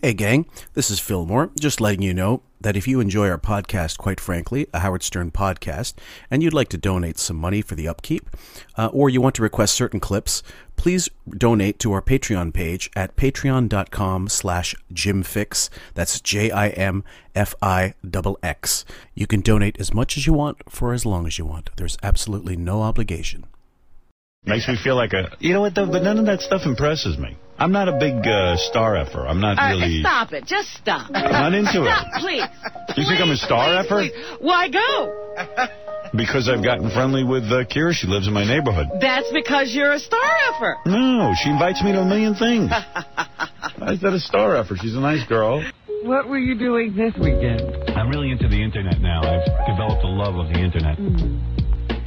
Hey, gang, this is Fillmore. Just letting you know that if you enjoy our podcast, quite frankly, a Howard Stern podcast, and you'd like to donate some money for the upkeep, uh, or you want to request certain clips, please donate to our Patreon page at patreon.com slash jimfix. That's J-I-M-F-I-X. You can donate as much as you want for as long as you want. There's absolutely no obligation. Makes me feel like a... You know what, though? But none of that stuff impresses me. I'm not a big uh, star effer. I'm not All right, really... stop it. Just stop. I'm not into it. Stop, please. You think I'm a star Please, effer? please. Why go? Because I've gotten friendly with uh, Kira. She lives in my neighborhood. That's because you're a star effer. No, she invites me to a million things. I said a star effer. She's a nice girl. What were you doing this weekend? I'm really into the internet now. I've developed a love of the internet.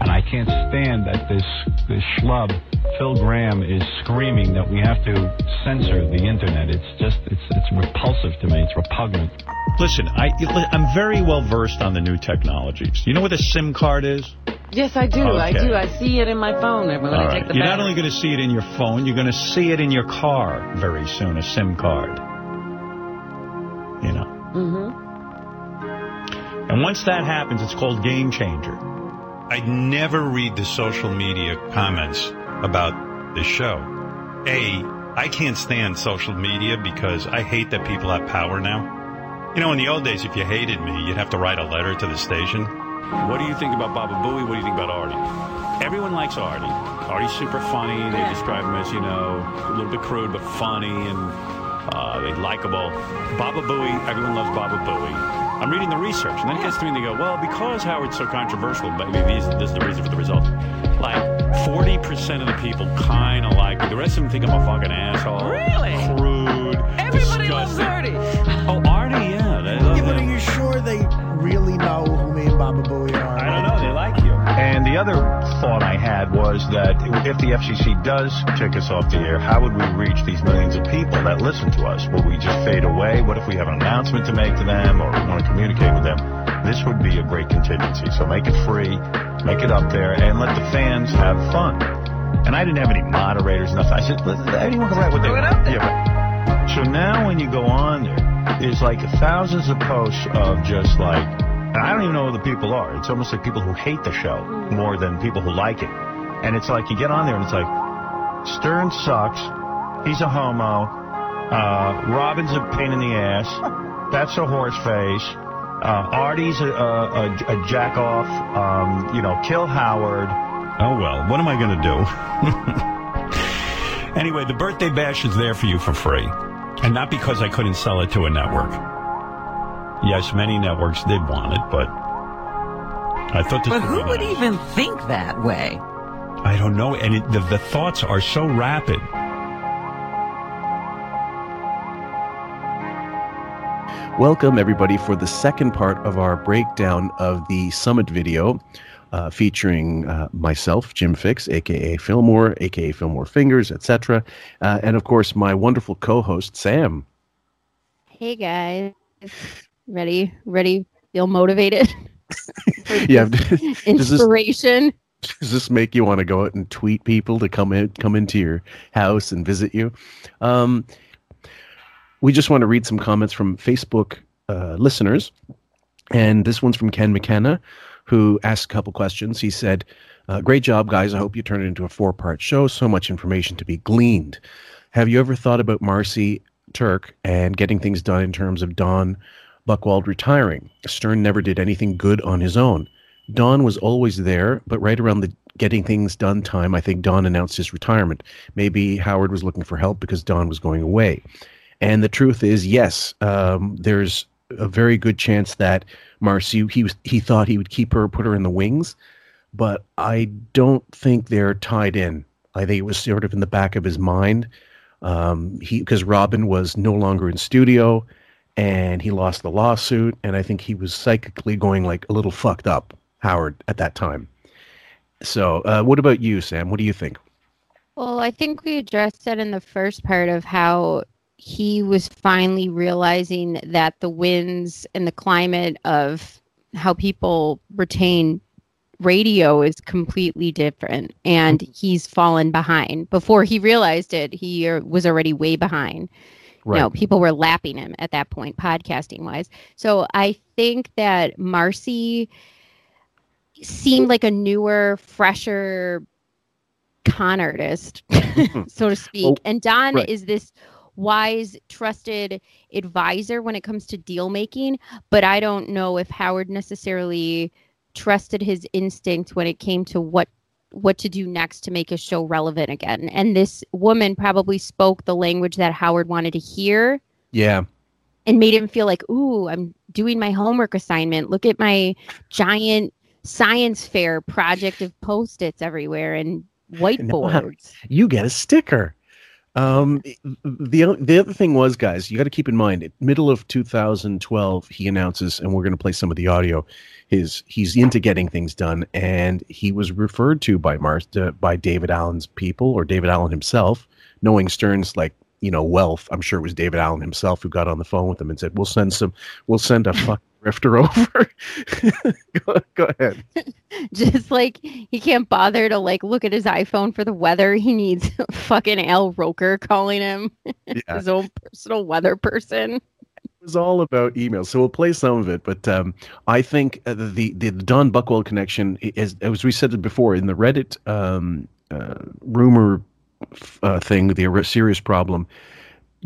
And I can't stand that this this schlub, Phil Graham, is screaming that we have to censor the internet. It's just, it's it's repulsive to me. It's repugnant. Listen, I, I'm very well versed on the new technologies. You know what a SIM card is? Yes, I do. I do. I see it in my phone when All I right. take the You're not only going to see it in your phone, you're going to see it in your car very soon, a SIM card. You know. Mm-hmm. And once that happens, it's called game changer. I never read the social media comments about this show. A, I can't stand social media because I hate that people have power now. You know, in the old days, if you hated me, you'd have to write a letter to the station. What do you think about Baba Booey? What do you think about Artie? Everyone likes Artie. Artie's super funny. They describe him as, you know, a little bit crude, but funny and uh, they likable. Baba Booey, everyone loves Baba Booey. I'm reading the research, and then it gets to me and they go, well, because Howard's so controversial, maybe these, this is the reason for the result. Like, 40% of the people kind of like me. The rest of them think I'm a fucking asshole. Really? Crude. Everybody loves disgusting. Artie. Oh, Artie, yeah. They love Yeah, but are you sure they really know who me and Baba Booey are? And the other thought I had was that if the FCC does kick us off the air, how would we reach these millions of people that listen to us? Will we just fade away? What if we have an announcement to make to them or we want to communicate with them? This would be a great contingency. So make it free, make it up there, and let the fans have fun. And I didn't have any moderators, nothing. I said, anyone can write what they want. Yeah, but, so now when you go on there, there's like thousands of posts of just like, and I don't even know who the people are. It's almost like people who hate the show more than people who like it. And it's like you get on there and it's like, Stern sucks. He's a homo. Uh, Robin's a pain in the ass. That's a horse face. Uh, Artie's a, a, a, a jack off. Um, you know, kill Howard. Oh, well, what am I going to do? anyway, the birthday bash is there for you for free. And not because I couldn't sell it to a network. Yes, many networks did want it, but I thought this But who would nice. even think that way? I don't know, and it, the, the thoughts are so rapid. Welcome, everybody, for the second part of our breakdown of the summit video uh, featuring uh, myself, Jim Fix, aka Fillmore, aka Fillmore Fingers, etc., uh, and of course my wonderful co-host Sam. Hey guys, ready? Ready? Feel motivated? Yeah, this does this inspiration. does this make you want to go out and tweet people to come in, come into your house and visit you? Um, we just want to read some comments from Facebook uh, listeners, and this one's from Ken McKenna, who asked a couple questions. He said, uh, "Great job, guys! I hope you turn it into a four-part show. So much information to be gleaned. Have you ever thought about Marcy Turk and getting things done in terms of Don Buchwald retiring? Stern never did anything good on his own." Don was always there, but right around the getting things done time, I think Don announced his retirement. Maybe Howard was looking for help because Don was going away. And the truth is, yes, um, there's a very good chance that Marcy he was he thought he would keep her, put her in the wings, but I don't think they're tied in. I think it was sort of in the back of his mind. Um, he because Robin was no longer in studio, and he lost the lawsuit, and I think he was psychically going like a little fucked up, Howard, at that time. So, uh, what about you, Sam? What do you think? Well, I think we addressed that in the first part of how he was finally realizing that the winds and the climate of how people retain radio is completely different and he's fallen behind before he realized it he uh, was already way behind Right. Know, people were lapping him at that point, podcasting wise. So I think that Marcy seemed like a newer, fresher con artist, mm-hmm. so to speak. Oh, and Don right. is this wise, trusted advisor when it comes to deal making. But I don't know if Howard necessarily trusted his instinct when it came to what what to do next to make a show relevant again. And this woman probably spoke the language that Howard wanted to hear Yeah. and made him feel like, ooh, I'm doing my homework assignment. Look at my giant science fair project of post-its everywhere and whiteboards. you get a sticker. Um, the the other thing was, guys, you got to keep in mind, middle of 2012, he announces, and we're going to play some of the audio. His he's into getting things done, and he was referred to by Mar- uh, by David Allen's people or David Allen himself, knowing Stern's like you know wealth. I'm sure it was David Allen himself who got on the phone with him and said, "We'll send some, we'll send a fucking grifter over." go, go ahead. Just like he can't bother to like look at his iPhone for the weather. He needs fucking Al Roker calling him Yeah. his own personal weather person. It was all about emails. So we'll play some of it, but um, I think uh, the, the Don Buchwald connection is as we said it before in the Reddit um, uh, rumor uh, thing, the serious problem.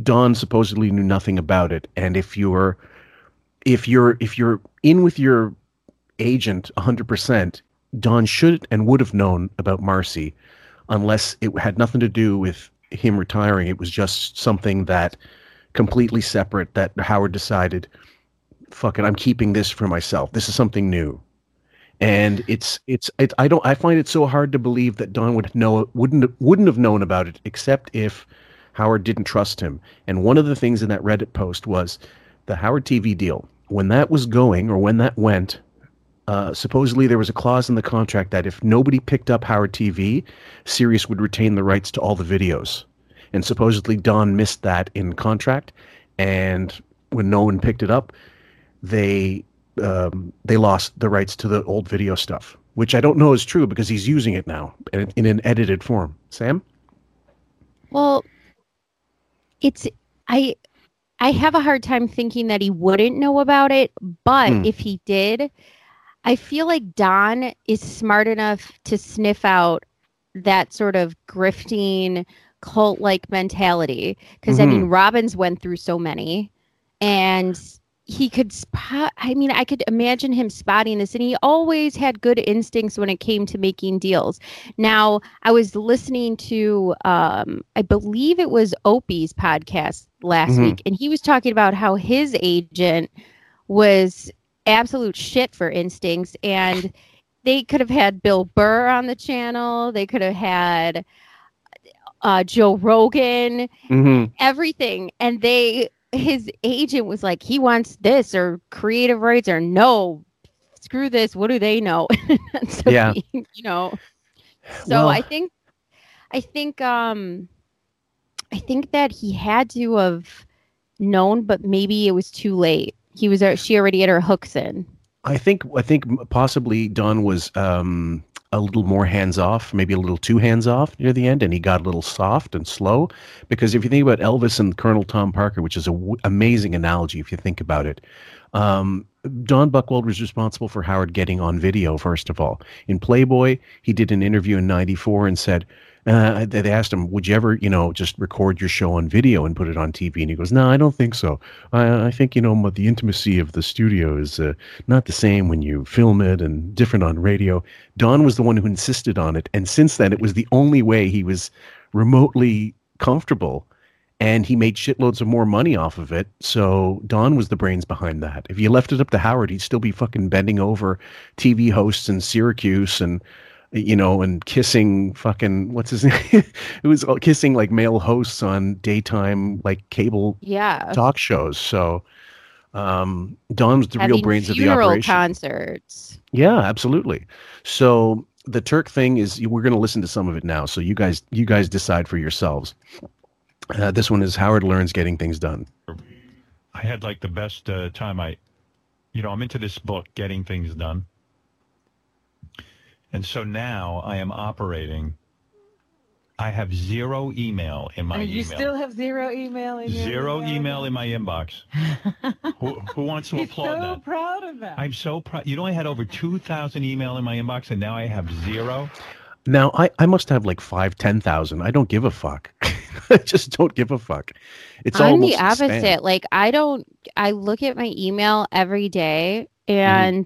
Don supposedly knew nothing about it, and if you're if you're if you're in with your agent 100%, Don should and would have known about Marcy, unless it had nothing to do with him retiring. It was just something that completely separate that Howard decided, fuck it, I'm keeping this for myself. This is something new. And it's it's it, I don't I find it so hard to believe that Don would know wouldn't wouldn't have known about it except if Howard didn't trust him. And one of the things in that Reddit post was the Howard TV deal. When that was going or when that went, uh, supposedly there was a clause in the contract that if nobody picked up Howard TV, Sirius would retain the rights to all the videos. And supposedly Don missed that in contract, and when no one picked it up, they um, they lost the rights to the old video stuff, which I don't know is true because he's using it now in, in an edited form. Sam, Well, it's I I have a hard time thinking that he wouldn't know about it, but Hmm. if he did, I feel like Don is smart enough to sniff out that sort of grifting cult like mentality because I mean Robbins went through so many and he could spot I mean I could imagine him spotting this and he always had good instincts when it came to making deals. Now, I was listening to um I believe it was Opie's podcast last Mhm. week and he was talking about how his agent was absolute shit for instincts and they could have had Bill Burr on the channel, they could have had uh Joe Rogan, mm-hmm. everything and they his agent was like he wants this or creative rights or no screw this what do they know? So Yeah. he- you know so Well- i think i think um i think that he had to have known but maybe it was too late. He was uh, she already had her hooks in. I think I think possibly Don was um, a little more hands off, maybe a little too hands off near the end, and he got a little soft and slow. Because if you think about Elvis and Colonel Tom Parker, which is an w- amazing analogy if you think about it, um, Don Buchwald was responsible for Howard getting on video. First of all, in Playboy, he did an interview in '94 and said. Uh, they asked him, "Would you ever, you know, just record your show on video and put it on TV?" And he goes, "No, I don't think so. I, I think, you know, the intimacy of the studio is uh, not the same when you film it and different on radio. Don was the one who insisted on it. And since then, it was the only way he was remotely comfortable. And he made shitloads of more money off of it. So Don was the brains behind that. If you left it up to Howard, he'd still be fucking bending over TV hosts in Syracuse and, you know, and kissing fucking, what's his name? it was kissing like male hosts on daytime, like cable yeah talk shows. So um, Don was the real Having brains of the funeral operation. concerts Yeah, absolutely. So the Turk thing is we're going to listen to some of it now. So you guys you guys decide for yourselves. Uh, this one is Howard learns getting things done. I had like the best uh, time. I, you know, I'm into this book, Getting Things Done. And so now I am operating I have zero email in my And you email. still have zero email in your Zero email in my inbox. who, who wants to He's applaud so that? I'm so proud of that. I'm so proud. You know, I had over 2,000 email in my inbox, and now I have zero. Now I, I must have like five, ten thousand. I don't give a fuck. I just don't give a fuck. It's I'm almost the opposite. Like I don't I look at my email every day and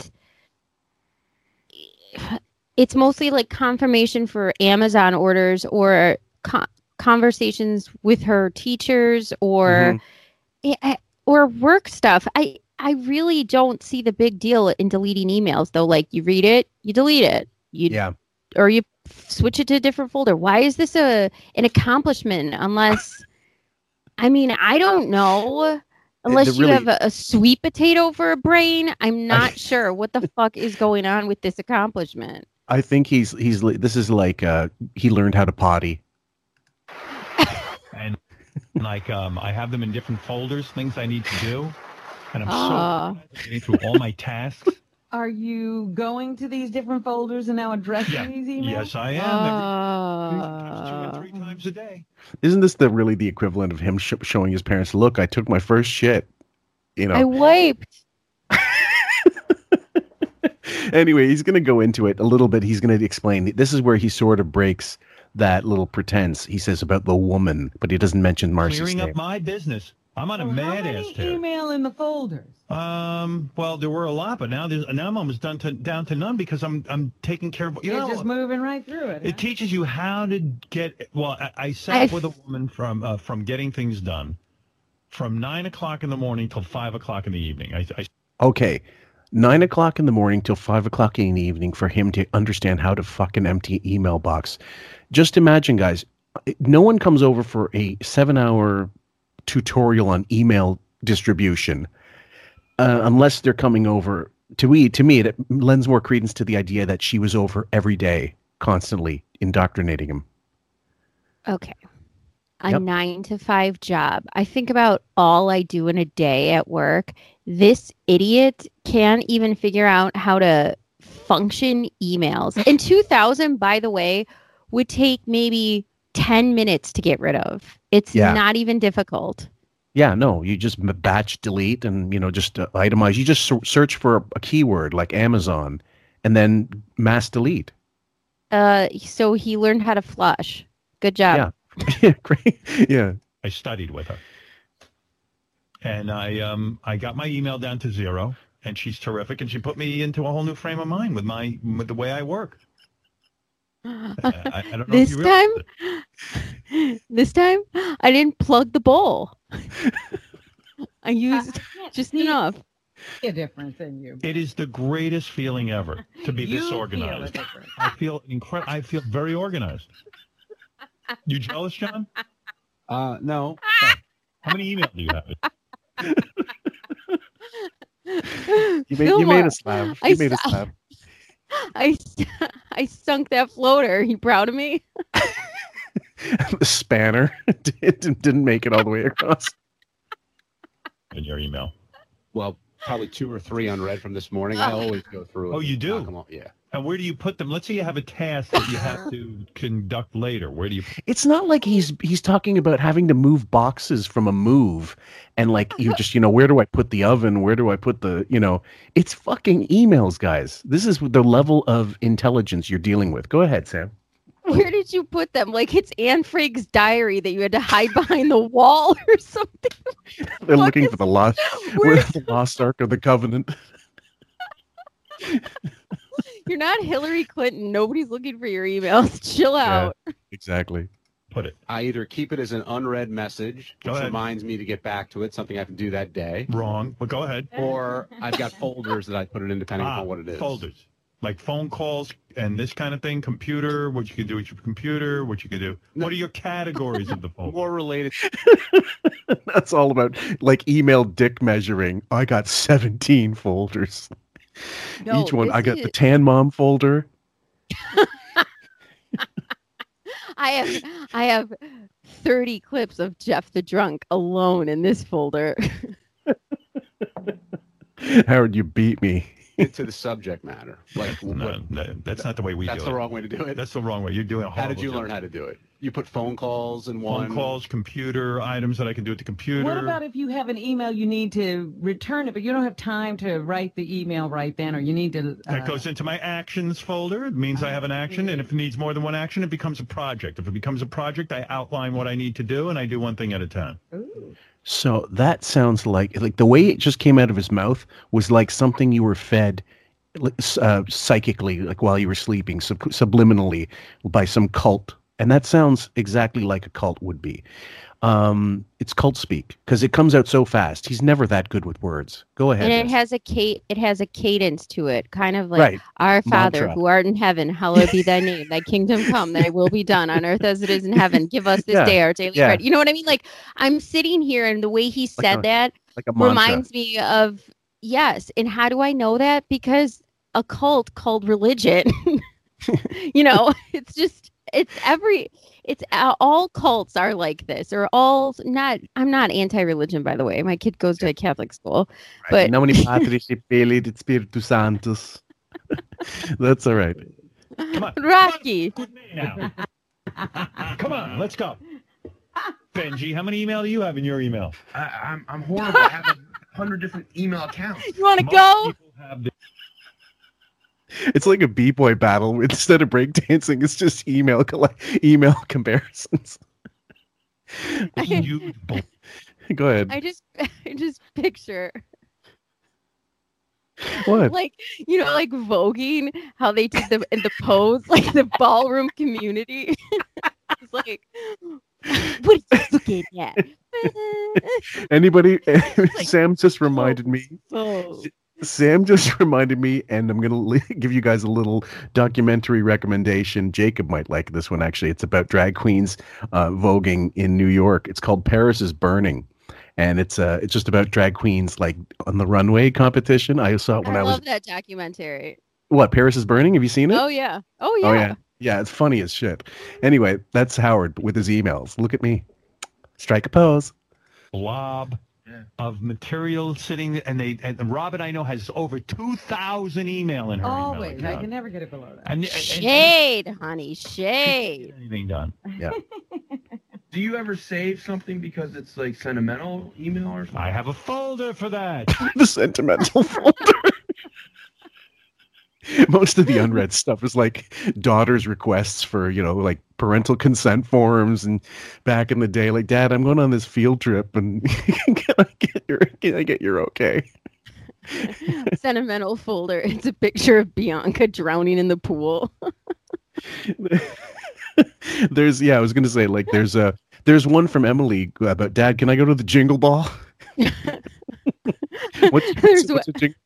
mm-hmm. it's mostly like confirmation for Amazon orders or co- conversations with her teachers or Mhm. eh, or work stuff. I I really don't see the big deal in deleting emails though. Like you read it, you delete it. You Yeah. or you switch it to a different folder. Why is this a an accomplishment unless I mean, I don't know. Unless the you really- have a, a sweet potato for a brain, I'm not sure what the fuck is going on with this accomplishment. I think he's he's this is like uh he learned how to potty. And like, um, I have them in different folders, things I need to do. And I'm Ah. so getting through all my tasks. Are you going to these different folders and now addressing Yeah. these emails? Yes, I am. Every, two and Uh, three times a day. Isn't this the really the equivalent of him sh- showing his parents, "Look, I took my first shit." You know. I wiped. Anyway, he's going to go into it a little bit. He's going to explain. This is where he sort of breaks that little pretense he says about the woman, but he doesn't mention Marcy's Clearing name. up my business. I'm on a Well, how mad many ass tear. email in the folders? Um. Well, there were a lot, but now there's now I'm almost done to down to none because I'm I'm taking care of. You You're know, just moving right through it. it huh? teaches you how to get. Well, I, I sat I- with a woman from uh, from getting things done, from nine o'clock in the morning till five o'clock in the evening. I, I Okay, nine o'clock in the morning till five o'clock in the evening for him to understand how to fucking empty email box. Just imagine, guys. No one comes over for a seven-hour tutorial on email distribution uh, unless they're coming over to me. To me, it lends more credence to the idea that she was over every day, constantly indoctrinating him. Okay. A Yep. nine to five job. I think about all I do in a day at work. This idiot can't even figure out how to function emails. In 2000, by the way, would take maybe 10 minutes to get rid of. It's Yeah. not even difficult. Yeah, no, you just batch delete and you know just uh, itemize. You just search for a, a keyword like Amazon, and then mass delete. Uh, so he learned how to flush. Good job. Yeah. yeah, great. Yeah, I studied with her, and I um I got my email down to zero, and she's terrific, and she put me into a whole new frame of mind with my with the way I work. I, I I don't know This if you realize it. this time, I didn't plug the bowl. I used just enough. a difference in you. It is the greatest feeling ever to be You this feel organized. I feel incredible. I feel very organized. You jealous, John? Uh, no. How many emails do you have? you made you Fillmore, made us laugh. I You made us saw- laugh. I I sunk that floater. Are You proud of me? the spanner didn't didn't make it all the way across. In your email. Well, probably two or three unread from this morning. I always go through. Oh, you do? knock 'em off. Yeah. And where do you put them? Let's say you have a task that you have to conduct later. Where do you? It's not like he's he's talking about having to move boxes from a move, and like you just you know where do I put the oven? Where do I put the you know? It's fucking emails, guys. This is the level of intelligence you're dealing with. Go ahead, Sam. Where did you put them? Like it's Anne Frank's diary that you had to hide behind the wall or something. They're What looking is- for the lost, where where's the lost ark of the covenant. You're not Hillary Clinton. Nobody's looking for your emails. Chill Yeah. out. Exactly. Put it I either keep it as an unread message, Go which ahead. reminds me to get back to it, something I have to do that day, wrong, but go ahead. or I've got folders that I put it in depending Ah, upon what it is. Folders, like phone calls and this kind of thing. Computer, what you can do with your computer, what you can do. What are your categories of the folder? More related. That's all about like email dick measuring. I got 17 folders. No, Each one, I got is- the Tan Mom folder. I have I have 30 clips of Jeff the drunk alone in this folder. Howard, you beat me. Into the subject matter. Like, No, what- no, that's not the way we do it. that's the wrong way to do it. That's the wrong way. You're doing a How did you job. learn how to do it? You put phone calls in one. Phone calls, computer items that I can do at the computer. What about if you have an email you need to return it, but you don't have time to write the email right then, or you need to? Uh, That goes into my actions folder. It means I have an action, and if it needs more than one action, it becomes a project. If it becomes a project, I outline what I need to do, and I do one thing at a time. So that sounds like like the way it just came out of his mouth was like something you were fed uh, psychically, like while you were sleeping, sub- subliminally by some cult, and that sounds exactly like a cult would be. Um, it's cult speak because it comes out so fast. He's never that good with words. Go ahead. and it has a ca- it has a cadence to it, kind of like Right. our Father Mantra. who art in heaven, hallowed be thy name. Thy kingdom come, thy will be done on earth as it is in heaven. Give us this Yeah. day our daily Yeah. bread. You know what I mean? Like I'm sitting here, and the way he said a- that like reminds me of yes. And how do I know that? Because a cult called religion. you know, it's just it's every it's uh, all cults are like this or all not i'm not anti-religion by the way my kid goes to a catholic school but In nomine Patris et Filii et Spiritus Sanctus. That's all right. Come on, rocky now. Come on, let's go. Benji, how many email do you have in your email? I, I'm I'm horrible. I have a hundred different email accounts. you want to go people have the- It's like a b-boy battle. Instead of breakdancing, it's just email colla- email comparisons. huge bull- Go ahead. i just i just picture What? like you know like voguing how they did the in the pose like the ballroom community it's like what are you looking at Anybody? Sam just oh, reminded me. oh Sam just reminded me, and I'm gonna give you guys a little documentary recommendation. Jacob might like this one. Actually, it's about drag queens uh, voguing in New York. It's called Paris is Burning, and it's uh, it's just about drag queens like on the runway competition. I saw it when i I, was love that documentary what Paris is Burning. Have you seen it? oh yeah oh yeah Oh yeah, yeah. It's funny as shit. Anyway, that's Howard with his emails. Look at me. Strike a pose. blob Yeah. Of material sitting and they and Robin I know has over two thousand email in her Always, email I can never get it below that. And, and, and shade honey shade anything done. Yeah. Do you ever save something because it's like sentimental email or something? I have a folder for that. the sentimental folder. Most of the unread stuff is like daughters' requests for, you know, like parental consent forms and back in the day, like, Dad, I'm going on this field trip and can I get your can I get your okay? sentimental folder it's a picture of bianca drowning in the pool there's yeah, I was gonna say like there's a there's one from Emily uh, about Dad, can I go to the jingle ball? what's, what's, what's a jingle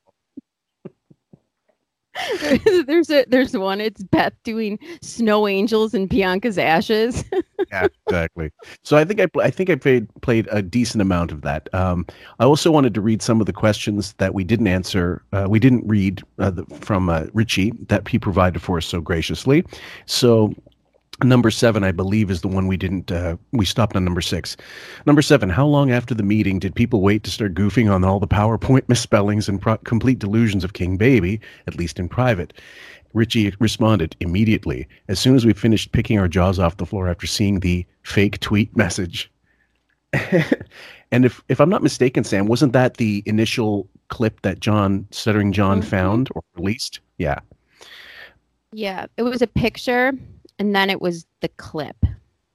there's a there's one it's beth doing snow angels in bianca's ashes yeah, exactly. So I think I I think I played played a decent amount of that. Um, I also wanted to read some of the questions that we didn't answer. Uh, we didn't read uh, the, from uh, Richie that he provided for us so graciously. So number seven, I believe, is the one we didn't. Uh, we stopped on number six. Number seven. How long after the meeting did people wait to start goofing on all the PowerPoint misspellings and pro- complete delusions of King Baby, at least in private? Richie responded immediately as soon as we finished picking our jaws off the floor after seeing the fake tweet message. and if if I'm not mistaken, Sam, wasn't that the initial clip that John Stuttering John Mhm. found or released? Yeah. yeah it was a picture and then it was the clip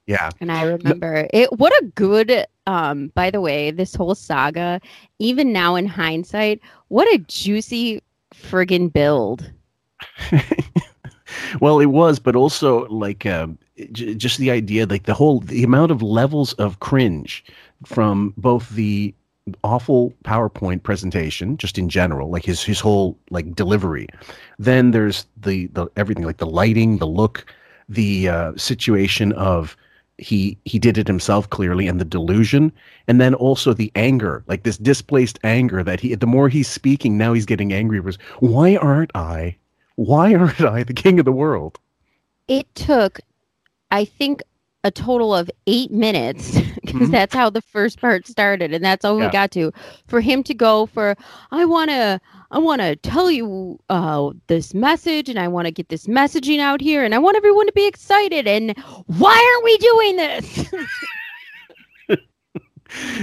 Yeah. and i remember it what a good um by the way this whole saga even now in hindsight what a juicy friggin build well, it was, but also like um, j- just the idea, like the whole the amount of levels of cringe from both the awful PowerPoint presentation, just in general, like his his whole like delivery. Then there's the the everything, like the lighting, the look, the uh, situation of he he did it himself clearly and the delusion and then also the anger like this displaced anger that he the more he's speaking now he's getting angry was why aren't i why aren't I the king of the world? it took i think a total of eight minutes because Mhm. that's how the first part started and that's all Yeah. we got to for him to go for i want to i want to tell you uh this message and i want to get this messaging out here and i want everyone to be excited and why aren't we doing this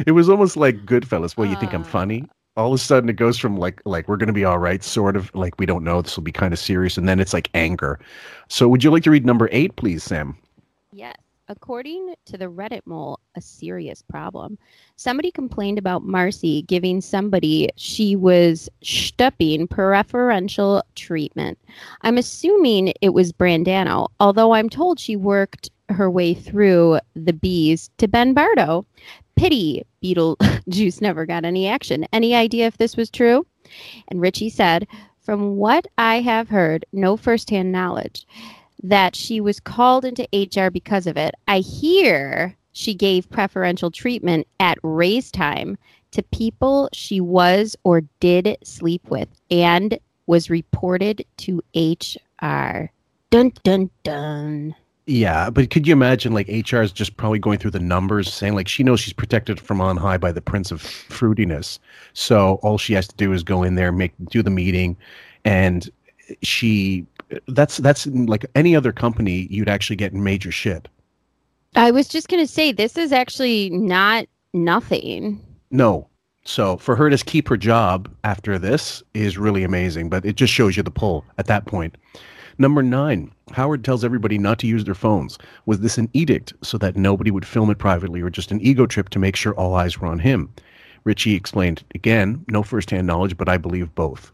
It was almost like Goodfellas. Well, you think I'm Uh. funny? All of a sudden, it goes from like like we're gonna be all right, sort of like we don't know. This will be kind of serious, and then it's like anger. So, would you like to read number eight, please, Sam? Yes. According to the Reddit mole, a serious problem. Somebody complained about Marcy giving somebody she was stupping preferential treatment. I'm assuming it was Brandano, although I'm told she worked her way through the bees to Ben Bardo. Pity Beetlejuice never got any action. Any idea if this was true? And Richie said, From what I have heard, no firsthand knowledge that she was called into HR because of it. I hear she gave preferential treatment at raise time to people she was or did sleep with and was reported to HR. Dun dun dun. Yeah, but could you imagine like HR is just probably going through the numbers, saying like she knows she's protected from on high by the Prince of Fruitiness, so all she has to do is go in there, make do the meeting, and she that's that's like any other company you'd actually get in major shit. I was just going to say, this is actually not nothing. No. So for her to keep her job after this is really amazing, but it just shows you the pull at that point. Number nine, Howard tells everybody not to use their phones. Was this an edict so that nobody would film it privately or just an ego trip to make sure all eyes were on him? Richie explained, again, no firsthand knowledge, but I believe both.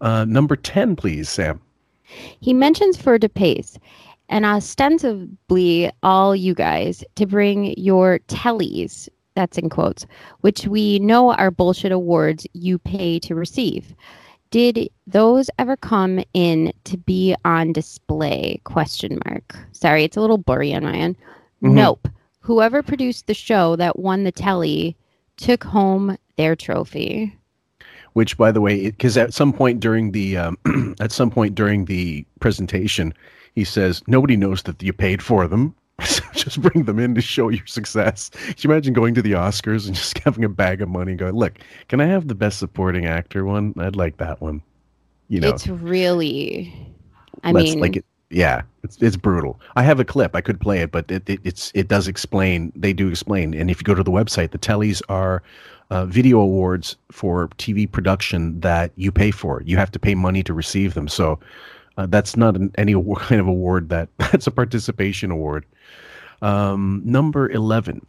Uh, number 10, please, Sam. He mentions for DePace and ostensibly all you guys to bring your tellies, that's in quotes, which we know are bullshit awards you pay to receive. Did those ever come in to be on display? Question mark. Sorry, it's a little blurry on my end. Mhm. Nope. Whoever produced the show that won the telly took home their trophy. Which by the way because at some point during the um, at some point during the presentation he says nobody knows that you paid for them. So just bring them in to show your success. Can you imagine going to the oscars and just having a bag of money and going look can i have the best supporting actor one? I'd like that one. You know? It's really I mean like it yeah it's it's brutal. I have a clip i could play it but it, it it's it does explain they do explain and if you go to the website the tellies are uh, video awards for tv production that you pay for you have to pay money to receive them so uh, that's not an, any kind of award that that's a participation award um, number 11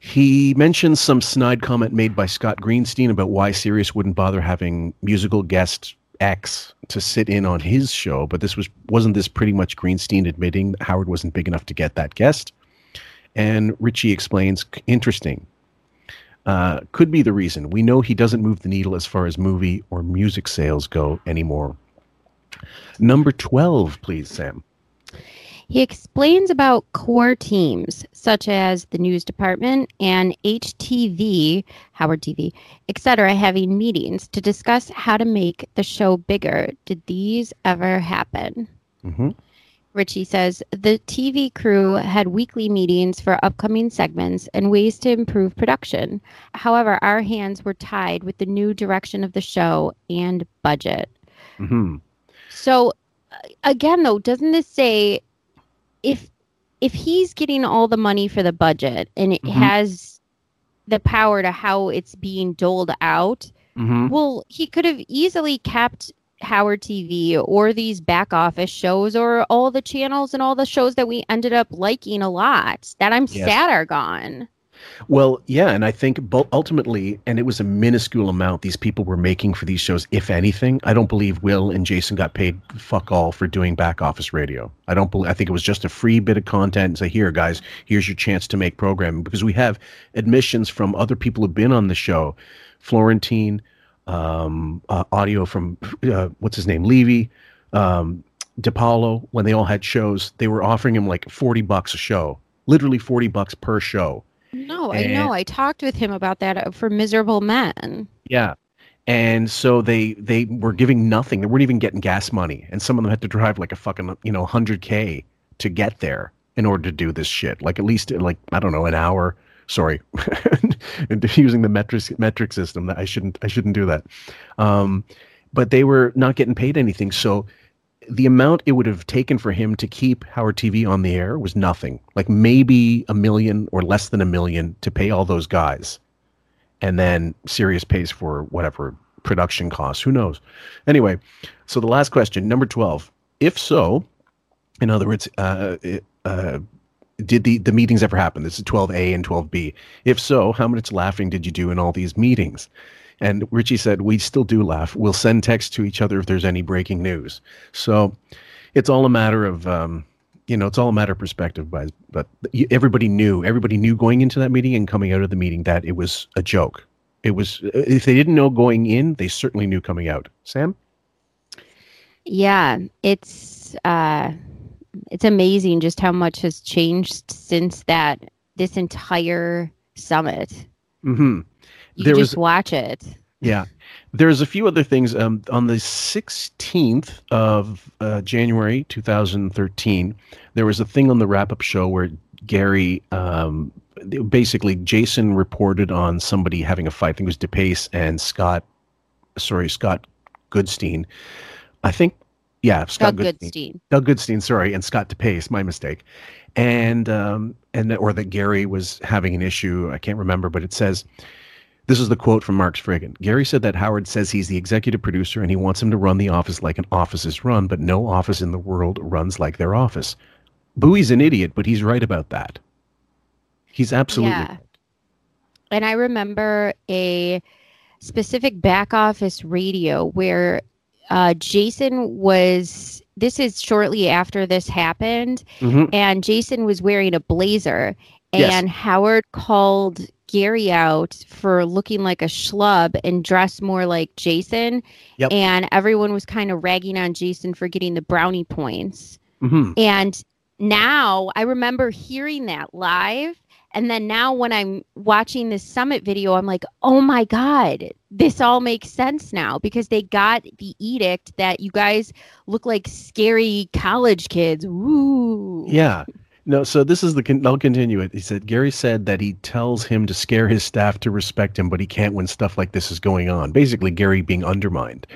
he mentions some snide comment made by Scott Greenstein about why Sirius wouldn't bother having musical guest X to sit in on his show, but this was wasn't this pretty much Greenstein admitting Howard wasn't big enough to get that guest? And Richie explains, interesting. Uh, could be the reason. We know he doesn't move the needle as far as movie or music sales go anymore. Number 12, please, Sam. He explains about core teams such as the news department and HTV, Howard TV, etc., having meetings to discuss how to make the show bigger. Did these ever happen? Mm-hmm. Richie says the TV crew had weekly meetings for upcoming segments and ways to improve production. However, our hands were tied with the new direction of the show and budget. Mm-hmm. So uh, again though, doesn't this say if if he's getting all the money for the budget and it Mhm. has the power to how it's being doled out, Mm-hmm. well, he could have easily kept Howard TV or these back office shows or all the channels and all the shows that we ended up liking a lot that I'm Yes. sad are gone. Well, yeah, and I think ultimately, and it was a minuscule amount these people were making for these shows, if anything. I don't believe Will and Jason got paid fuck all for doing back office radio. I don't believe. I think it was just a free bit of content and say, "Here, guys, here's your chance to make programming." Because we have admissions from other people who've been on the show, Florentine, um, uh, audio from uh, what's his name, Levy, um, DiPaolo. When they all had shows, they were offering him like forty bucks a show, literally forty bucks per show. No, I know. I talked with him about that uh, for Miserable Men. Yeah. And so they they were giving nothing. They weren't even getting gas money. And some of them had to drive like a fucking, you know, 100k to get there in order to do this shit. Like at least like I don't know, an hour Sorry, using the metric metric system. That I shouldn't. I shouldn't do that. Um, but they were not getting paid anything. So the amount it would have taken for him to keep Howard TV on the air was nothing. Like maybe a million or less than a million to pay all those guys, and then Sirius pays for whatever production costs. Who knows? Anyway, so the last question, number twelve. If so, in other words, uh, uh, did the, the meetings ever happen? This is 12A and 12B. If so, how much laughing did you do in all these meetings? And Richie said, We still do laugh. We'll send text to each other if there's any breaking news. So it's all a matter of, um, you know, it's all a matter of perspective. But, but everybody knew, everybody knew going into that meeting and coming out of the meeting that it was a joke. It was, if they didn't know going in, they certainly knew coming out. Sam? Yeah, it's uh it's amazing just how much has changed since that this entire summit. Mm-hmm. You There just was- watch it. Yeah. There's a few other things. Um, on the 16th of uh, January 2013, there was a thing on the wrap up show where Gary, um, basically, Jason reported on somebody having a fight. I think it was DePace and Scott, sorry, Scott Goodstein. I think, yeah, Scott Doug Goodstein. Doug Goodstein, sorry, and Scott DePace, my mistake. And um, and or that Gary was having an issue. I can't remember, but it says this is the quote from Mark Friggin. Gary said that Howard says he's the executive producer and he wants him to run the office like an office is run, but no office in the world runs like their office. Bowie's an idiot, but he's right about that. He's absolutely Yeah. And I remember a specific back office radio where uh, Jason was. This is shortly after this happened, Mhm. and Jason was wearing a blazer, Yes. and Howard called Gary out for looking like a schlub and dressed more like Jason, Yep. and everyone was kind of ragging on Jason for getting the brownie points. Mhm. And now I remember hearing that live. And then now when I'm watching this summit video, I'm like, oh my God, this all makes sense now because they got the edict that you guys look like scary college kids. Woo. Yeah. No, so this is the. I'll continue it. He said Gary said that he tells him to scare his staff to respect him, but he can't when stuff like this is going on. Basically, Gary being undermined.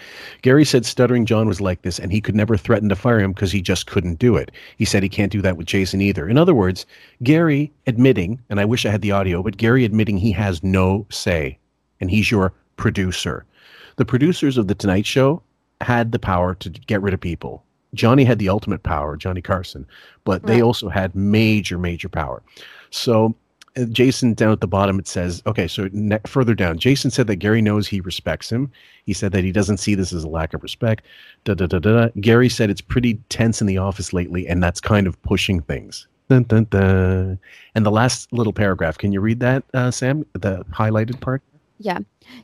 Gary said Stuttering John was like this, and he could never threaten to fire him because he just couldn't do it. He said he can't do that with Jason either. In other words, Gary admitting, and I wish I had the audio, but Gary admitting he has no say, and he's your producer. The producers of the Tonight Show had the power to get rid of people. Johnny had the ultimate power, Johnny Carson, but they Right. also had major, major power. So uh, Jason down at the bottom it says, okay, so ne- further down, Jason said that Gary knows he respects him. He said that he doesn't see this as a lack of respect. Da, da, da, da, da. Gary said it's pretty tense in the office lately, and that's kind of pushing things. Dun, dun, dun. And the last little paragraph, can you read that, uh, Sam? The highlighted part? Yeah.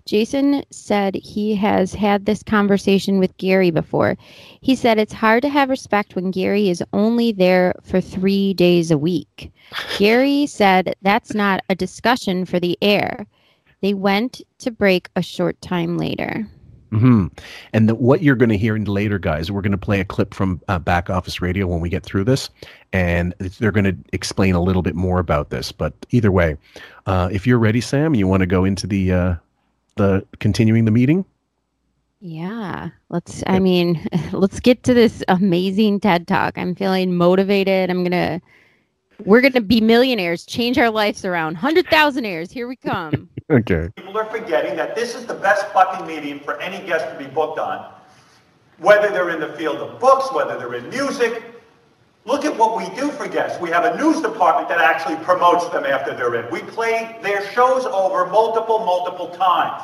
Jason said he has had this conversation with Gary before. He said it's hard to have respect when Gary is only there for three days a week. Gary said that's not a discussion for the air. They went to break a short time later. hmm And the, what you're going to hear later, guys, we're going to play a clip from uh, Back Office Radio when we get through this, and they're going to explain a little bit more about this. But either way, uh, if you're ready, Sam, you want to go into the uh, the continuing the meeting. Yeah. Let's I mean, let's get to this amazing TED Talk. I'm feeling motivated. I'm going to we're going to be millionaires, change our lives around. 100,000 Here we come. Okay. People are forgetting that this is the best fucking medium for any guest to be booked on. Whether they're in the field of books, whether they're in music. Look at what we do for guests. We have a news department that actually promotes them after they're in. We play their shows over multiple, multiple times.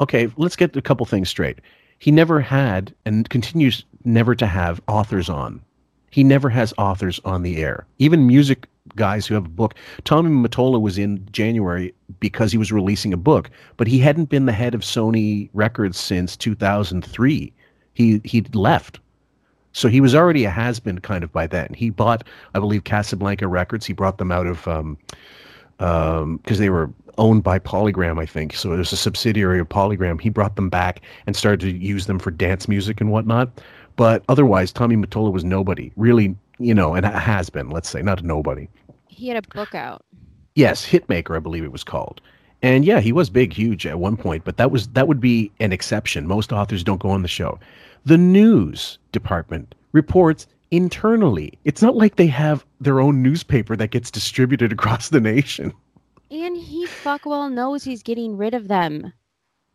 Okay, let's get a couple things straight. He never had and continues never to have authors on. He never has authors on the air. Even music guys who have a book. Tommy Mottola was in January because he was releasing a book, but he hadn't been the head of Sony Records since 2003. He he'd left. So he was already a has-been kind of by then. He bought, I believe, Casablanca Records. He brought them out of um, because they were owned by Polygram, I think. So it was a subsidiary of Polygram. He brought them back and started to use them for dance music and whatnot. But otherwise, Tommy Mottola was nobody, really, you know, and has been, let's say, not a nobody. He had a book out. Yes, Hitmaker, I believe it was called. And yeah, he was big, huge at one point, but that was that would be an exception. Most authors don't go on the show. The news department reports internally. It's not like they have their own newspaper that gets distributed across the nation. And he fuck well knows he's getting rid of them.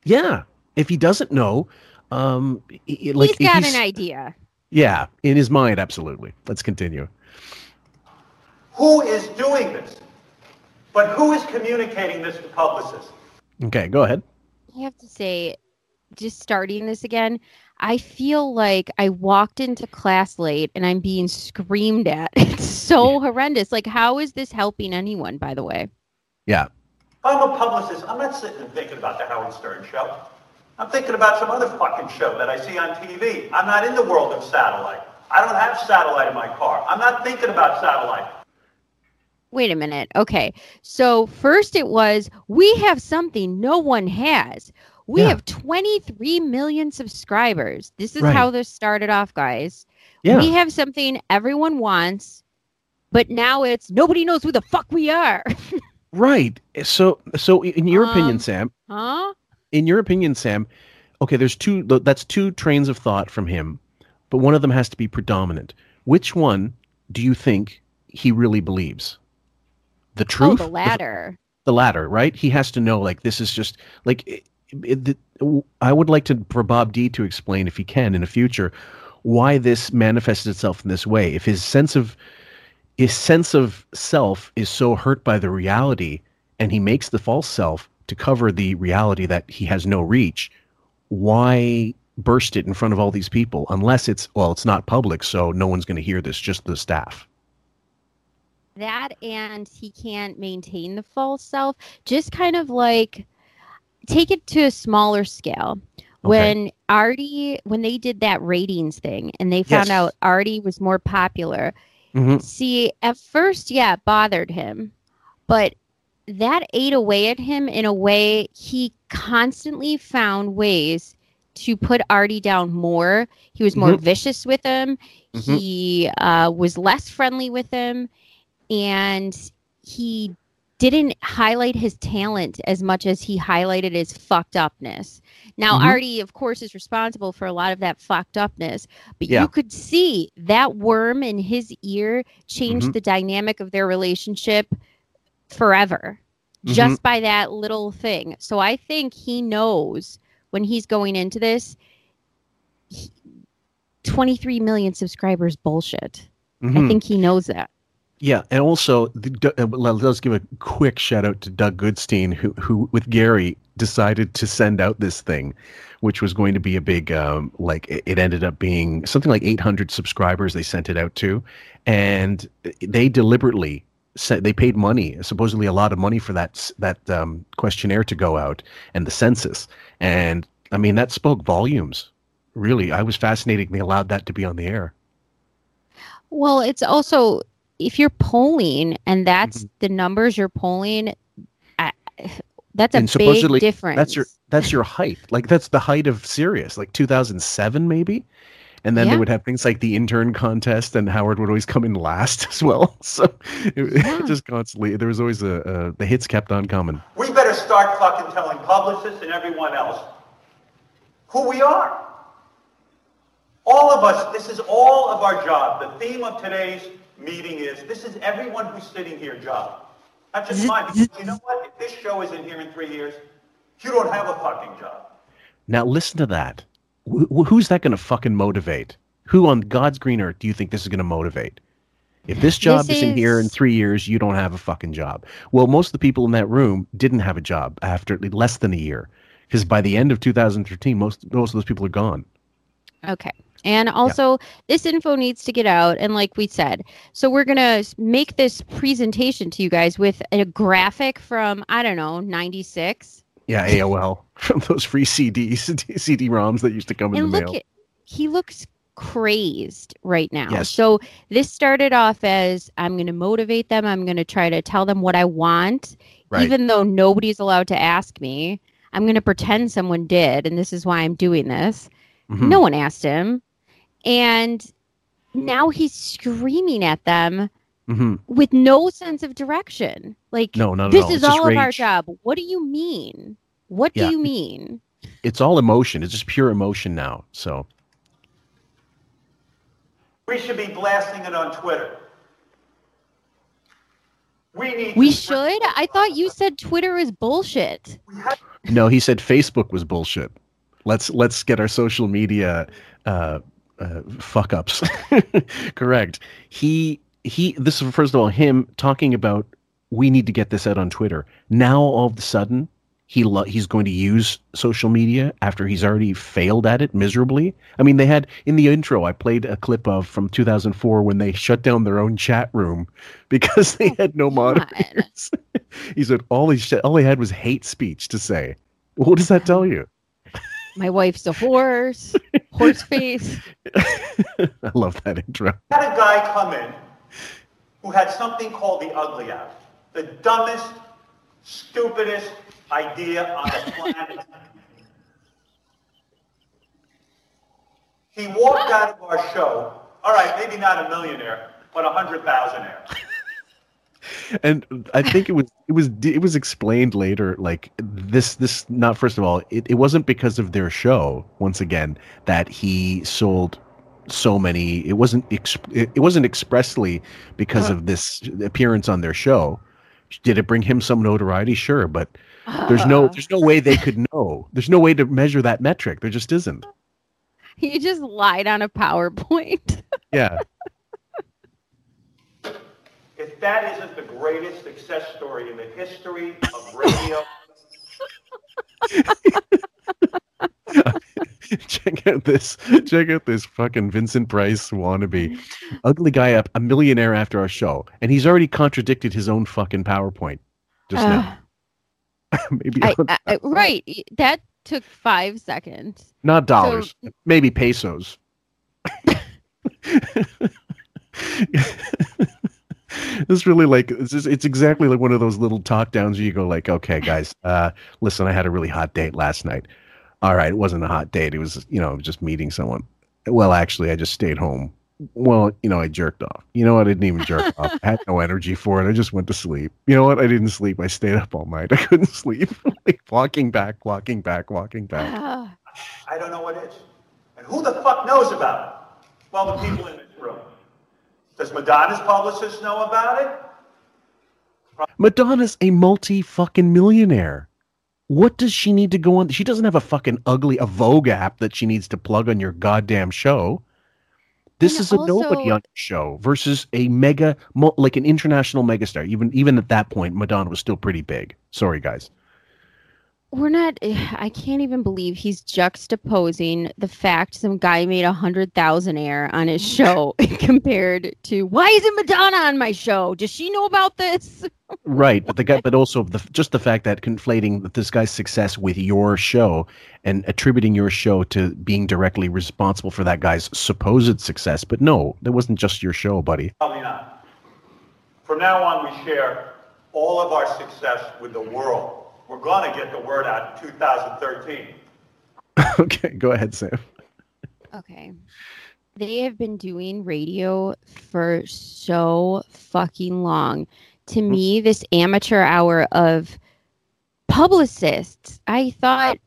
Yeah, if he doesn't know, um, i- i- like he's got he's- an idea. Yeah, in his mind, absolutely. Let's continue. Who is doing this? But who is communicating this to publicists? Okay, go ahead. I have to say, just starting this again, I feel like I walked into class late and I'm being screamed at. It's so horrendous. Like, how is this helping anyone, by the way? Yeah. I'm a publicist, I'm not sitting and thinking about the Howard Stern show. I'm thinking about some other fucking show that I see on TV. I'm not in the world of satellite. I don't have satellite in my car. I'm not thinking about satellite. Wait a minute. Okay. So, first it was, we have something no one has. We Yeah. have 23 million subscribers. This is Right. how this started off, guys. Yeah. We have something everyone wants, but now it's nobody knows who the fuck we are. Right. So, so in your opinion, Um, Sam, huh? in your opinion, Sam, okay, there's two. That's two trains of thought from him, but one of them has to be predominant. Which one do you think he really believes? The Oh, truth. the latter. the latter, right? He has to know like this is just like it, I would like to for Bob D to explain if he can in the future why this manifested itself in this way. If his sense of his sense of self is so hurt by the reality and he makes the false self to cover the reality that he has no reach, why burst it in front of all these people unless it's well it's not public so no one's going to hear this just the staff. that and he can't maintain the false self just kind of like take it to a smaller scale when artie when they did that ratings thing and they found Yes. out artie was more popular Mhm. see at first yeah it bothered him but that ate away at him in a way he constantly found ways to put artie down more he was more Mhm. vicious with him Mhm. he uh, was less friendly with him and he didn't highlight his talent as much as he highlighted his fucked upness. Now, Mhm. Artie, of course, is responsible for a lot of that fucked upness, but Yeah. you could see that worm in his ear changed Mhm. the dynamic of their relationship forever Mhm. just by that little thing. So I think he knows when he's going into this. he- 23 million subscribers bullshit. I Mhm. think he knows that. Yeah, and also the, uh, let- let's give a quick shout out to Doug Goodstein, who who with Gary decided to send out this thing, which was going to be a big um, like it, it ended up being something like 800 subscribers. They sent it out to, and they deliberately said they paid money, supposedly a lot of money for that that um, questionnaire to go out and the census, and I mean that spoke volumes. Really, I was fascinated. They allowed that to be on the air. Well, it's also if you're polling and that's Mm-hmm. the numbers you're polling, I, that's a and big supposedly difference. that's your that's your height like that's the height of Sirius like 2007 maybe and then Yeah. they would have things like the intern contest and Howard would always come in last as well so it, just constantly there was always a, a the hits kept on coming We better start fucking telling publicists and everyone else who we are. All of us, this is all of our job. The theme of today's meeting is this is everyone who's sitting here job. Not just mine. Because you know what? If this show isn't here in three years, you don't have a fucking job. now listen to that Wh- wh- who's that going to fucking motivate who on God's green earth do you think this is going to motivate if this job This isn't here in three years, you don't have a fucking job. Well, most of the people in that room didn't have a job after less than a year, because by the end of 2013, most most of those people are gone. Okay. And also, this info needs to get out. And like we said, so we're going to make this presentation to you guys with a graphic from, I don't know, 96. Yeah, AOL from those free CDs, CD-ROMs that used to come in the look mail. at, he looks crazed right now. Yes. So this started off as I'm going to motivate them. I'm going to try to tell them what I want, Right. even though nobody's allowed to ask me. I'm going to pretend someone did, and this is why I'm doing this. Mhm. No one asked him. And now he's screaming at them hmm with no sense of direction. Like No, not at this all. is It's just all of our job. What do you mean? What Yeah. do you mean? It's all emotion. It's just pure emotion now. So We should be blasting it on Twitter. We need We to- should? I thought you said Twitter is bullshit. no, he said Facebook was bullshit. Let's let's get our social media uh, uh, fuck ups correct. He he. This is first of all him talking about we need to get this out on Twitter. Now all of a sudden he lo- he's going to use social media after he's already failed at it miserably. I mean, they had in the intro I played a clip of from 2004 when they shut down their own chat room because they had no moderators. he said all he sh- all he had was hate speech to say. What does that tell you? My wife's a horse, horse face. I love that intro. had a guy come in who had something called the ugly out. The dumbest, stupidest idea on the planet. he walked out of our show, all right, maybe not a millionaire, but a hundred thousandaire. and I think it was it was it was explained later like this this not first of all it, it wasn't because of their show once again that he sold so many it wasn't ex, it, it wasn't expressly because of this appearance on their show. Did it bring him some notoriety? Sure but there's no there's no way they could know. There's no way to measure that metric. There just isn't. He just lied on a PowerPoint. yeah that isn't the greatest success story in the history of radio, check out this check out this fucking Vincent Price wannabe. Ugly guy up a millionaire after our show and he's already contradicted his own fucking PowerPoint just now. Maybe I, I, I- right. That took five seconds. not dollars maybe pesos it's really like it's, just, it's exactly like one of those little talk downs where you go like okay guys uh listen i had a really hot date last night. All right it wasn't a hot date it was you know just meeting someone. Well actually i just stayed home. Well you know i jerked off. You know what? I didn't even jerk off. I had no energy for it. I just went to sleep. You know what? I didn't sleep. I stayed up all night. I couldn't sleep. Like walking back walking back walking back. Ah, I don't know what is. And who the fuck knows about it? Well, the people in this room. Does Madonna's publicist know about it? Madonna's a multi fucking millionaire. What does she need to go on? She doesn't have a fucking ugly a Vogue app that she needs to plug on your goddamn show. This And is a nobody also- on your show versus a mega, like an international megastar. Even even at that point, Madonna was still pretty big. Sorry, guys. We're not. I can't even believe he's juxtaposing the fact some guy made a hundred thousand air on his show compared to why isn't Madonna on my show? Does she know about this? Right, but the guy, but also the just the fact that conflating this guy's success with your show and attributing your show to being directly responsible for that guy's supposed success. But no, that wasn't just your show, buddy. Probably not. From now on, we share all of our success with the world. We're going to get the word out in 2013. okay, go ahead, Sam. Okay. They have been doing radio for so fucking long. To mm. me, this amateur hour of publicists, I thought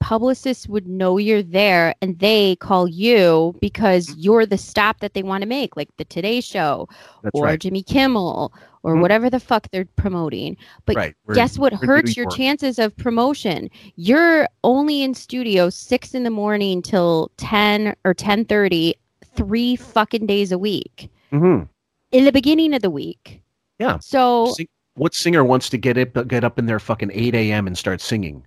publicists would know you're there and they call you because you're the stop that they want to make, like the Today Show That's or right. Jimmy Kimmel or Mhm. whatever the fuck they're promoting. But Right, guess what hurts your work. chances of promotion? You're only in studio six in the morning till ten or ten thirty, three fucking days a week Mm-hmm. in the beginning of the week. Yeah. So Sing- what singer wants to get it get up in their fucking eight a.m. and start singing?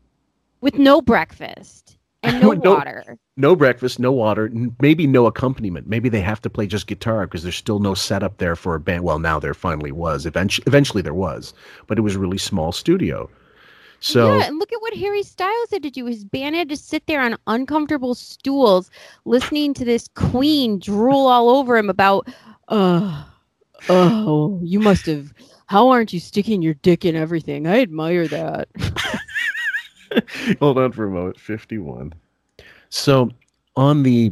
With no breakfast and no, No- water. No breakfast, no water, n- maybe no accompaniment. Maybe they have to play just guitar because there's still no setup there for a band. Well, now there finally was. Eventually, eventually there was, but it was a really small studio. So yeah, and look at what Harry Styles had to do. His band had to sit there on uncomfortable stools listening to this queen drool all over him about, uh, oh, you must have. How aren't you sticking your dick in everything? I admire that. hold on for a moment. Fifty-one. So on the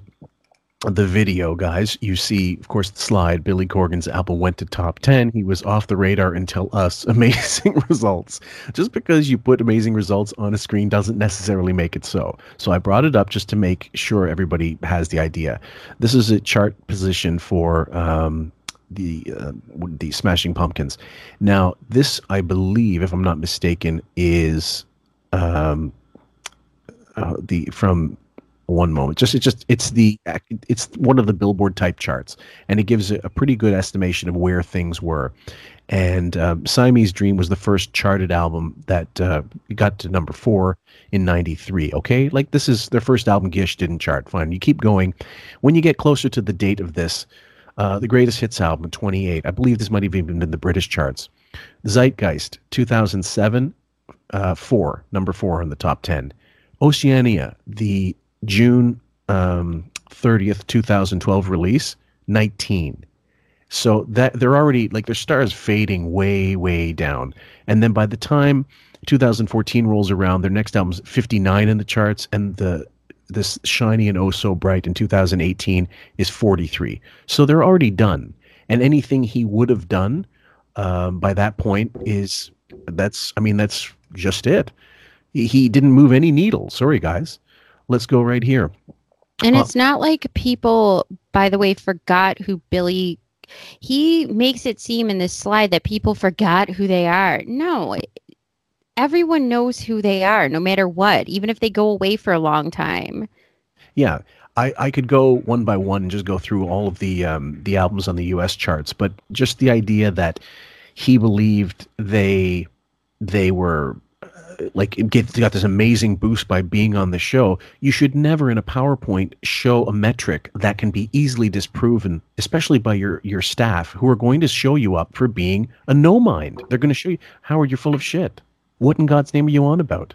the video, guys, you see, of course, the slide. Billy Corgan's album went to top 10. He was off the radar until us. Amazing results. Just because you put amazing results on a screen doesn't necessarily make it so. So I brought it up just to make sure everybody has the idea. This is a chart position for um, the uh, the Smashing Pumpkins. Now, this, I believe, if I'm not mistaken, is um, uh, the from one moment. Just it's just it's the it's one of the Billboard type charts, and it gives a, a pretty good estimation of where things were. And um, Siamese Dream was the first charted album that uh, got to number four in '93. Okay, like this is their first album. Gish didn't chart. Fine, you keep going. When you get closer to the date of this, uh, the greatest hits album, 28. I believe this might have even been the British charts. Zeitgeist, 2007, uh, four, number four on the top 10. Oceania, the June um, 30th, 2012 release, 19. So that they're already like their stars fading way, way down. And then by the time 2014 rolls around, their next album's 59 in the charts, and the this shiny and oh so bright in 2018 is 43. So they're already done. And anything he would have done um, by that point is that's I mean that's just it. He, didn't move any needle. Sorry guys. Let's go right here. And Uh, it's not like people, by the way, forgot who Billy. He makes it seem in this slide that people forgot who they are. No, everyone knows who they are, no matter what, even if they go away for a long time. Yeah, I, I could go one by one and just go through all of the um, the albums on the U.S. charts, but just the idea that he believed they they were uh, like get, got this amazing boost by being on the show. You should never in a PowerPoint show a metric that can be easily disproven, especially by your your staff who are going to show you up for being a no mind. They're going to show you Howard, you're full of shit. What in God's name are you on about?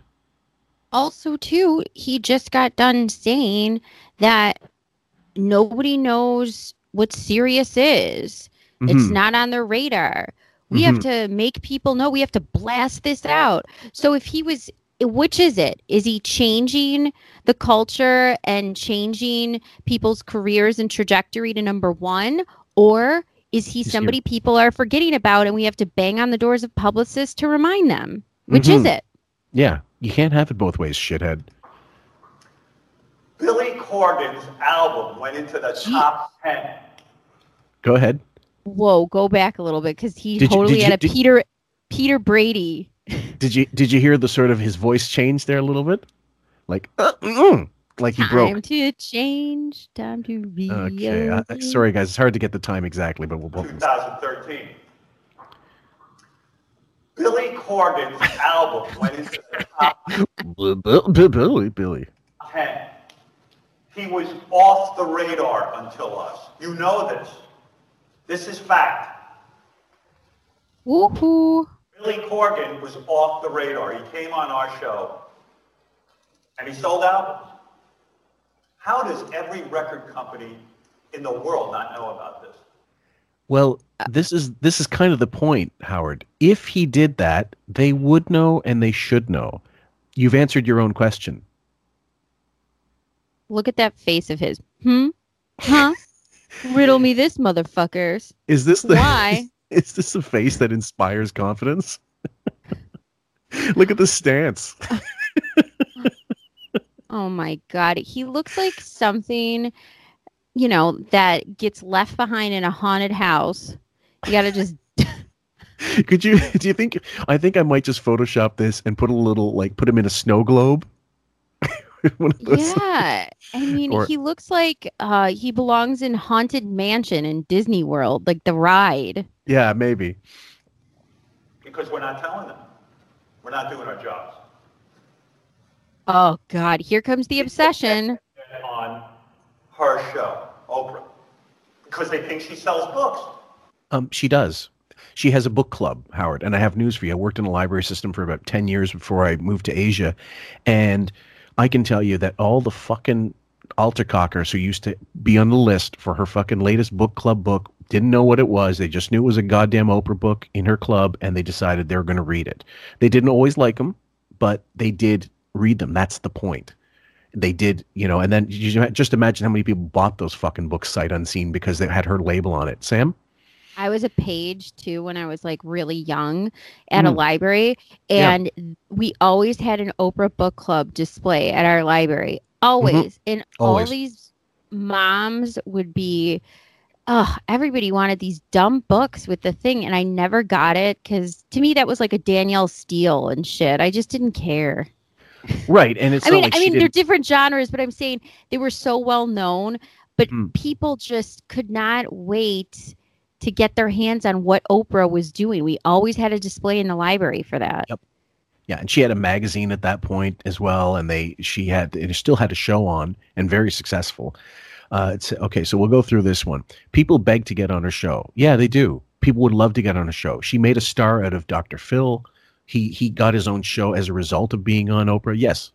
Also, too, he just got done saying that nobody knows what Sirius is. It's Mhm. not on their radar. We have Mhm. to make people know. We have to blast this out. So if he was which is it? Is he changing the culture and changing people's careers and trajectory to number 1 or is he He's somebody people are forgetting about and we have to bang on the doors of publicists to remind them? Which is Mhm. it? Yeah, you can't have it both ways, shithead. Billy Corgan's album went into the top 10. Go ahead. Whoa, go back a little bit because he Did totally did had you- a did- Peter Peter Brady. Did you did you hear the sort of his voice change there a little bit? Like uh, mm, like he Time broke. to change. Time to be. Okay, I, I- sorry guys, it's hard to get the time exactly, but we'll both. 2013. Billy Corgan's album went into the top Billy, Billy. 10. He was off the radar until us. You know this. This is fact. Woohoo! Billy Corgan was off the radar. He came on our show and he sold albums. How does every record company in the world not know about this? Well, this is this is kind of the point, Howard. If he did that, they would know and they should know. You've answered your own question. Look at that face of his. Hmm? Huh? Riddle me this, motherfuckers. Is this the Why? is this a face that inspires confidence? Look at the stance. Oh my god, he looks like something, you know, that gets left behind in a haunted house. You gotta just. Could you do you think I think I might just Photoshop this and put a little like put him in a snow globe? One of those- Yeah, I mean, Or- he looks like uh, he belongs in Haunted Mansion in Disney World, like the ride. Yeah, maybe. Because we're not telling them. We're not doing our jobs. Oh God, here comes the obsession. On her show, Oprah. Because they think she sells books. Um, she does. She has a book club, Howard, and I have news for you. I worked in a library system for about ten years before I moved to Asia, and I can tell you that all the fucking altercockers who used to be on the list for her fucking latest book club book didn't know what it was. They just knew it was a goddamn Oprah book in her club, and they decided they were going to read it. They didn't always like them, but they did read them. That's the point. they did, you know, and then just imagine how many people bought those fucking books sight unseen because they had her label on it. Sam? I was a page too when I was like really young at a Mm. library, Yeah. and we always had an Oprah book club display at our library. Always, and all these moms would be, oh, everybody wanted these dumb books with the thing, and I never got it because to me that was like a Danielle Steel and shit. I just didn't care. Right. And it's I mean, like I mean, they're different genres, but I'm saying they were so well known, but Hmm. people just could not wait to get their hands on what Oprah was doing. We always had a display in the library for that. Yep. Yeah, and she had a magazine at that point as well, and they she had it still had a show on and very successful. Uh, it's okay, so we'll go through this one. People beg to get on her show. Yeah, they do. People would love to get on a show. She made a star out of Dr. Phil. He he got his own show as a result of being on Oprah. Yes.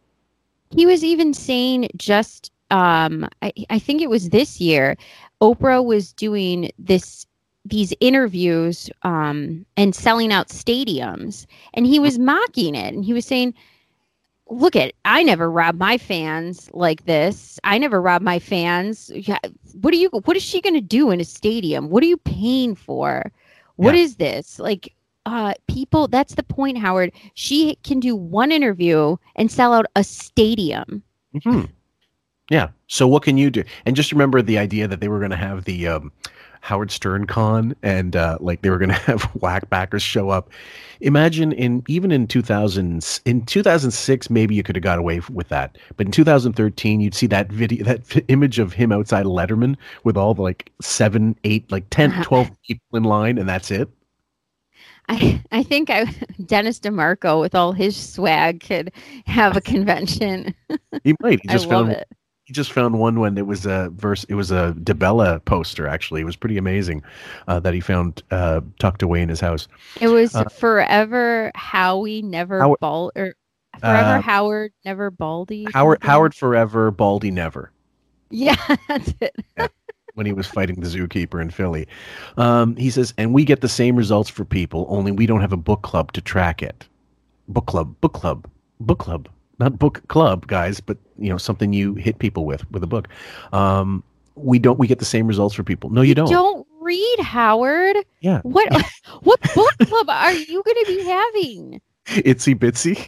He was even saying just um I, I think it was this year, Oprah was doing this these interviews um and selling out stadiums and he was mocking it and he was saying look at I never rob my fans like this. I never rob my fans. What are you what is she going to do in a stadium? What are you paying for? What Yeah. is this? Like uh people that's the point Howard. She can do one interview and sell out a stadium. hmm Yeah. So what can you do? And just remember the idea that they were going to have the um, Howard Stern con and uh, like they were going to have whackbaggers show up. Imagine in even in 2000 in 2006 maybe you could have got away with that. But in 2013 you'd see that video that image of him outside Letterman with all the like 7 8 like 10 12 people in line and that's it. I I think I Dennis DeMarco with all his swag could have a convention. He might. He I just love found it. Just found one when it was a verse. It was a DeBella poster. Actually, it was pretty amazing uh, that he found uh, tucked away in his house. It was Uh, forever Howie, never Howard- bald or forever Uh, Howard, never Baldy. Howard something? Howard forever, Baldy never. Yeah, that's it. When he was fighting the zookeeper in Philly, um, he says, and we get the same results for people, only we don't have a book club to track it. Book club, book club, book club, not book club, guys, but you know something you hit people with with a book. Um, we don't. We get the same results for people. No, you don't. Don't read Howard. Yeah. What what book club are you going to be having? itsy bitsy.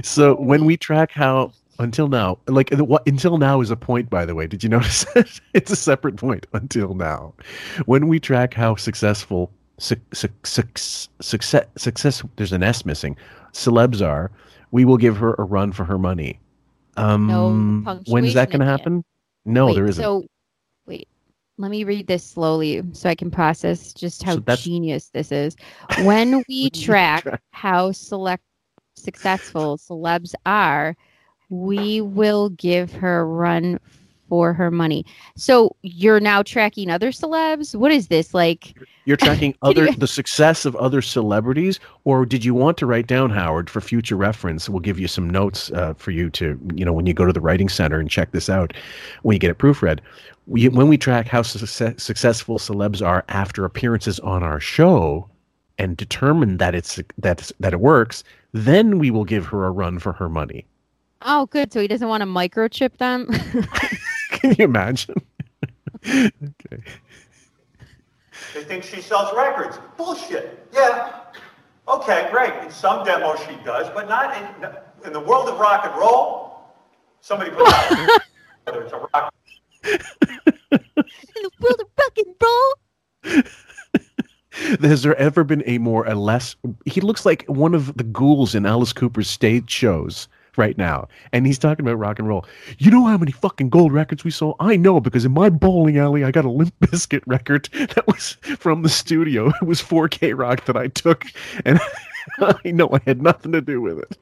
so when we track how until now, like what until now is a point, by the way. Did you notice? that? it's a separate point until now. When we track how successful su- su- suc- success success there's an S missing celebs are, we will give her a run for her money. Um, when is that going to happen? No, Wait, there isn't. So wait, let me read this slowly so I can process just how So genius this is. When we track how select successful celebs are, we will give her a run for her money. So you're now tracking other celebs? What is this like? You're tracking other the success of other celebrities, or did you want to write down Howard for future reference? We'll give you some notes uh, for you to, you know, when you go to the writing center and check this out, when you get it proofread. We, when we track how success, successful celebs are after appearances on our show, and determine that it's that that it works, then we will give her a run for her money. Oh, good. So he doesn't want to microchip them. Can you imagine? okay. They think she sells records. Bullshit. Yeah. Okay, great. In some demos she does, but not in, in the world of rock and roll. Somebody put out whether it's a rock. In the world of rock and roll. Has there ever been a more a less? He looks like one of the ghouls in Alice Cooper's stage shows right now, and he's talking about rock and roll. You know how many fucking gold records we sold? I know because in my bowling alley, I got a Limp Bizkit record that was from the studio. It was 4K rock that I took, and I know I had nothing to do with it.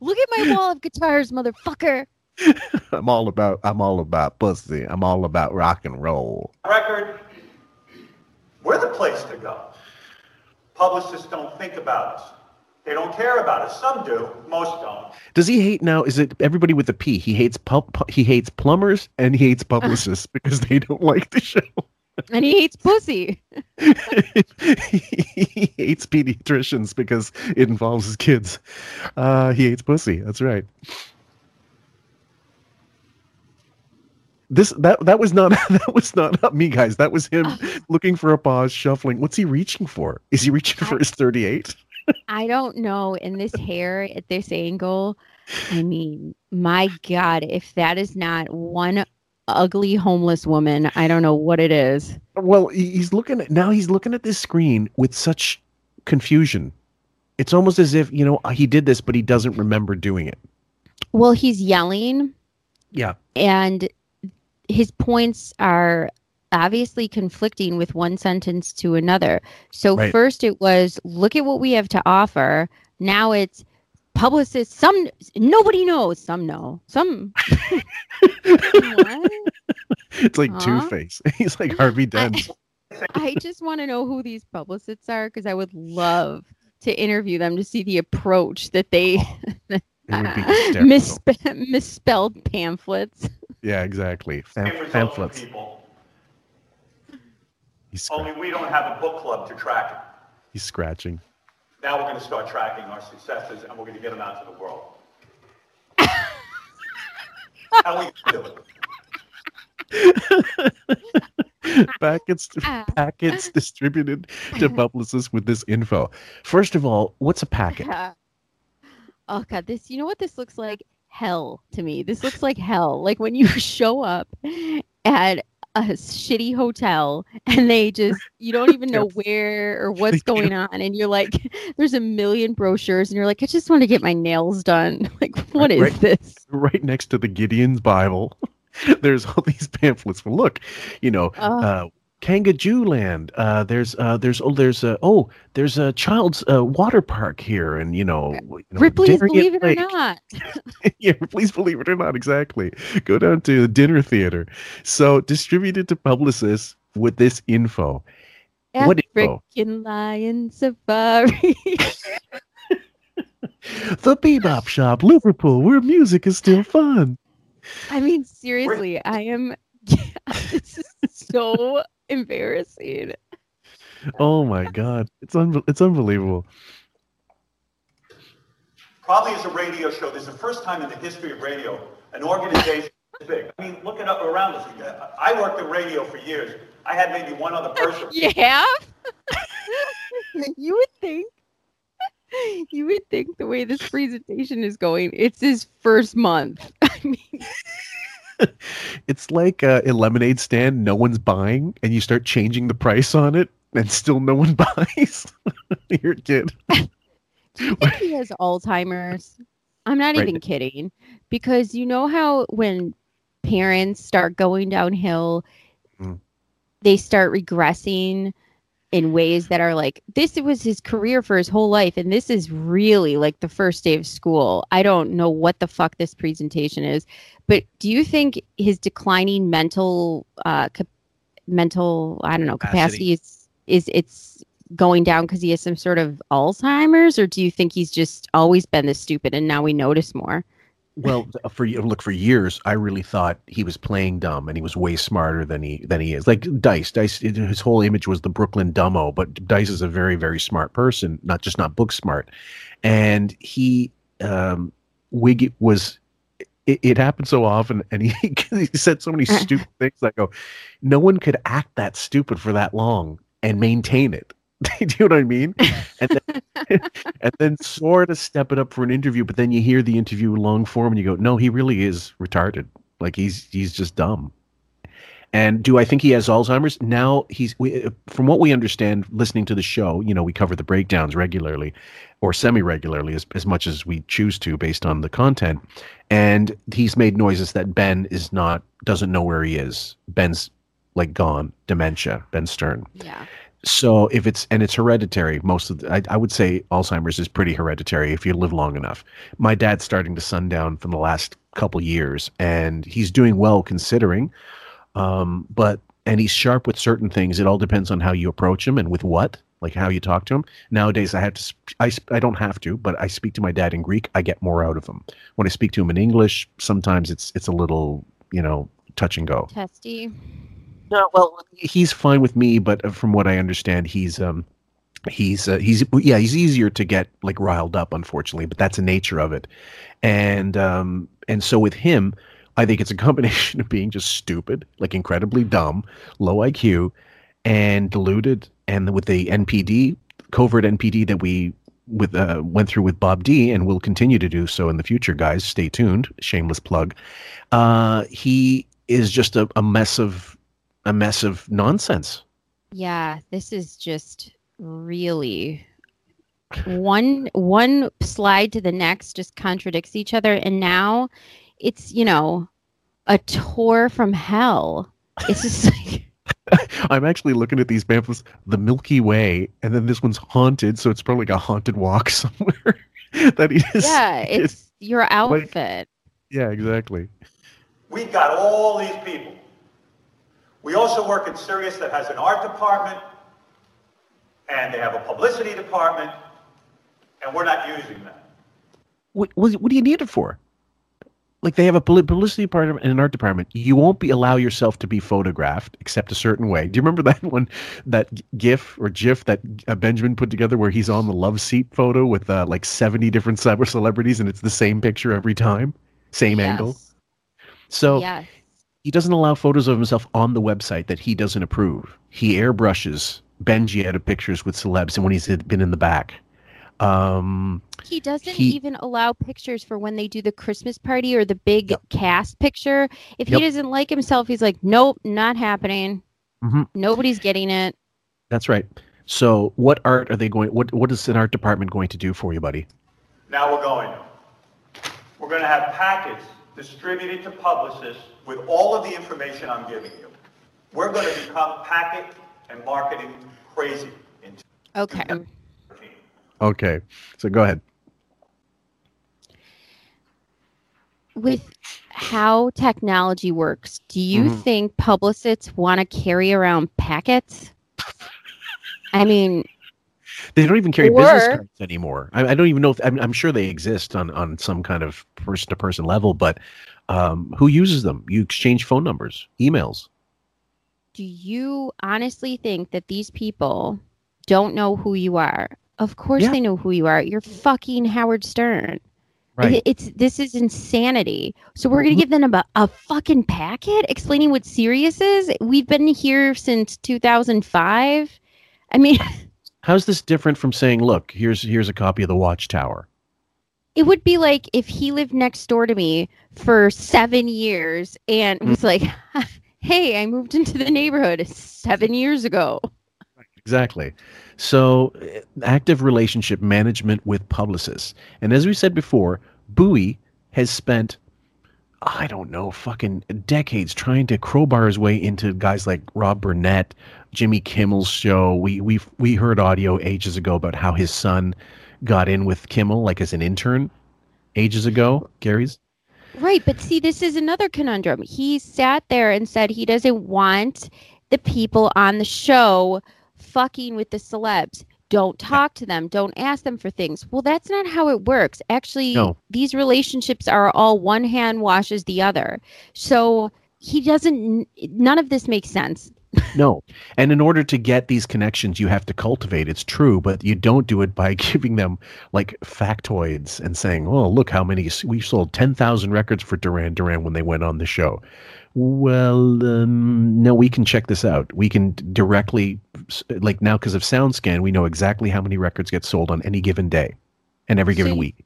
Look at my wall of guitars, motherfucker. I'm all about I'm all about pussy. I'm all about rock and roll. record, we're the place to go. Publicists don't think about us. They don't care about us. Some do, most don't. Does he hate now? Is it everybody with a P? He hates pu- pu- he hates plumbers and he hates publicists because they don't like the show. And he hates pussy. he hates pediatricians because it involves his kids. Uh, he hates pussy. That's right. This that that was not that was not me, guys. That was him looking for a pause, shuffling. What's he reaching for? Is he reaching for his thirty-eight? I don't know. In this hair at this angle, I mean, my God, if that is not one ugly homeless woman, I don't know what it is. Well, he's looking at now. He's looking at this screen with such confusion. It's almost as if you know uh, he did this, but he doesn't remember doing it. Well, he's yelling, Yeah. and his points are obviously conflicting with one sentence to another. So Right. first it was look at what we have to offer. Now it's publicists some nobody knows, some know. Some What? It's like Huh? Two Face. He's like Harvey Dent. I just want to know who these publicists are because I would love to interview them to see the approach that they oh, It would be hysterical. mispe- misspelled pamphlets. Yeah, exactly. Pam- Same results for pamphlets. people. He's, Only we don't have a book club to track it. he's scratching. Now we're going to start tracking our successes and we're going to get them out to the world. How we do it? packets Ah. packets distributed to publicists with this info. First of all, what's a packet? oh god, this you know what this looks like? Hell to me. This looks like hell. Like when you show up at a shitty hotel and they just you don't even know where or what's going on and you're like there's a million brochures and you're like I just want to get my nails done. Like what is Right- this? Right next to the Gideon's Bible, there's all these pamphlets. Well, look, you know, uh, Kangajoo Land. Uh, there's uh, there's oh there's a oh there's a child's uh, water park here, and you know, you know Ripley's believe it or not. yeah, please believe it or not, exactly. Go down to the dinner theater. So distributed to publicists with this info. What info? African lion safari. The Bebop Shop, Liverpool, where music is still fun. I mean, seriously, I am. this is so embarrassing. Oh my god, it's un- it's unbelievable. Probably as a radio show, this is the first time in the history of radio an organization this big. I mean, look at up around us. I worked in radio for years. I had maybe one other person. You have? you would think. You would think the way this presentation is going, it's his first month. I mean, It's like uh, a lemonade stand no one's buying, and you start changing the price on it, and still no one buys. You're a kid. do you think he has Alzheimer's? I'm not Right. even kidding. Because you know how when parents start going downhill, Mm. they start regressing in ways that are like this was his career for his whole life and this is really like the first day of school i don't know what the fuck this presentation is but do you think his declining mental uh cap- mental i don't know Capacity. capacity is is it's going down because he has some sort of alzheimer's or do you think he's just always been this stupid and now we notice more Well, for you look for years, I really thought he was playing dumb, and he was way smarter than he than he is. Like Dice, Dice, his whole image was the Brooklyn dumbo, but Dice is a very very smart person, not just not book smart. And he, um, Wig was. It, it happened so often, and he, he said so many stupid things. I go, no one could act that stupid for that long and maintain it. Do you know what I mean? And then, and then sort of step it up for an interview, but then you hear the interview long form and you go, no, he really is retarded. Like he's he's just dumb. And do I think he has Alzheimer's? Now he's we, uh, from what we understand, listening to the show, you know, we cover the breakdowns regularly or semi-regularly as, as much as we choose to based on the content. And he's made noises that Ben is not doesn't know where he is. Ben's like gone, dementia, Ben Stern. yeah So if it's and it's hereditary, most of the, I, I would say Alzheimer's is pretty hereditary if you live long enough. My dad's starting to sundown from the last couple years, and he's doing well considering. Um, but and he's sharp with certain things. It all depends on how you approach him and with what, like how you talk to him. Nowadays, I have to. I I don't have to, but I speak to my dad in Greek. I get more out of him. When I speak to him in English, sometimes it's it's a little you know touch and go. testy No, well, he's fine with me, but uh, from what I understand, he's um, he's uh, he's yeah, he's easier to get like riled up, unfortunately. But that's the nature of it, and um, and so with him, I think it's a combination of being just stupid, like incredibly dumb, low IQ, and deluded. And with the NPD, covert NPD that we with uh, went through with Bob D, and will continue to do so in the future, guys. Stay tuned. Shameless plug. Uh, he is just a, a mess of a mess of nonsense. Yeah, this is just really one one slide to the next just contradicts each other and now it's you know a tour from hell it's just like I'm actually looking at these pamphlets, the Milky Way, and then this one's haunted, so it's probably like a haunted walk somewhere that he is. yeah it's your outfit yeah, exactly. We've got all these people. We also work at Sirius that has an art department, and they have a publicity department, and we're not using them. What, what, what do you need it for? Like they have a publicity department and an art department. You won't be allow yourself to be photographed except a certain way. Do you remember that one, that GIF or GIF that uh, Benjamin put together where he's on the love seat photo with uh, like seventy different cyber celebrities and it's the same picture every time, same angle. So yes he doesn't allow photos of himself on the website that he doesn't approve. He airbrushes Benji out of pictures with celebs and when he's been in the back. Um, he doesn't he- even allow pictures for when they do the christmas party or the big cast picture if Yep. he doesn't like himself he's like nope not happening mhm. nobody's getting it That's right. So, what art are they going? What What is an art department going to do for you, buddy? Now we're going. We're going to have packets distributed to publicists with all of the information I'm giving you. We're going to become packet and marketing crazy in okay Okay, so go ahead. with how technology works do you Mhm. think publicists want to carry around packets i mean They don't even carry business cards anymore. I, I don't even know if I'm, I'm sure they exist on on some kind of person to person level, but um, who uses them? You exchange phone numbers, emails. do you honestly think that these people don't know who you are of course Yeah. they know who you are you're fucking howard stern Right. It's this is insanity. So we're gonna give them a, a fucking packet explaining what Sirius is. We've been here since 2005. I mean, How's this different from saying, "Look, here's here's a copy of the Watchtower"? It would be like if he lived next door to me for seven years and was like, "Hey, I moved into the neighborhood seven years ago." Exactly. So, uh, active relationship management with publicists. And as we said before, Bowie has spent, I don't know, fucking decades trying to crowbar his way into guys like Rob Burnett, Jimmy Kimmel's show. We we we heard audio ages ago about how his son got in with Kimmel like as an intern ages ago. Gary's. Right, but see, this is another conundrum. He sat there and said he doesn't want the people on the show fucking with the celebs. Don't talk to them. Don't ask them for things. Well, that's not how it works. Actually, No. these relationships are all one hand washes the other. So he doesn't, none of this makes sense. No. And in order to get these connections, you have to cultivate. It's true, but you don't do it by giving them like factoids and saying, "Oh, look how many we sold ten thousand records for Duran Duran when they went on the show." Well, um, no, we can check this out. We can directly, like now, because of SoundScan, we know exactly how many records get sold on any given day, and every given So you- week.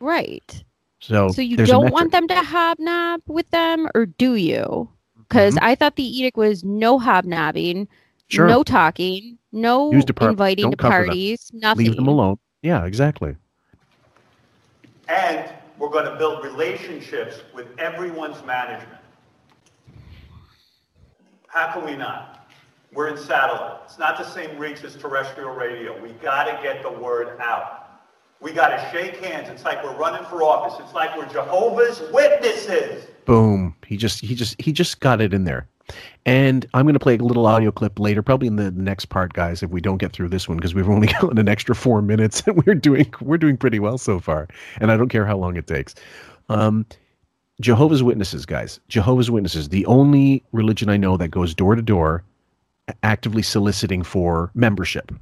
Right. So, So you don't want them to hobnob with them, or do you? Because Mm-hmm. I thought the edict was no hobnobbing, Sure. no talking, no News inviting to cover them. parties, nothing. Leave them alone. Yeah, exactly. And we're going to build relationships with everyone's management. How can we not? We're in satellite. It's not the same reach as terrestrial radio. We got to get the word out. We got to shake hands. It's like we're running for office. It's like we're Jehovah's Witnesses. Boom. He just he just he just got it in there. And I'm going to play a little audio clip later, probably in the next part, guys, if we don't get through this one, because we've only got an extra four minutes, and we're doing we're doing pretty well so far. And I don't care how long it takes. Um, Jehovah's Witnesses, guys. Jehovah's Witnesses, the only religion I know that goes door to door, actively soliciting for membership.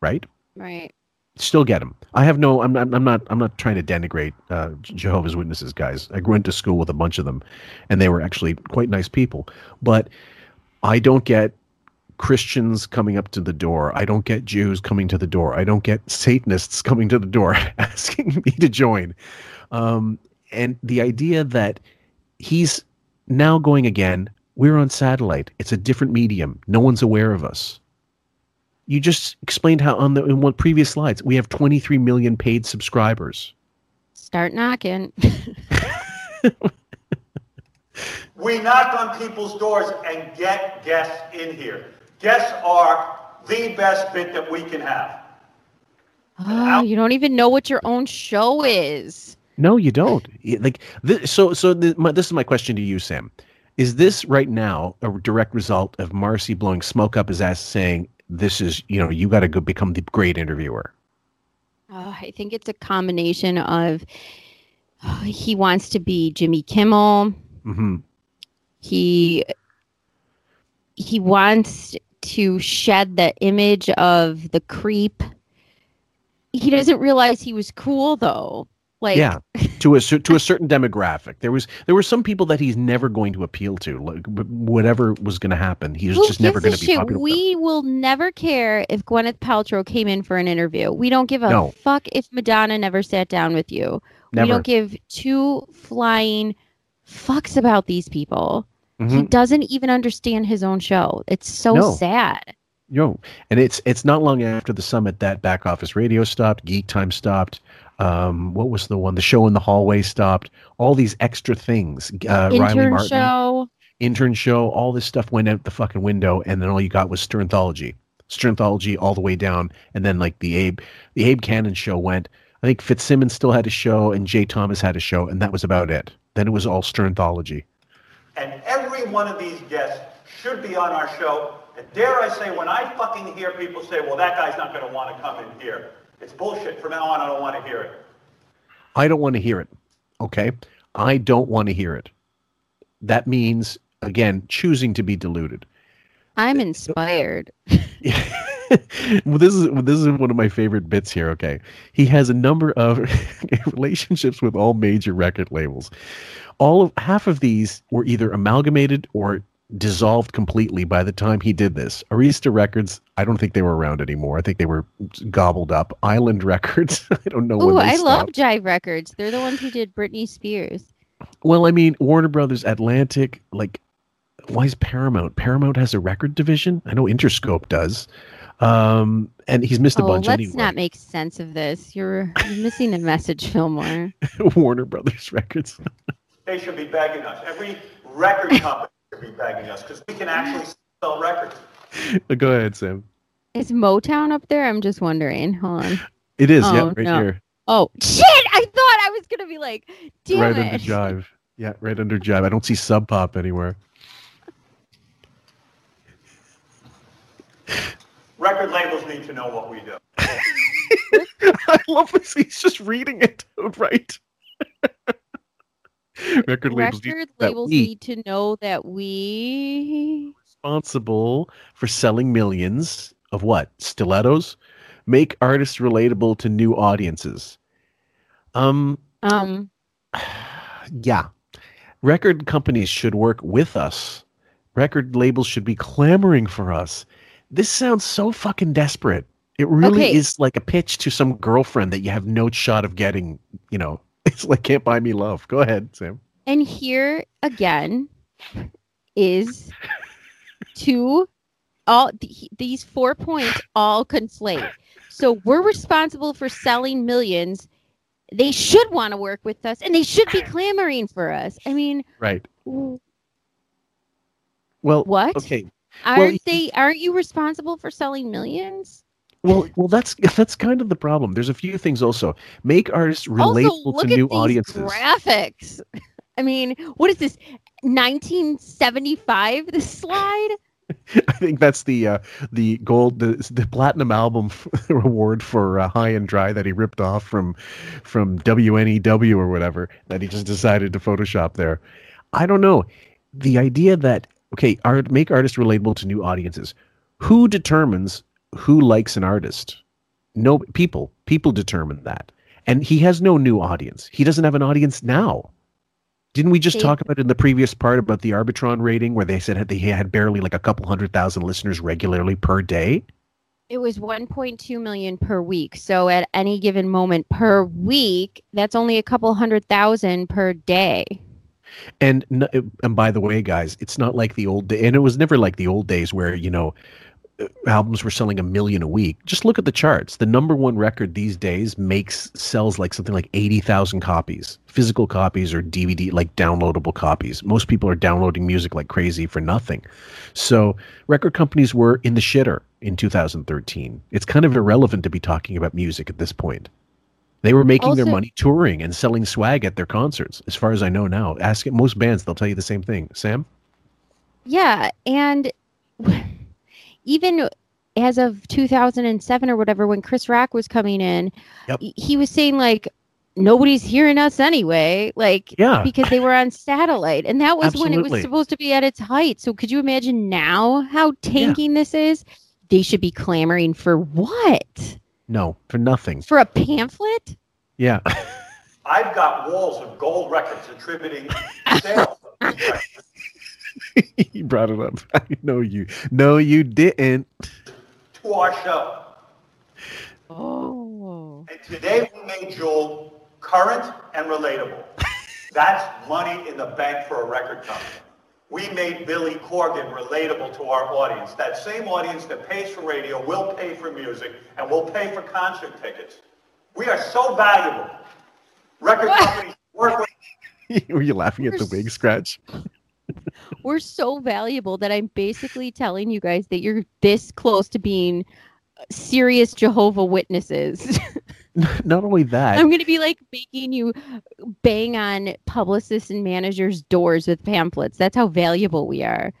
Right? Right. Still get them. I have no. I'm not. I'm not. I'm not trying to denigrate uh, Jehovah's Witnesses guys. I went to school with a bunch of them, and they were actually quite nice people. But I don't get Christians coming up to the door. I don't get Jews coming to the door. I don't get Satanists coming to the door asking me to join. Um, and the idea that he's now going again, we're on satellite. It's a different medium. No one's aware of us. You just explained how on the in one previous slides we have 23 million paid subscribers. Start knocking. We knock on people's doors and get guests in here. Guests are the best bit that we can have. Oh, you don't even know what your own show is. No, you don't. Like this, so. So the, my, this is my question to you, Sam. Is this right now a direct result of Marcy blowing smoke up his ass, saying this is you know you got to go become the great interviewer? Uh, I think it's a combination of uh, he wants to be Jimmy Kimmel. Mm-hmm. He he wants to shed the image of the creep. He doesn't realize he was cool though. Like yeah, to a to a certain demographic. There was there were some people that he's never going to appeal to. Like whatever was going to happen, he was just never going to be shit? popular. We will never care if Gwyneth Paltrow came in for an interview. We don't give a No. fuck if Madonna never sat down with you. We don't give two flying fucks about these people. He Mhm. doesn't even understand his own show. It's so No. sad. Yo, and it's it's not long after the summit that back office radio stopped, Geek Time stopped. Um, what was the one? The show in the hallway stopped. All these extra things. Uh, Riley Intern Martin, show. intern show. All this stuff went out the fucking window, and then all you got was Sternthology, Sternthology all the way down, and then like the Abe, the Abe Kanan show went. I think Fitzsimmons still had a show, and Jay Thomas had a show, and that was about it. Then it was all Sternthology. And every one of these guests should be on our show. And dare I say, when I fucking hear people say, well, that guy's not going to want to come in here, it's bullshit. From now on, I don't want to hear it. I don't want to hear it. Okay. I don't want to hear it. That means, again, choosing to be deluded. I'm inspired. well, this is this is one of my favorite bits here. Okay, he has a number of relationships with all major record labels. All of half of these were either amalgamated or dissolved completely by the time he did this. Arista Records, I don't think they were around anymore. I think they were gobbled up. Island Records, I don't know when Ooh, they I love. Jive Records. They're the ones who did Britney Spears. Well, I mean, Warner Brothers, Atlantic, like, why is Paramount? Paramount has a record division. I know Interscope does, um, and he's missed a oh, bunch let's anyway. not make sense of this. You're, you're missing a message, Fillmore. Warner Brothers records. They should be begging us. Every record company should be begging us because we can actually sell records. Go ahead, Sam. Is Motown up there? I'm just wondering. Hold on. It is, Oh, yeah, right no. here, Oh shit! I thought I was gonna be like, damn right it. under Jive. Yeah, right under Jive. I don't see Sub Pop anywhere. Record labels need to know what we do. I love this. He's just reading it right. Record labels need Record labels need to know that we. responsible for selling millions of what stilettos, make artists relatable to new audiences. Um, Um, yeah, record companies should work with us. Record labels should be clamoring for us. This sounds so fucking desperate. It really Okay. is like a pitch to some girlfriend that you have no shot of getting. You know, it's like can't buy me love. Go ahead, Sam. and here again is two all th- these four points all conflate. So we're responsible for selling millions. They should want to work with us, and they should be clamoring for us. I mean, Right. w- Well, What? Okay. aren't they? Aren't you responsible for selling millions? Well, well, that's that's kind of the problem. There's a few things also make artists relatable also, look to at new audiences. graphics. I mean, what is this? 1975. This slide. I think that's the uh, the gold the, the platinum album award for uh, High and Dry that he ripped off from from WNEW or whatever that he just decided to Photoshop there. I don't know. The idea that okay, art make artists relatable to new audiences. Who determines who likes an artist? No people. People determine that. And he has no new audience. He doesn't have an audience now. Didn't we just They- talk about in the previous part about the Arbitron rating where they said that he had barely like a couple hundred thousand listeners regularly per day? It was 1.2 million per week. So at any given moment per week, that's only a couple hundred thousand per day. And and by the way, guys, it's not like the old day, and it was never like the old days where you know albums were selling a million a week. Just look at the charts. The number one record these days makes sells like something like eighty thousand copies, physical copies or DVD, like downloadable copies. Most people are downloading music like crazy for nothing. So record companies were in the shitter in 2013. It's kind of irrelevant to be talking about music at this point. They were making their money touring and selling swag at their concerts, as far as I know now. Ask most bands, they'll tell you the same thing. Sam? Yeah, and even as of 2007 or whatever, when Chris Rock was coming in, Yep. he- he was saying like nobody's hearing us anyway, like Yeah. because they were on satellite, and that was when it was supposed to be at its height. So could you imagine now how tanking this is? They should be clamoring for what? No, for nothing. For a pamphlet? Yeah. I've got walls of gold records attributing sales. Of these records you brought it up. I know you. No, you didn't. to our show. Oh. And today we made Joel current and relatable. That's money in the bank for a record company. We made Billy Corgan relatable to our audience. That same audience that pays for radio will pay for music and will pay for concert tickets. We are so valuable. Record companies work with Were you laughing at the wig scratch? We're so valuable that I'm basically telling you guys that you're this close to being uh, serious Jehovah Witnesses. Not only that, I'm going to be like making you uh, bang on publicists and managers' doors with pamphlets. That's how valuable we are.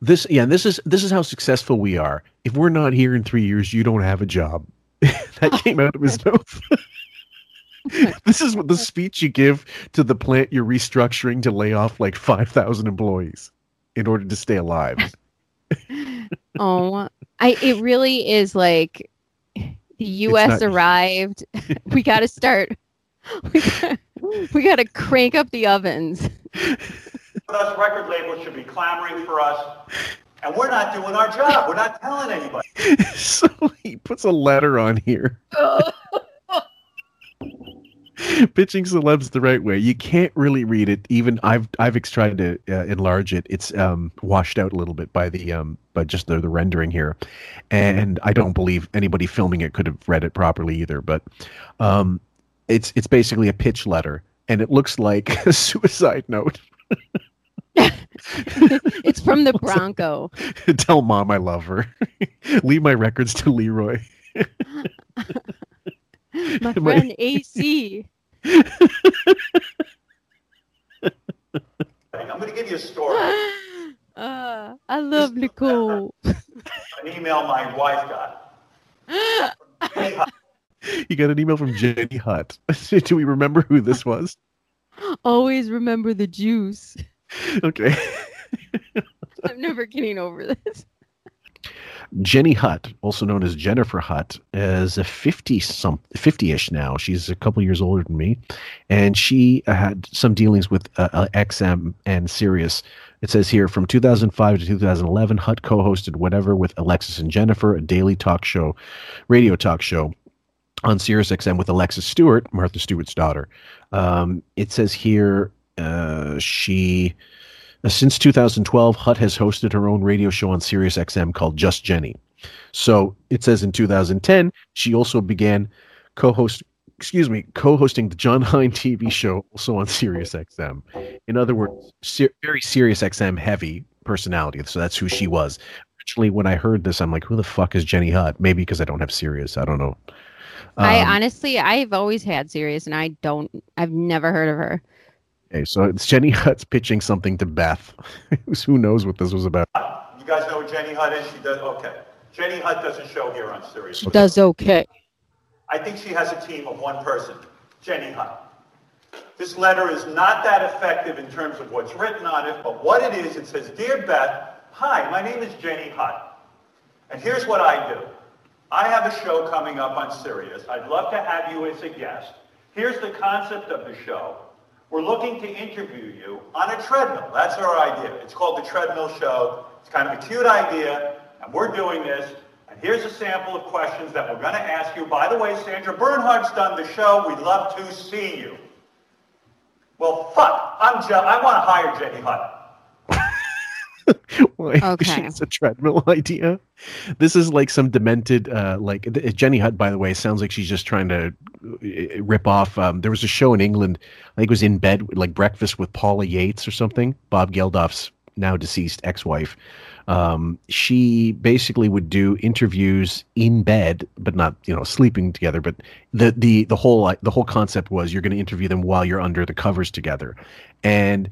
this yeah, this is this is how successful we are. If we're not here in three years, you don't have a job. that came out of his mouth. this is what the speech you give to the plant you're restructuring to lay off like five thousand employees in order to stay alive. Oh, I it really is like the U.S. not- arrived. we got to start. We got, we got to crank up the ovens. us. Record labels should be clamoring for us. And we're not doing our job. We're not telling anybody. so he puts a letter on here. Pitching celebs the right way. You can't really read it. Even I've I've tried to uh, enlarge it. It's um, washed out a little bit by the um, by just the, the rendering here, and I don't believe anybody filming it could have read it properly either. But um, it's it's basically a pitch letter, and it looks like a suicide note. it's from the Bronco. Tell mom I love her. Leave my records to Leroy. My My- friend AC. I'm going to give you a story. Uh, I love Nicole. An email my wife got. You got an email from Jenny Hutt. Do we remember who this was? Always remember the juice. Okay. I'm never getting over this. Jenny Hutt, also known as Jennifer Hutt, is a 50 some 50ish now. She's a couple years older than me, and she had some dealings with uh, uh, XM and Sirius. It says here from 2005 to 2011, Hutt co-hosted whatever with Alexis and Jennifer, a daily talk show, radio talk show on Sirius XM with Alexis Stewart, Martha Stewart's daughter. Um, it says here uh, she since 2012, Hutt has hosted her own radio show on Sirius XM called Just Jenny. So it says in 2010, she also began co-host, excuse me, co-hosting the Jon Hein TV show, also on Sirius XM. In other words, ser- very Sirius XM heavy personality. So that's who she was. Originally, when I heard this, I'm like, who the fuck is Jenny Hutt? Maybe because I don't have Sirius. I don't know. I Um, honestly, I've always had Sirius, and I don't. I've never heard of her. Okay, so it's Jenny Hutt's pitching something to Beth. who knows what this was about? You guys know who Jenny Hutt is? She does. Okay. Jenny Hutt doesn't show here on Sirius. She does okay. I think she has a team of one person, Jenny Hutt. This letter is not that effective in terms of what's written on it, but what it is, it says, Dear Beth, hi, my name is Jenny Hutt. And here's what I do. I have a show coming up on Sirius. I'd love to have you as a guest. Here's the concept of the show. We're looking to interview you on a treadmill. That's our idea. It's called the Treadmill Show. It's kind of a cute idea, and we're doing this. And here's a sample of questions that we're going to ask you. By the way, Sandra Bernhard's done the show. We'd love to see you. Well, fuck. I'm Je- I want to hire Jenny Hutt. Why Okay. it's a treadmill idea. This is like some demented, uh, like Jenny Hutt. By the way, sounds like she's just trying to uh, rip off. Um, there was a show in England, I think it was in bed, like breakfast with Paula Yates or something. Bob Geldof's now deceased ex-wife. Um, she basically would do interviews in bed, but not you know sleeping together. But the the the whole the whole concept was you're going to interview them while you're under the covers together, and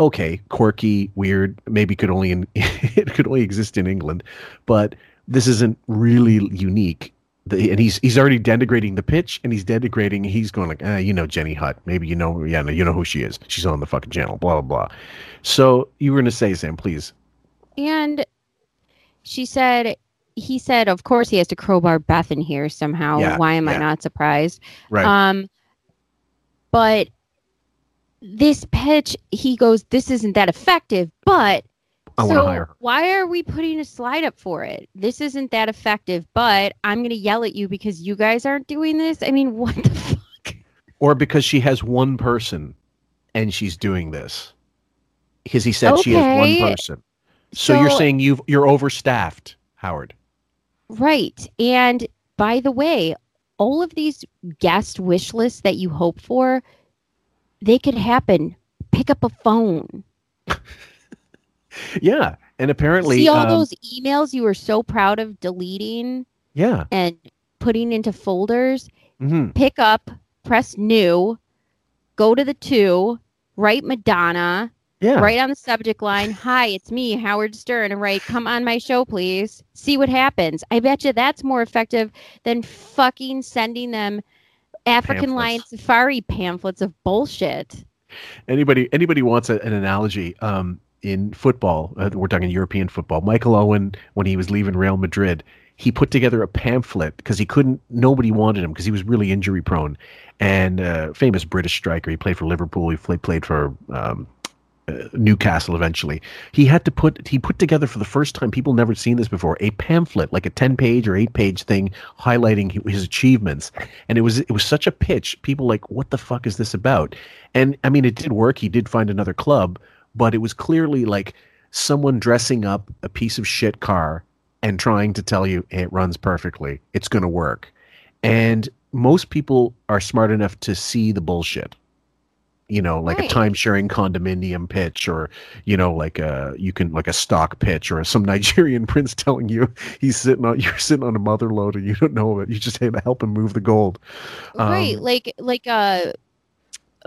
okay, quirky, weird, maybe could only in, it could only exist in England, but this isn't really unique. The, and he's he's already denigrating the pitch, and he's denigrating. He's going like, ah, you know, Jenny Hutt. Maybe you know, yeah, no, you know who she is. She's on the fucking channel. Blah blah blah. So you were gonna say, Sam, please. And she said, he said, of course he has to crowbar Beth in here somehow. Yeah, Why am I not surprised? Right. Um, but this pitch, he goes, this isn't that effective, but I so hire why are we putting a slide up for it? This isn't that effective, but I'm going to yell at you because you guys aren't doing this. I mean, what the fuck? Or because she has one person, and she's doing this. Because he said she has one person. So, you're saying you've you're overstaffed, Howard. Right. And by the way, all of these guest wish lists that you hope for, they could happen. Pick up a phone. Yeah, and apparently, See all um, those emails you were so proud of deleting yeah. and putting into folders. hmm Pick up, press new, go to the two, write Madonna, Yeah. write on the subject line, Hi, it's me, Howard Stern, and write, Come on my show, please. See what happens. I bet you that's more effective than fucking sending them African Lion Safari pamphlets of bullshit. anybody anybody wants a, an analogy um in football uh, we're talking european football. Michael owen when he was leaving real madrid he put together a pamphlet because he couldn't nobody wanted him because he was really injury prone. And uh, famous british striker he played for liverpool he played, played for um, Newcastle eventually. He had to put he put together for the first time people never seen this before a pamphlet like a 10 page or 8 page thing highlighting his achievements. And it was it was such a pitch people like what the fuck is this about? And I mean it did work. He did find another club but it was clearly like someone dressing up a piece of shit car and trying to tell you it runs perfectly. It's going to work. And most people are smart enough to see the bullshit you know like Right. a time sharing condominium pitch or you know like a you can like a stock pitch or some nigerian prince telling you he's sitting on you're sitting on a mother load and you don't know it you just have to help him move the gold right. Um, Like like uh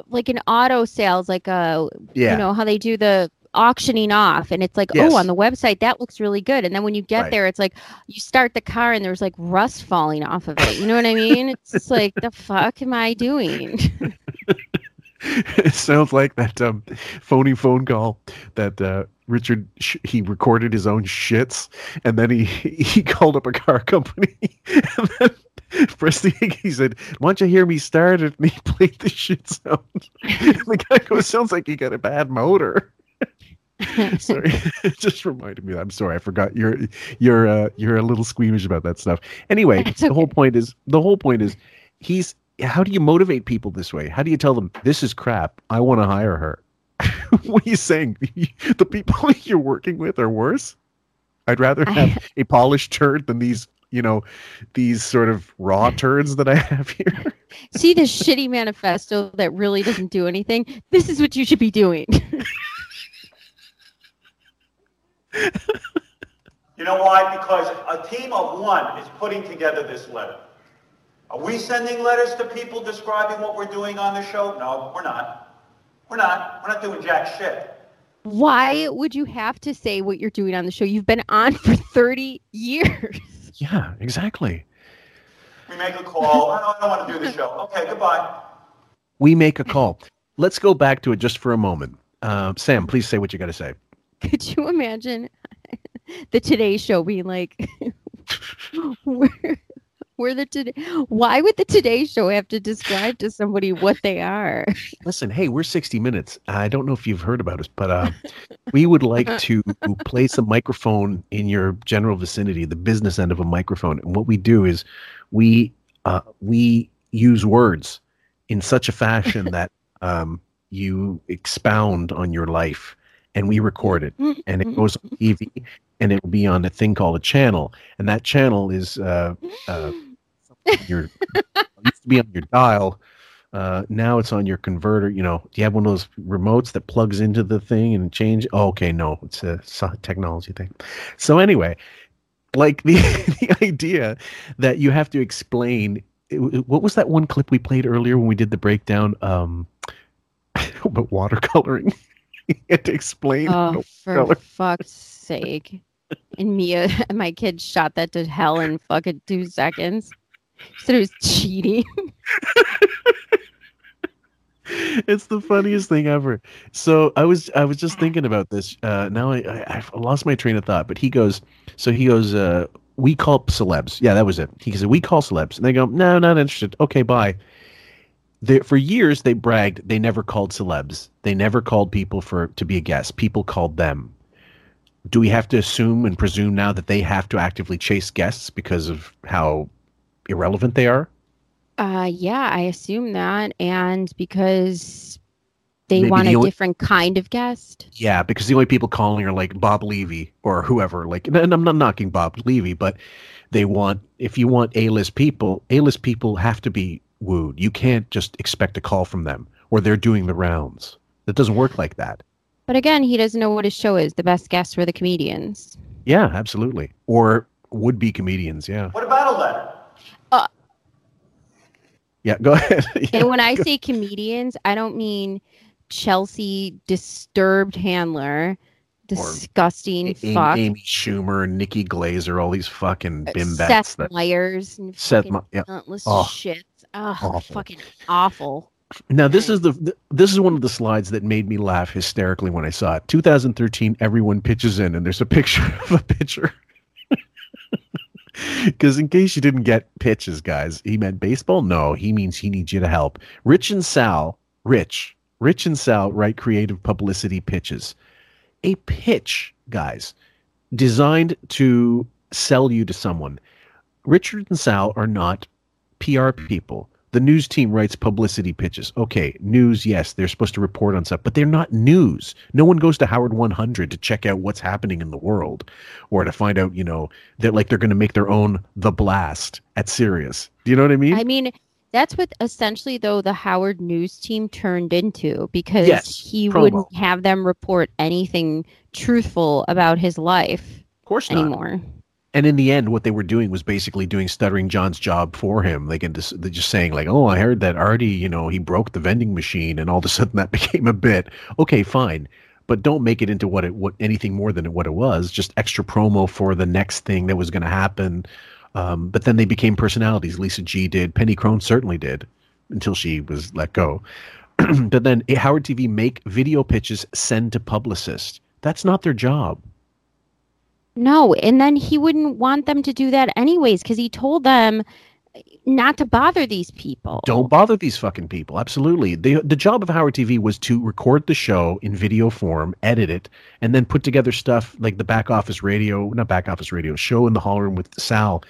like an auto sales, like uh Yeah. you know, how they do the auctioning off and it's like, Yes. oh, on the website that looks really good. And then when you get Right. there, it's like you start the car and there's like rust falling off of it. You know what I mean? It's like the fuck am I doing? it sounds like that um, phony phone call that uh, Richard sh- he recorded his own shits and then he he called up a car company and then thing he said, "Why don't you hear me start it?" And he played the shit sound. And the guy goes, "Sounds like you got a bad motor." sorry, it just reminded me. I'm sorry, I forgot. You're you're uh, you're a little squeamish about that stuff. Anyway, the whole point is the whole point is he's. How do you motivate people this way? How do you tell them this is crap? I want to hire her. what are you saying? the people you're working with are worse. I'd rather have a polished turd than these, you know, these sort of raw turds that I have here. See this shitty manifesto that really doesn't do anything? This is what you should be doing. You know why? Because a team of one is putting together this letter. Are we sending letters to people describing what we're doing on the show? No, we're not. We're not. We're not doing jack shit. Why would you have to say what you're doing on the show? You've been on for 30 years. Yeah, exactly. We make a call. I don't, I don't want to do the show. Okay, goodbye. We make a call. Let's go back to it just for a moment. Uh, Sam, please say what you got to say. Could you imagine the Today Show being like, we're, we're the today. Why would the Today Show have to describe to somebody what they are? Listen, hey, we're 60 Minutes. I don't know if you've heard about us, but uh, we would like to place a microphone in your general vicinity, the business end of a microphone. And what we do is we uh, we use words in such a fashion that um, you expound on your life, and we record it, and it goes on TV, and it will be on a thing called a channel, and that channel is uh, uh, your it used to be on your dial. Uh, now it's on your converter. You know, do you have one of those remotes that plugs into the thing and change? Oh, okay, no, it's a technology thing. So anyway, like the the idea that you have to explain. What was that one clip we played earlier when we did the breakdown? Um, about watercoloring. you had to explain. Oh, for watercolor. fuck's sake! And Mia, my kid, shot that to hell in fucking two seconds. Said it was cheating. it's the funniest thing ever. So I was I was just thinking about this. Uh, now I, I I've lost my train of thought. But he goes, so he goes, uh, we call celebs. Yeah, that was it. He said we call celebs, and they go, no, not interested. Okay, bye. They, for years they bragged they never called celebs. They never called people for to be a guest. People called them. Do we have to assume and presume now that they have to actively chase guests because of how irrelevant they are? Uh, yeah, I assume that, and because they Maybe want the a only- different kind of guest. Yeah, because the only people calling are like Bob Levy or whoever. Like, and I'm not knocking Bob Levy, but they want if you want A-list people, A-list people have to be wooed. You can't just expect a call from them or they're doing the rounds. That doesn't work like that. But again, he doesn't know what his show is. The best guests were the comedians. Yeah, absolutely. Or would be comedians. Yeah. What about a letter? Yeah. Go ahead. Yeah, and when I say comedians, I don't mean Chelsea disturbed handler, disgusting Amy, fuck. Amy Schumer, Nikki Glazer, all these fucking uh, bimbats. Seth that, Myers and Seth fucking My- yeah. Oh, shit. Oh, awful. fucking awful. Now this is the this is one of the slides that made me laugh hysterically when I saw it. 2013, everyone pitches in, and there's a picture of a pitcher. Because in case you didn't get pitches, guys, he meant baseball. No, he means he needs you to help. Rich and Sal, Rich, Rich and Sal write creative publicity pitches. A pitch, guys, designed to sell you to someone. Richard and Sal are not PR people. The news team writes publicity pitches. Okay, news, yes, they're supposed to report on stuff, but they're not news. No one goes to Howard 100 to check out what's happening in the world or to find out, you know, that like they're going to make their own The Blast at Sirius. Do you know what I mean? I mean, that's what essentially though the Howard News team turned into because Yes, he promo. wouldn't have them report anything truthful about his life of course not. anymore. And in the end, what they were doing was basically doing Stuttering John's job for him. They can just, they're just saying like, "Oh, I heard that Artie, you know, he broke the vending machine," and all of a sudden that became a bit. Okay, fine, but don't make it into what it what anything more than what it was. Just extra promo for the next thing that was going to happen. Um, but then they became personalities. Lisa G did. Penny Crone certainly did, until she was let go. but then eh, Howard TV make video pitches, send to publicists. That's not their job. No, and then he wouldn't want them to do that anyways because he told them eh, not to bother these people. Don't bother these fucking people. Absolutely. The the job of Howard TV was to record the show in video form, edit it, and then put together stuff like the back office radio, not back office radio, show in the hall room with Sal.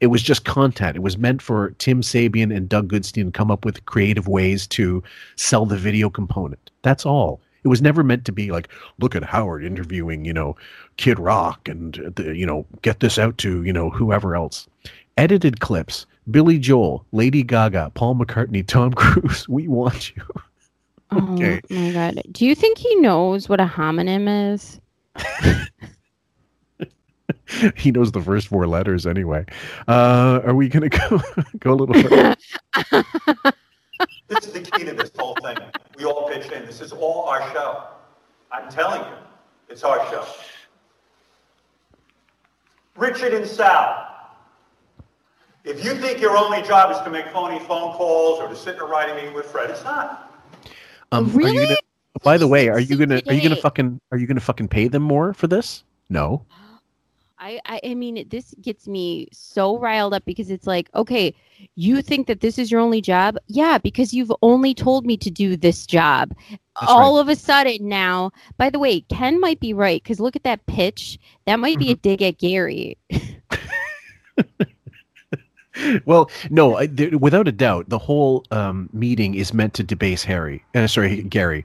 It was just content. It was meant for Tim Sabean and Doug Goodstein to come up with creative ways to sell the video component. That's all. It was never meant to be like, look at Howard interviewing, you know, Kid Rock and, uh, the, you know, get this out to, you know, whoever else. Edited clips Billy Joel, Lady Gaga, Paul McCartney, Tom Cruise. We want you. Okay. Oh my god. Do you think he knows what a homonym is? he knows the first four letters anyway. Uh, are we going to go go a little further? This is the key to this whole thing. We all pitch in. This is all our show. I'm telling you, it's our show. Richard and Sal. If you think your only job is to make phony phone calls or to sit in a writing meeting with Fred, it's not. Um, Are you gonna, by the way, are you gonna are you gonna fucking are you gonna fucking pay them more for this? No. I, I I mean this gets me so riled up because it's like, okay, you think that this is your only job? Yeah, because you've only told me to do this job. All of a sudden now, by the way, Ken might be right because look at that pitch. That might be a dig at Gary. well, no, I, there, without a doubt, the whole um, meeting is meant to debase Harry. Uh, sorry, Gary,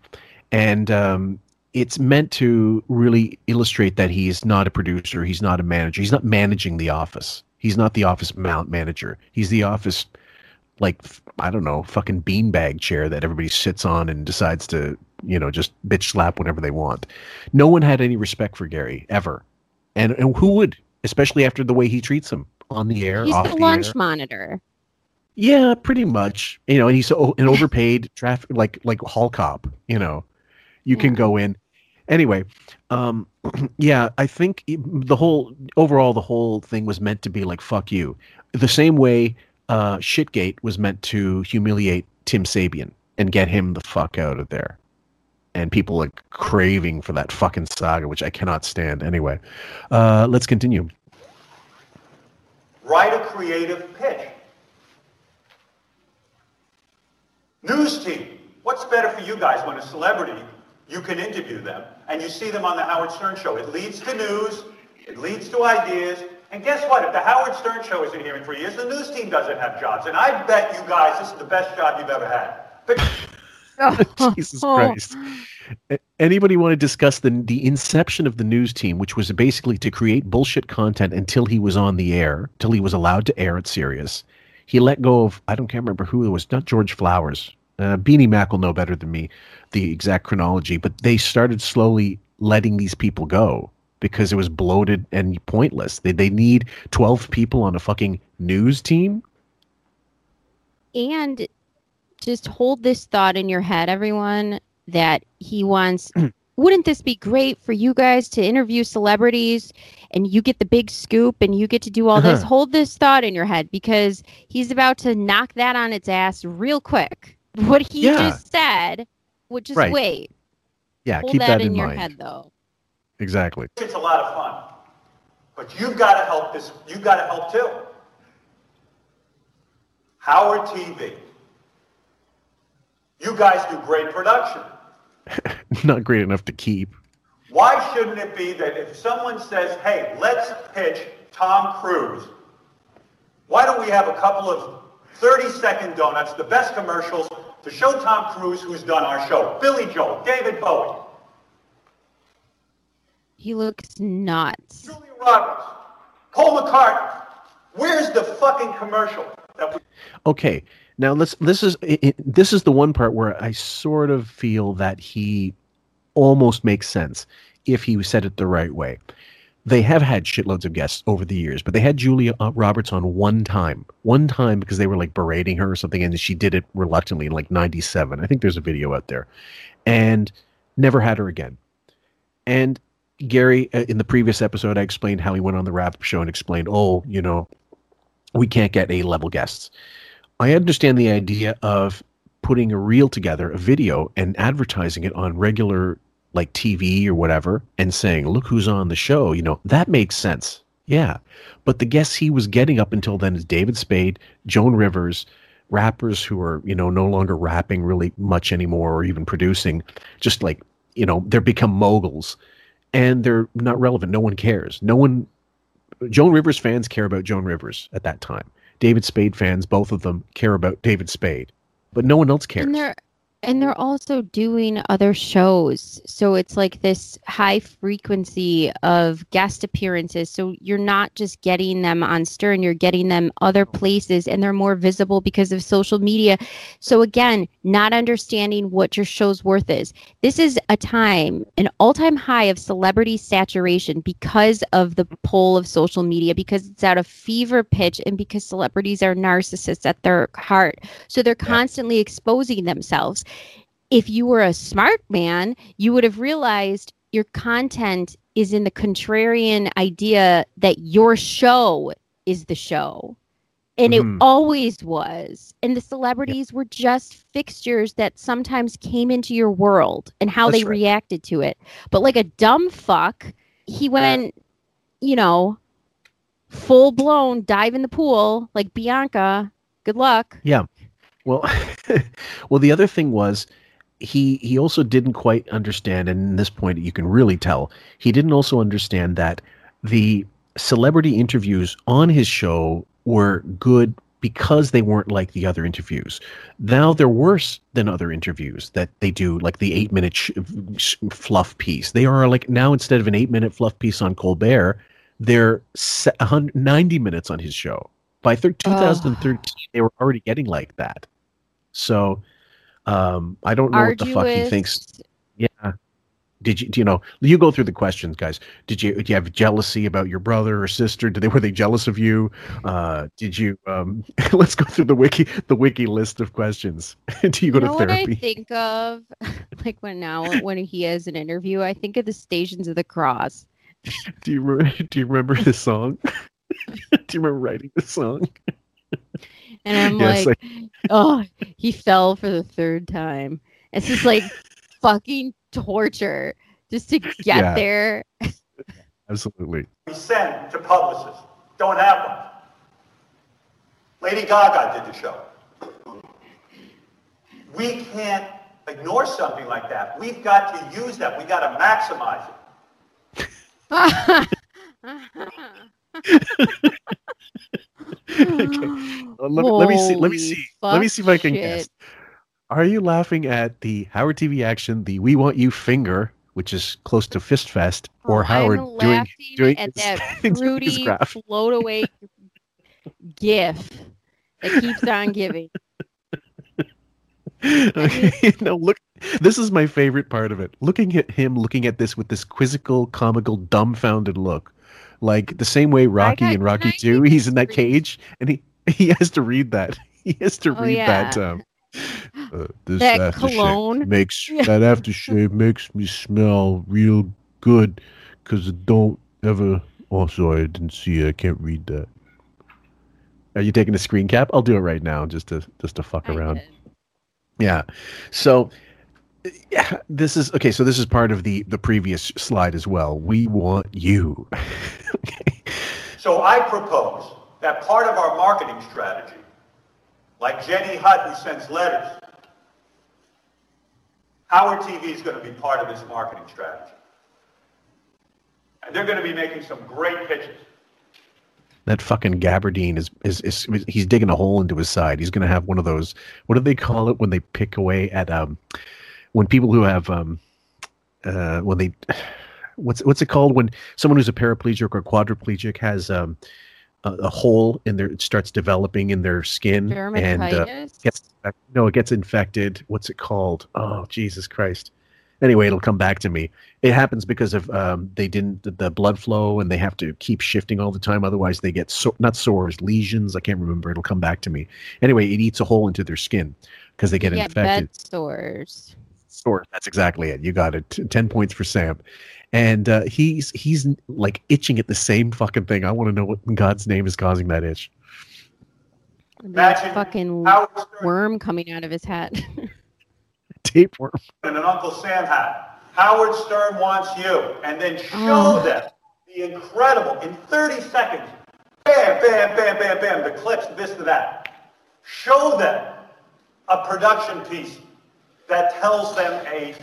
and um, it's meant to really illustrate that he's not a producer, he's not a manager, he's not managing the office. He's not the office mount manager. He's the office, like I don't know, fucking beanbag chair that everybody sits on and decides to, you know, just bitch slap whenever they want. No one had any respect for Gary ever, and and who would, especially after the way he treats him on the air, He's off the the lunch air. monitor. Yeah, pretty much. You know, and he's an overpaid traffic like like hall cop. You know, you can go in. Anyway, um, yeah, I think the whole overall the whole thing was meant to be like fuck you, the same way uh, Shitgate was meant to humiliate Tim Sabean and get him the fuck out of there. And people like craving for that fucking saga, which I cannot stand. Anyway, uh, let's continue. Write a creative pitch. News team. What's better for you guys when a celebrity, you can interview them and you see them on the Howard Stern show? It leads to news, it leads to ideas. And guess what? If the Howard Stern show isn't here in three years, the news team doesn't have jobs. And I bet you guys this is the best job you've ever had. But Jesus oh. Christ. Anybody want to discuss the the inception of the news team, which was basically to create bullshit content until he was on the air, till he was allowed to air at Sirius. He let go of I don't can't remember who it was, not George Flowers. Uh, Beanie Mac will know better than me the exact chronology, but they started slowly letting these people go because it was bloated and pointless. They they need twelve people on a fucking news team. And just hold this thought in your head, everyone, that he wants. Wouldn't this be great for you guys to interview celebrities and you get the big scoop and you get to do all this? Uh-huh. Hold this thought in your head because he's about to knock that on its ass real quick. What he Yeah. just said which is Right. wait. Yeah, Hold keep that, that, in, in your mind. head, though. Exactly. It's a lot of fun. But you've got to help this. You've got to help too. Howard TV. You guys do great production. Not great enough to keep. Why shouldn't it be that if someone says, hey, let's pitch Tom Cruise, why don't we have a couple of 30 second donuts, the best commercials, to show Tom Cruise who's done our show? Billy Joel, David Bowie, He looks nuts. Julia Roberts, Paul McCartney. Where's the fucking commercial? That we- Okay, now let's. This is i i this is the one part where I sort of feel that he almost makes sense if he said it the right way. They have had shitloads of guests over the years, but they had Julia uh, Roberts on one time, one time because they were like berating her or something, and she did it reluctantly in like '97. I think there's a video out there, and never had her again. And Gary, uh, in the previous episode, I explained how he went on the wrap show and explained, oh, you know, we can't get A level guests. I understand the idea of putting a reel together, a video, and advertising it on regular like TV or whatever, and saying, "Look who's on the show." You know that makes sense. Yeah, but the guests he was getting up until then is David Spade, Joan Rivers, rappers who are you know no longer rapping really much anymore or even producing, just like you know they're become moguls, and they're not relevant. No one cares. No one Joan Rivers fans care about Joan Rivers at that time. David Spade fans, both of them, care about David Spade, but no one else cares. And they're and they're also doing other shows. So it's like this high frequency of guest appearances. So you're not just getting them on Stern, you're getting them other places and they're more visible because of social media. So again, not understanding what your show's worth is. This is a time, an all-time high of celebrity saturation because of the pull of social media, because it's at a fever pitch and because celebrities are narcissists at their heart. So they're constantly exposing themselves if you were a smart man, you would have realized your content is in the contrarian idea that your show is the show. And Mhm. it always was. And the celebrities were just fixtures that sometimes came into your world and how That's they right. reacted to it. But like a dumb fuck, he went, you know, full blown dive in the pool like Bianca. Good luck. Yeah. Well, well, the other thing was he he also didn't quite understand, and in this point you can really tell he didn't also understand that the celebrity interviews on his show were good because they weren't like the other interviews. Now they're worse than other interviews that they do, like the eight minute sh- sh- fluff piece. They are like now instead of an eight minute fluff piece on Colbert, they're se- 90 minutes on his show. By thir- 2013, they were already getting like that. So um, I don't know what the fuck he thinks. Yeah. Did you, do you know, you go through the questions, guys. Did you, do you have jealousy about your brother or sister? Did they, were they jealous of you? Uh, did you, um, let's go through the wiki, the wiki list of questions. do you go you know to what I think of? like when now when he has an interview, I think of the Stations of the Cross. Do you, re- do you remember the song? do you remember writing the song? And I'm Yes, like, oh, he fell for the third time. It's just like fucking torture just to get Yeah. there. Absolutely. we send to publicists. Don't have one. Lady Gaga did the show. We can't ignore something like that. We've got to use that. We got to maximize it. okay. Let, me- let me see. Let me see. Let me see if I can shit. guess. Are you laughing at the Howard TV action, the "We Want You" finger, which is close to Fist Fest, or Howard Oh, doing doing at his- that fruity float away gif that keeps on giving. Okay, no, look. This is my favorite part of it. Looking at him, looking at this with this quizzical, comical, dumbfounded look, like the same way Rocky got- and Rocky Two. He's in that cage, and he he has to read that. He has to Oh, read that. yeah. Um, uh, this That aftershave cologne. makes Yeah. that aftershave makes me smell real good because it don't ever. Oh, sorry, I didn't see it. I can't read that. Are you taking a screen cap? I'll do it right now, just to just to fuck around. Yeah. So yeah, this is okay. So this is part of the the previous slide as well. We want you. So I propose that part of our marketing strategy, like Jenny Hutt who sends letters, Howard TV is going to be part of this marketing strategy. And they're going to be making some great pitches. that fucking Gabardine is, is is he's digging a hole into his side. He's gonna have one of those. What do they call it when they pick away at um when people who have um uh when they what's what's it called when someone who's a paraplegic or quadriplegic has um a, a hole in their it starts developing in their skin and uh, gets no it gets infected. What's it called? Oh jesus christ. Anyway it'll come back to me. It happens because of um, they didn't the, the blood flow and they have to keep shifting all the time. Otherwise they get so, not sores lesions. I can't remember. It'll come back to me. Anyway it eats a hole into their skin because they get infected bed sores. Sore. That's exactly it. You got it. T- Ten points for Sam. And uh, he's he's like itching at the same fucking thing. I want to know what in God's name is causing that itch. That fucking worm coming out of his hat. Tapeworm. And an Uncle Sam hat. Howard Stern wants you. And then show Oh. them the incredible, in 30 seconds, bam, bam, bam, bam, bam, the clips, this to that. Show them a production piece that tells them a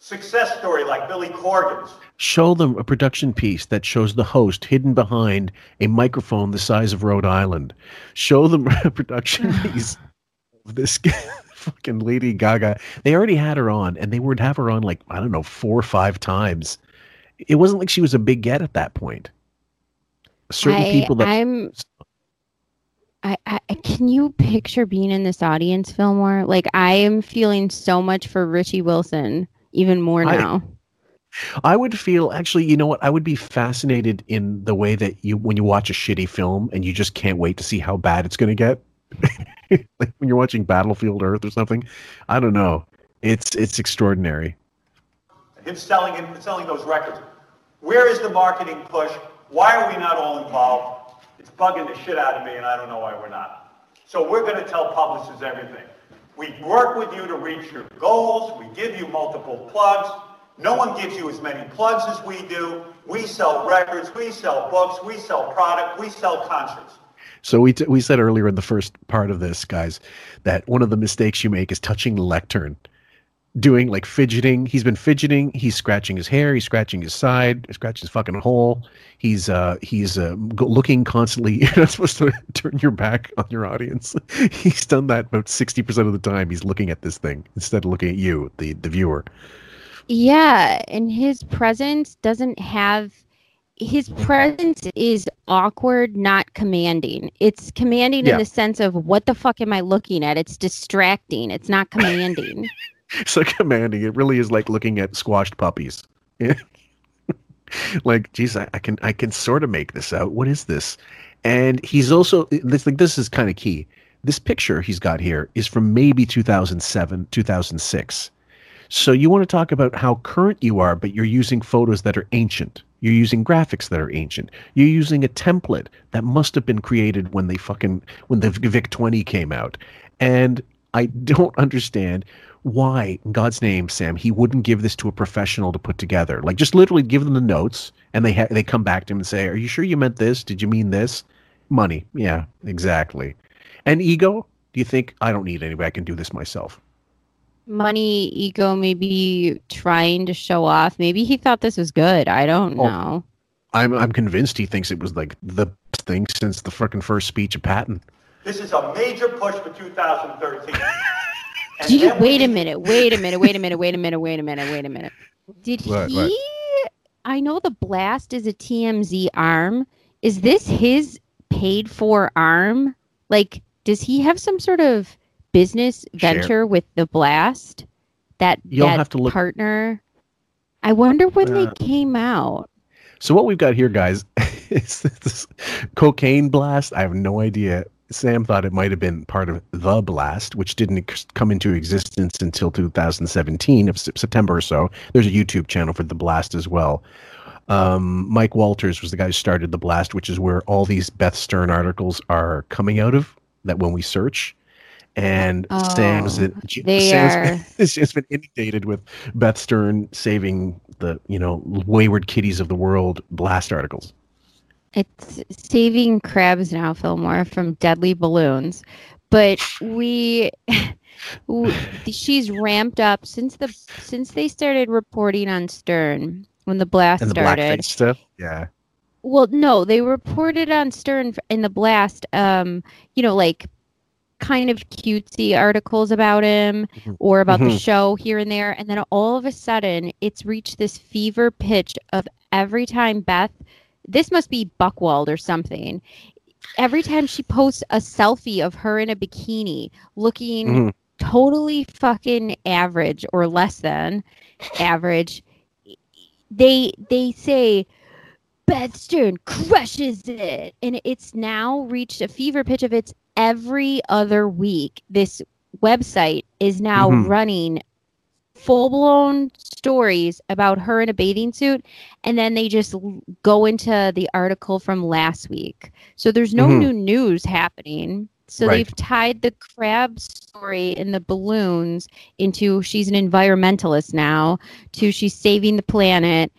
success story like Billy Corgan's. Show them a production piece that shows the host hidden behind a microphone the size of Rhode Island. Show them a production piece of this fucking Lady Gaga. They already had her on, and they would have her on like I don't know four or five times. It wasn't like she was a big get at that point. Certain I, people that I'm. I, I I- can you picture being in this audience, Fillmore? Like I am feeling so much for Richie Wilson, even more now. I would feel actually, you know what? I would be fascinated in the way that you when you watch a shitty film and you just can't wait to see how bad it's going to get. like when you're watching Battlefield Earth or something. I don't know. It's it's extraordinary. him selling it, selling those records. Where is the marketing push? Why are we not all involved? It's bugging the shit out of me, and I don't know why we're not. So we're going to tell publishers everything. We work with you to reach your goals. We give you multiple plugs. No one gives you as many plugs as we do. We sell records, we sell books, we sell product, we sell concerts. So we t- we said earlier in the first part of this, guys, that one of the mistakes you make is touching lectern, doing like fidgeting. He's been fidgeting. He's scratching his hair. He's scratching his side. Scratching his fucking hole. He's uh he's uh, looking constantly. You're not supposed to turn your back on your audience. he's done that about sixty percent of the time. He's looking at this thing instead of looking at you, the the viewer. Yeah, and his presence doesn't have his presence is awkward, not commanding. It's commanding Yeah. in the sense of what the fuck am I looking at? It's distracting. It's not commanding. Like commanding. It really is like looking at squashed puppies. like, geez, I, I can I can sort of make this out. What is this? And he's also this like this is kind of key. This picture he's got here is from maybe 2007, 2006. So you want to talk about how current you are, but you're using photos that are ancient. You're using graphics that are ancient. You're using a template that must have been created when they fucking when the Vic 20 came out. And I don't understand why, in God's name, Sam, he wouldn't give this to a professional to put together. Like just literally give them the notes, and they ha- they come back to him and say, "Are you sure you meant this? Did you mean this?" Money, yeah, exactly. And ego? Do you think I don't need anybody? I can do this myself? Money, ego, maybe trying to show off. Maybe he thought this was good. I don't Oh. know. I'm I'm convinced he thinks it was like the best thing since the freaking first speech of Patton. This is a major push for 2013. And Do you then we wait a minute? Wait a minute. Wait a minute. Wait a minute. Wait a minute. Wait a minute. Did What, he? what? I know the blast is a TMZ arm. Is this his paid for arm? Like, does he have some sort of business Share. venture with the blast? That You'll that have to look- partner. I wonder when Uh, they came out. So what we've got here, guys, is this cocaine blast. I have no idea. Sam thought it might have been part of the blast, which didn't come into existence until 2017 of September or so. There's a YouTube channel for the blast as well. Um, Mike Walters was the guy who started the blast, which is where all these Beth Stern articles are coming out of. That when we search, and Sam's Oh, they Sam's, it's just been inundated with Beth Stern saving the you know wayward kitties of the world blast articles. It's saving crabs now, Fillmore, from deadly balloons. But we, w- she's ramped up since the since they started reporting on Stern when the blast and the started. stuff. Yeah, Well, no, they reported on Stern in the blast. Um, you know, like kind of cutesy articles about him or about the Mhm. show here and there, and then all of a sudden, it's reached this fever pitch of every time Beth. This must be Buchwald or something. Every time she posts a selfie of her in a bikini, looking Mhm. totally fucking average or less than average, they they say Beth Stern crushes it. And it's now reached a fever pitch of its every other week. This website is now Mhm. running full blown stories about her in a bathing suit. And then they just l- go into the article from last week. So there's no Mhm. new news happening. So Right. they've tied the crab story and the balloons into she's an environmentalist now to she's saving the planet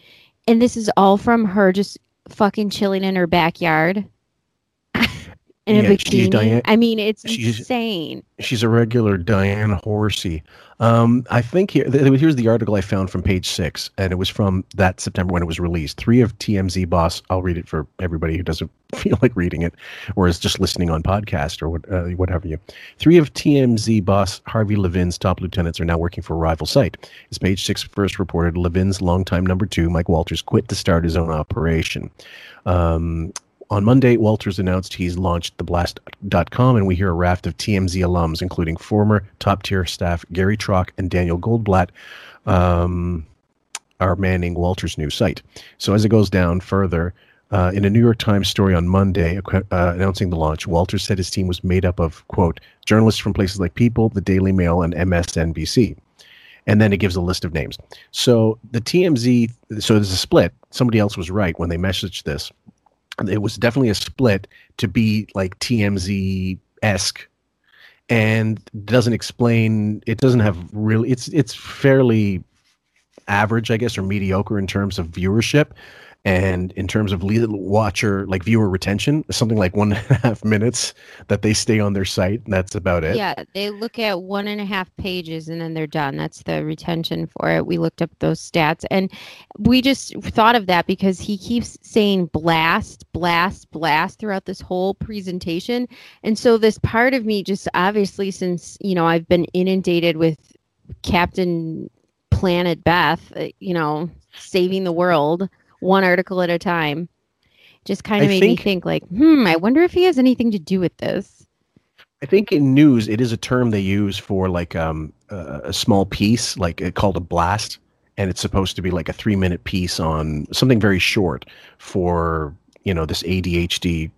and this is all from her just fucking chilling in her backyard in a Yeah, she's bikini. Diane- I mean, it's she's- insane. she's a regular Dian Fossey. Um, I think here here's the article I found from page six, and it was from that September when it was released. Three of TMZ boss. I'll read it for everybody who doesn't feel like reading it, or is just listening on podcast or what, uh, what have you. Three of TMZ boss Harvey Levin's top lieutenants are now working for a rival site. As page six first reported, Levin's longtime number two, Mike Walters, quit to start his own operation. Um, on Monday, Walters announced he's launched theblast.com, and we hear a raft of TMZ alums, including former top tier staff Gary Trock and Daniel Goldblatt, um, are manning Walters' new site. So as it goes down further, uh, in a New York Times story on Monday uh, announcing the launch, Walters said his team was made up of, quote, journalists from places like People, the Daily Mail, and MSNBC. And then it gives a list of names. So the TMZ, so there's a split. Somebody else was right when they messaged this it was definitely a split to be like TMZ esque, and doesn't explain. It doesn't have really. It's it's fairly average, I guess, or mediocre in terms of viewership. And in terms of watcher, like viewer retention, something like one and a half minutes that they stay on their site. That's about it. Yeah, they look at one and a half pages and then they're done. That's the retention for it. We looked up those stats and we just thought of that because he keeps saying blast, blast, blast throughout this whole presentation. And so this part of me just obviously since, you know, I've been inundated with Captain Planet Beth, uh, you know, saving the world one article at a time. Just kind I of made think- me think like, hmm, I wonder if he has anything to do with this. I think in news, it is a term they use for like um, a, a small piece, like uh, called a blast, and it's supposed to be like a three-minute piece on something very short for you know this ADHD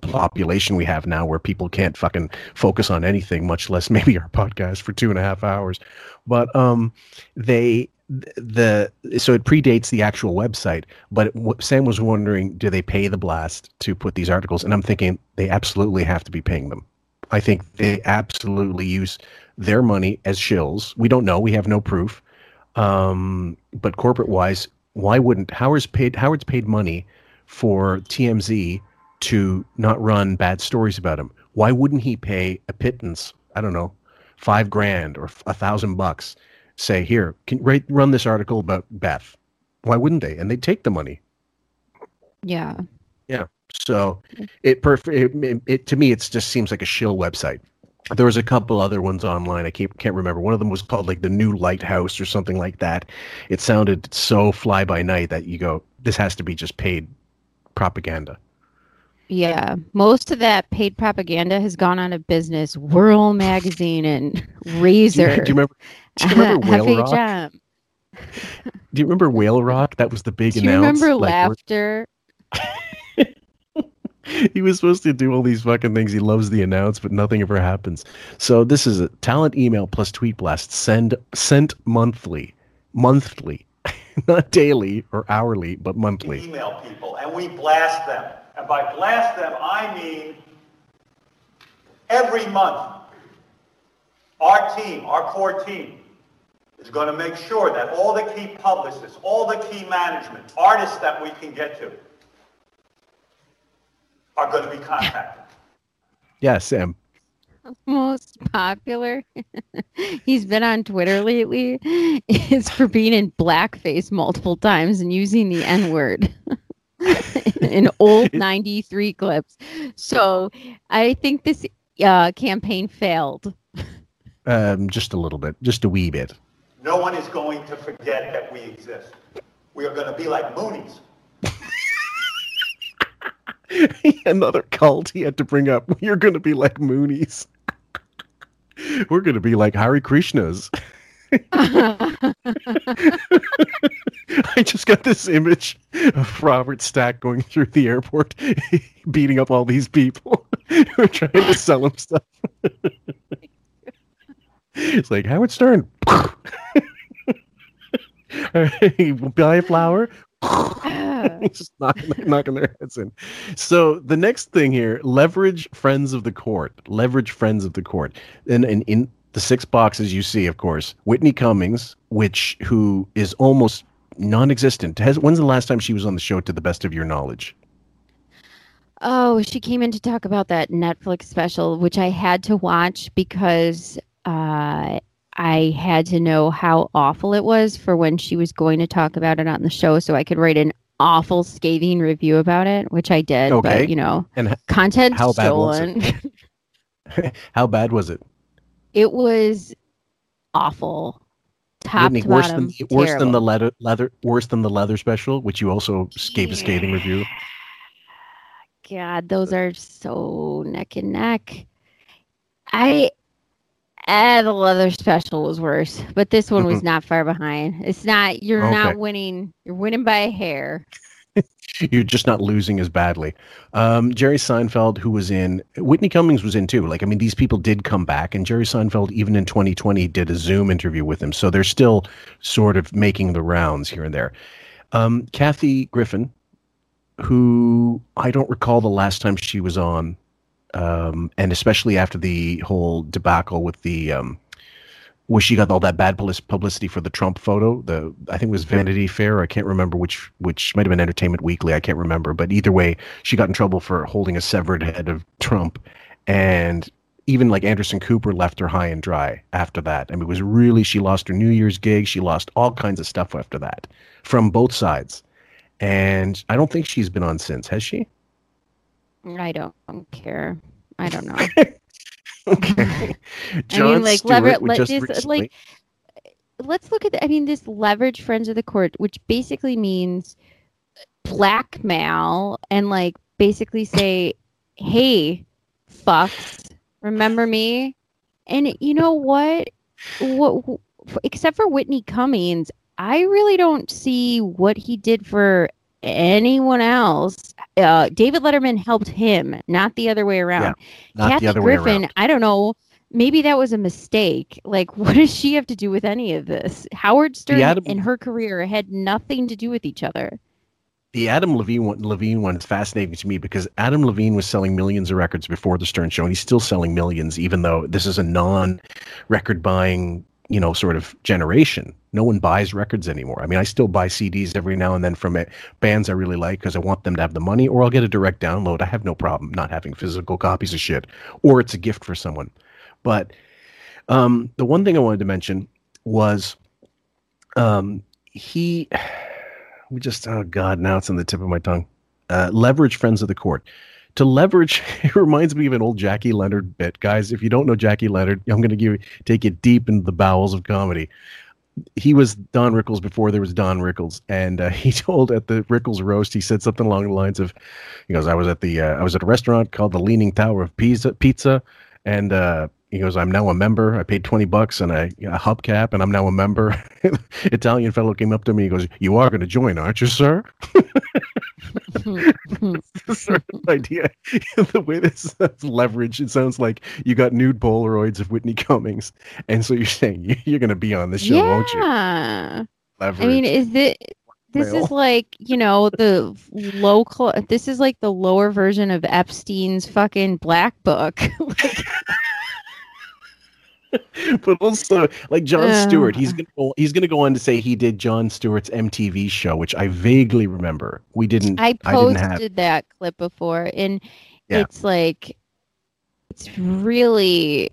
population we have now, where people can't fucking focus on anything, much less maybe our podcast for two and a half hours. But um, they the so it predates the actual website. But Sam was wondering, do they pay the blast to put these articles? And I'm thinking they absolutely have to be paying them. I think they absolutely use their money as shills. We don't know. We have no proof. Um, but corporate wise, why wouldn't Howard's paid Howard's paid money for TMZ to not run bad stories about him? Why wouldn't he pay a pittance? I don't know, five grand or a thousand bucks. Say here, can write run this article about Beth. Why wouldn't they? And they take the money. Yeah. Yeah. So it perfect. It, it, it to me, it just seems like a shill website. There was a couple other ones online. I can't can't remember. One of them was called like the New Lighthouse or something like that. It sounded so fly by night that you go, this has to be just paid propaganda. Yeah, most of that paid propaganda has gone out of business. Whirl magazine and Razor. Do you remember? Do you remember Whale Rock? FHM. Do you remember Whale Rock? That was the big announcement. Do you announce. remember like, laughter? he was supposed to do all these fucking things. He loves the announce, but nothing ever happens. So this is a talent email plus tweet blast. Send sent monthly, monthly, not daily or hourly, but monthly. email people and we blast them. And by blast them, I mean every month, our team, our core team, is going to make sure that all the key publicists, all the key management, artists that we can get to, are going to be contacted. Yeah, Sam. Most popular. He's been on Twitter lately. Is for being in blackface multiple times and using the N word in old '93 clips. So I think this uh, campaign failed. Um, just a little bit, just a wee bit. No one is going to forget that we exist. We are going to be like Moonies. Another cult he had to bring up. You're going to be like Moonies. We're going to be like Hare Krishnas. I just got this image of Robert Stack going through the airport, beating up all these people who are trying to sell him stuff. It's like Howard Stern. buy a flower. just knocking, knocking their heads in. So the next thing here, leverage friends of the court. Leverage friends of the court. And, and in the six boxes you see, of course, Whitney Cummings, which who is almost non-existent. Has when's the last time she was on the show? To the best of your knowledge. Oh, she came in to talk about that Netflix special, which I had to watch because uh, I had to know how awful it was for when she was going to talk about it on the show, so I could write an awful, scathing review about it, which I did. Okay. But you know, And content how bad was stolen. it? How bad was it? it was awful. Top to worse bottom, than worse than the leather leather worse than the leather special, which you also gave a scathing review. God, those are so neck and neck. I, eh, the leather special was worse, but this one was Mhm. not far behind. It's not. You're Okay. not winning. You're winning by a hair. You're just not losing as badly. Um, Jerry Seinfeld, who was in Whitney Cummings, was in too. Like, I mean, these people did come back, and Jerry Seinfeld, even in 2020, did a Zoom interview with him. So they're still sort of making the rounds here and there. Um, Kathy Griffin, who I don't recall the last time she was on, um, and especially after the whole debacle with the um, where she got all that bad publicity for the Trump photo. The I think it was Vanity Fair. I can't remember which which might have been Entertainment Weekly. I can't remember, but either way, she got in trouble for holding a severed head of Trump, and even like Anderson Cooper left her high and dry after that. I mean, it was really she lost her New Year's gig. She lost all kinds of stuff after that from both sides, and I don't think she's been on since. Has she? I don't care. I don't know. okay. John I mean, like Stewart lever, let, just this, like, let's look at. The, I mean, this leverage friends of the court, which basically means blackmail and like basically say, "Hey, fucks, remember me?" And you know what? What? Except for Whitney Cummings, I really don't see what he did for anyone else. Uh, David Letterman helped him, not the other way around. Yeah, not the Kathy Griffin, around. I don't know. Maybe that was a mistake. Like, what does she have to do with any of this? Howard Stern Adam- and her career had nothing to do with each other. The Adam Levine one, Levine one is fascinating to me because Adam Levine was selling millions of records before the Stern Show, and he's still selling millions, even though this is a non-record buying, you know, sort of generation. No one buys records anymore. I mean, I still buy CDs every now and then from it, bands I really like because I want them to have the money, or I'll get a direct download. I have no problem not having physical copies of shit, or it's a gift for someone. But um, the one thing I wanted to mention was um, he we just oh god now it's on the tip of my tongue uh, leverage friends of the court to leverage it reminds me of an old jackie leonard bit guys if you don't know jackie leonard i'm going to give take it deep into the bowels of comedy he was don rickles before there was don rickles and uh, he told at the rickles roast he said something along the lines of he goes i was at the uh, i was at a restaurant called the leaning tower of pizza pizza and uh he goes, I'm now a member. I paid 20 bucks and a, a hubcap, and I'm now a member. Italian fellow came up to me. He goes, You are going to join, aren't you, sir? the sort of idea. the way this is leverage, it sounds like you got nude Polaroids of Whitney Cummings. And so you're saying you- you're going to be on the show, won't you? yeah. Leverage. I mean, is it? This is like you know the local. This is like the lower version of Epstein's fucking black book. like, but also like Jon Stewart, he's gonna go, he's gonna go on to say he did Jon Stewart's MTV show, which I vaguely remember. We didn't. I I didn't have. posted that clip before, and Yeah. it's like, it's really,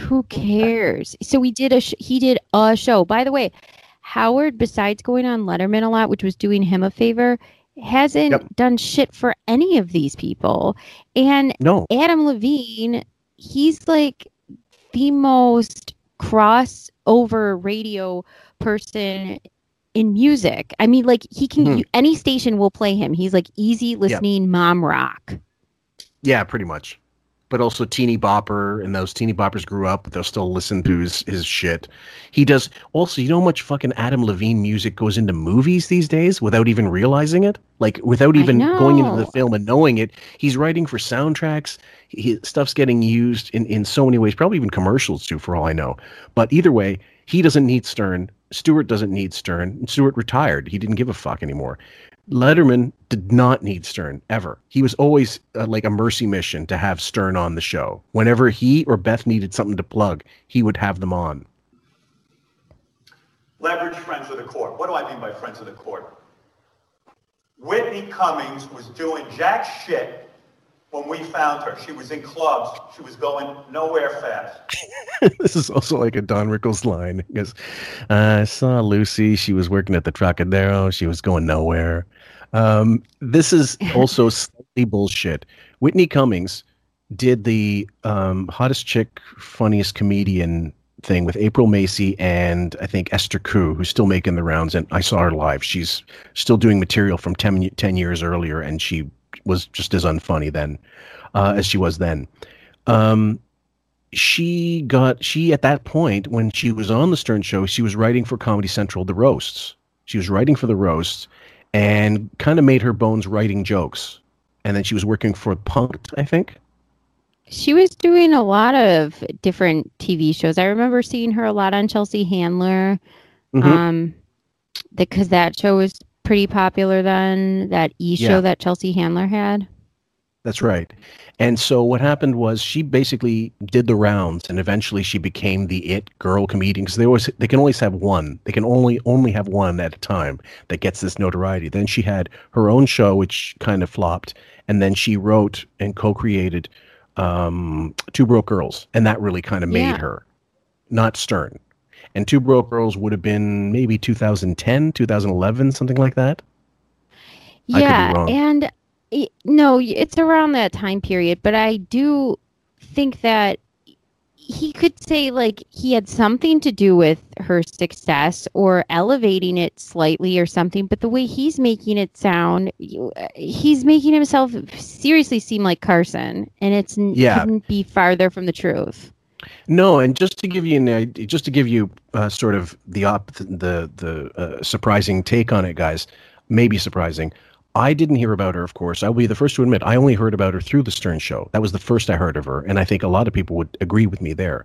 who cares? So we did a sh- he did a show. By the way, Howard, besides going on Letterman a lot, which was doing him a favor, hasn't Yep. done shit for any of these people. And No. Adam Levine, he's like the most crossover radio person in music. I mean, like he can Mhm. any station will play him. He's like easy listening mom rock. Yeah, pretty much. But also teeny bopper, and those teeny boppers grew up, but they'll still listen to his, his shit. He does also, you know how much fucking Adam Levine music goes into movies these days without even realizing it? Like without even going into the film and knowing it. He's writing for soundtracks. He, stuff's getting used in, in so many ways, probably even commercials too, for all I know. But either way, he doesn't need Stern. Stewart doesn't need Stern. Stewart retired. He didn't give a fuck anymore. Letterman did not need Stern ever. He was always uh, like a mercy mission to have Stern on the show. Whenever he or Beth needed something to plug, he would have them on. Leverage friends of the court. What do I mean by friends of the court? Whitney Cummings was doing jack shit when we found her. She was in clubs. She was going nowhere fast. this is also like a Don Rickles line. He goes, I saw Lucy. She was working at the Trocadero. She was going nowhere. Um, this is also slightly bullshit. Whitney Cummings did the um, hottest chick, funniest comedian thing with April Macie and I think Esther Ku, who's still making the rounds. And I saw her live. She's still doing material from 10, 10 years earlier, and she was just as unfunny then uh, as she was then. Um, she got she at that point when she was on the Stern Show, she was writing for Comedy Central, the roasts. She was writing for the roasts, and kind of made her bones writing jokes. And then she was working for Punk'd, I think. She was doing a lot of different TV shows. I remember seeing her a lot on Chelsea Handler. Mhm. Um, because that show was pretty popular then. That E show Yeah. that Chelsea Handler had. That's right. And so what happened was she basically did the rounds, and eventually she became the it girl comedian. Because they always they can always have one. They can only only have one at a time that gets this notoriety. Then she had her own show, which kind of flopped, and then she wrote and co-created um, Two Broke Girls, and that really kind of made Yeah. her, not Stern. And Two Broke Girls would have been maybe 2010, 2011, something like that. I could be Yeah, and it, no, it's around that time period, but I do think that he could say like he had something to do with her success or elevating it slightly or something, but the way he's making it sound, uh, he's making himself seriously seem like Carson, and it's Yeah. couldn't be farther from the truth. No, and just to give you an idea, just to give you uh, sort of the op- the the uh, surprising take on it, guys, maybe surprising. I didn't hear about her, of course. I'll be the first to admit I only heard about her through the Stern Show. That was the first I heard of her, and I think a lot of people would agree with me there.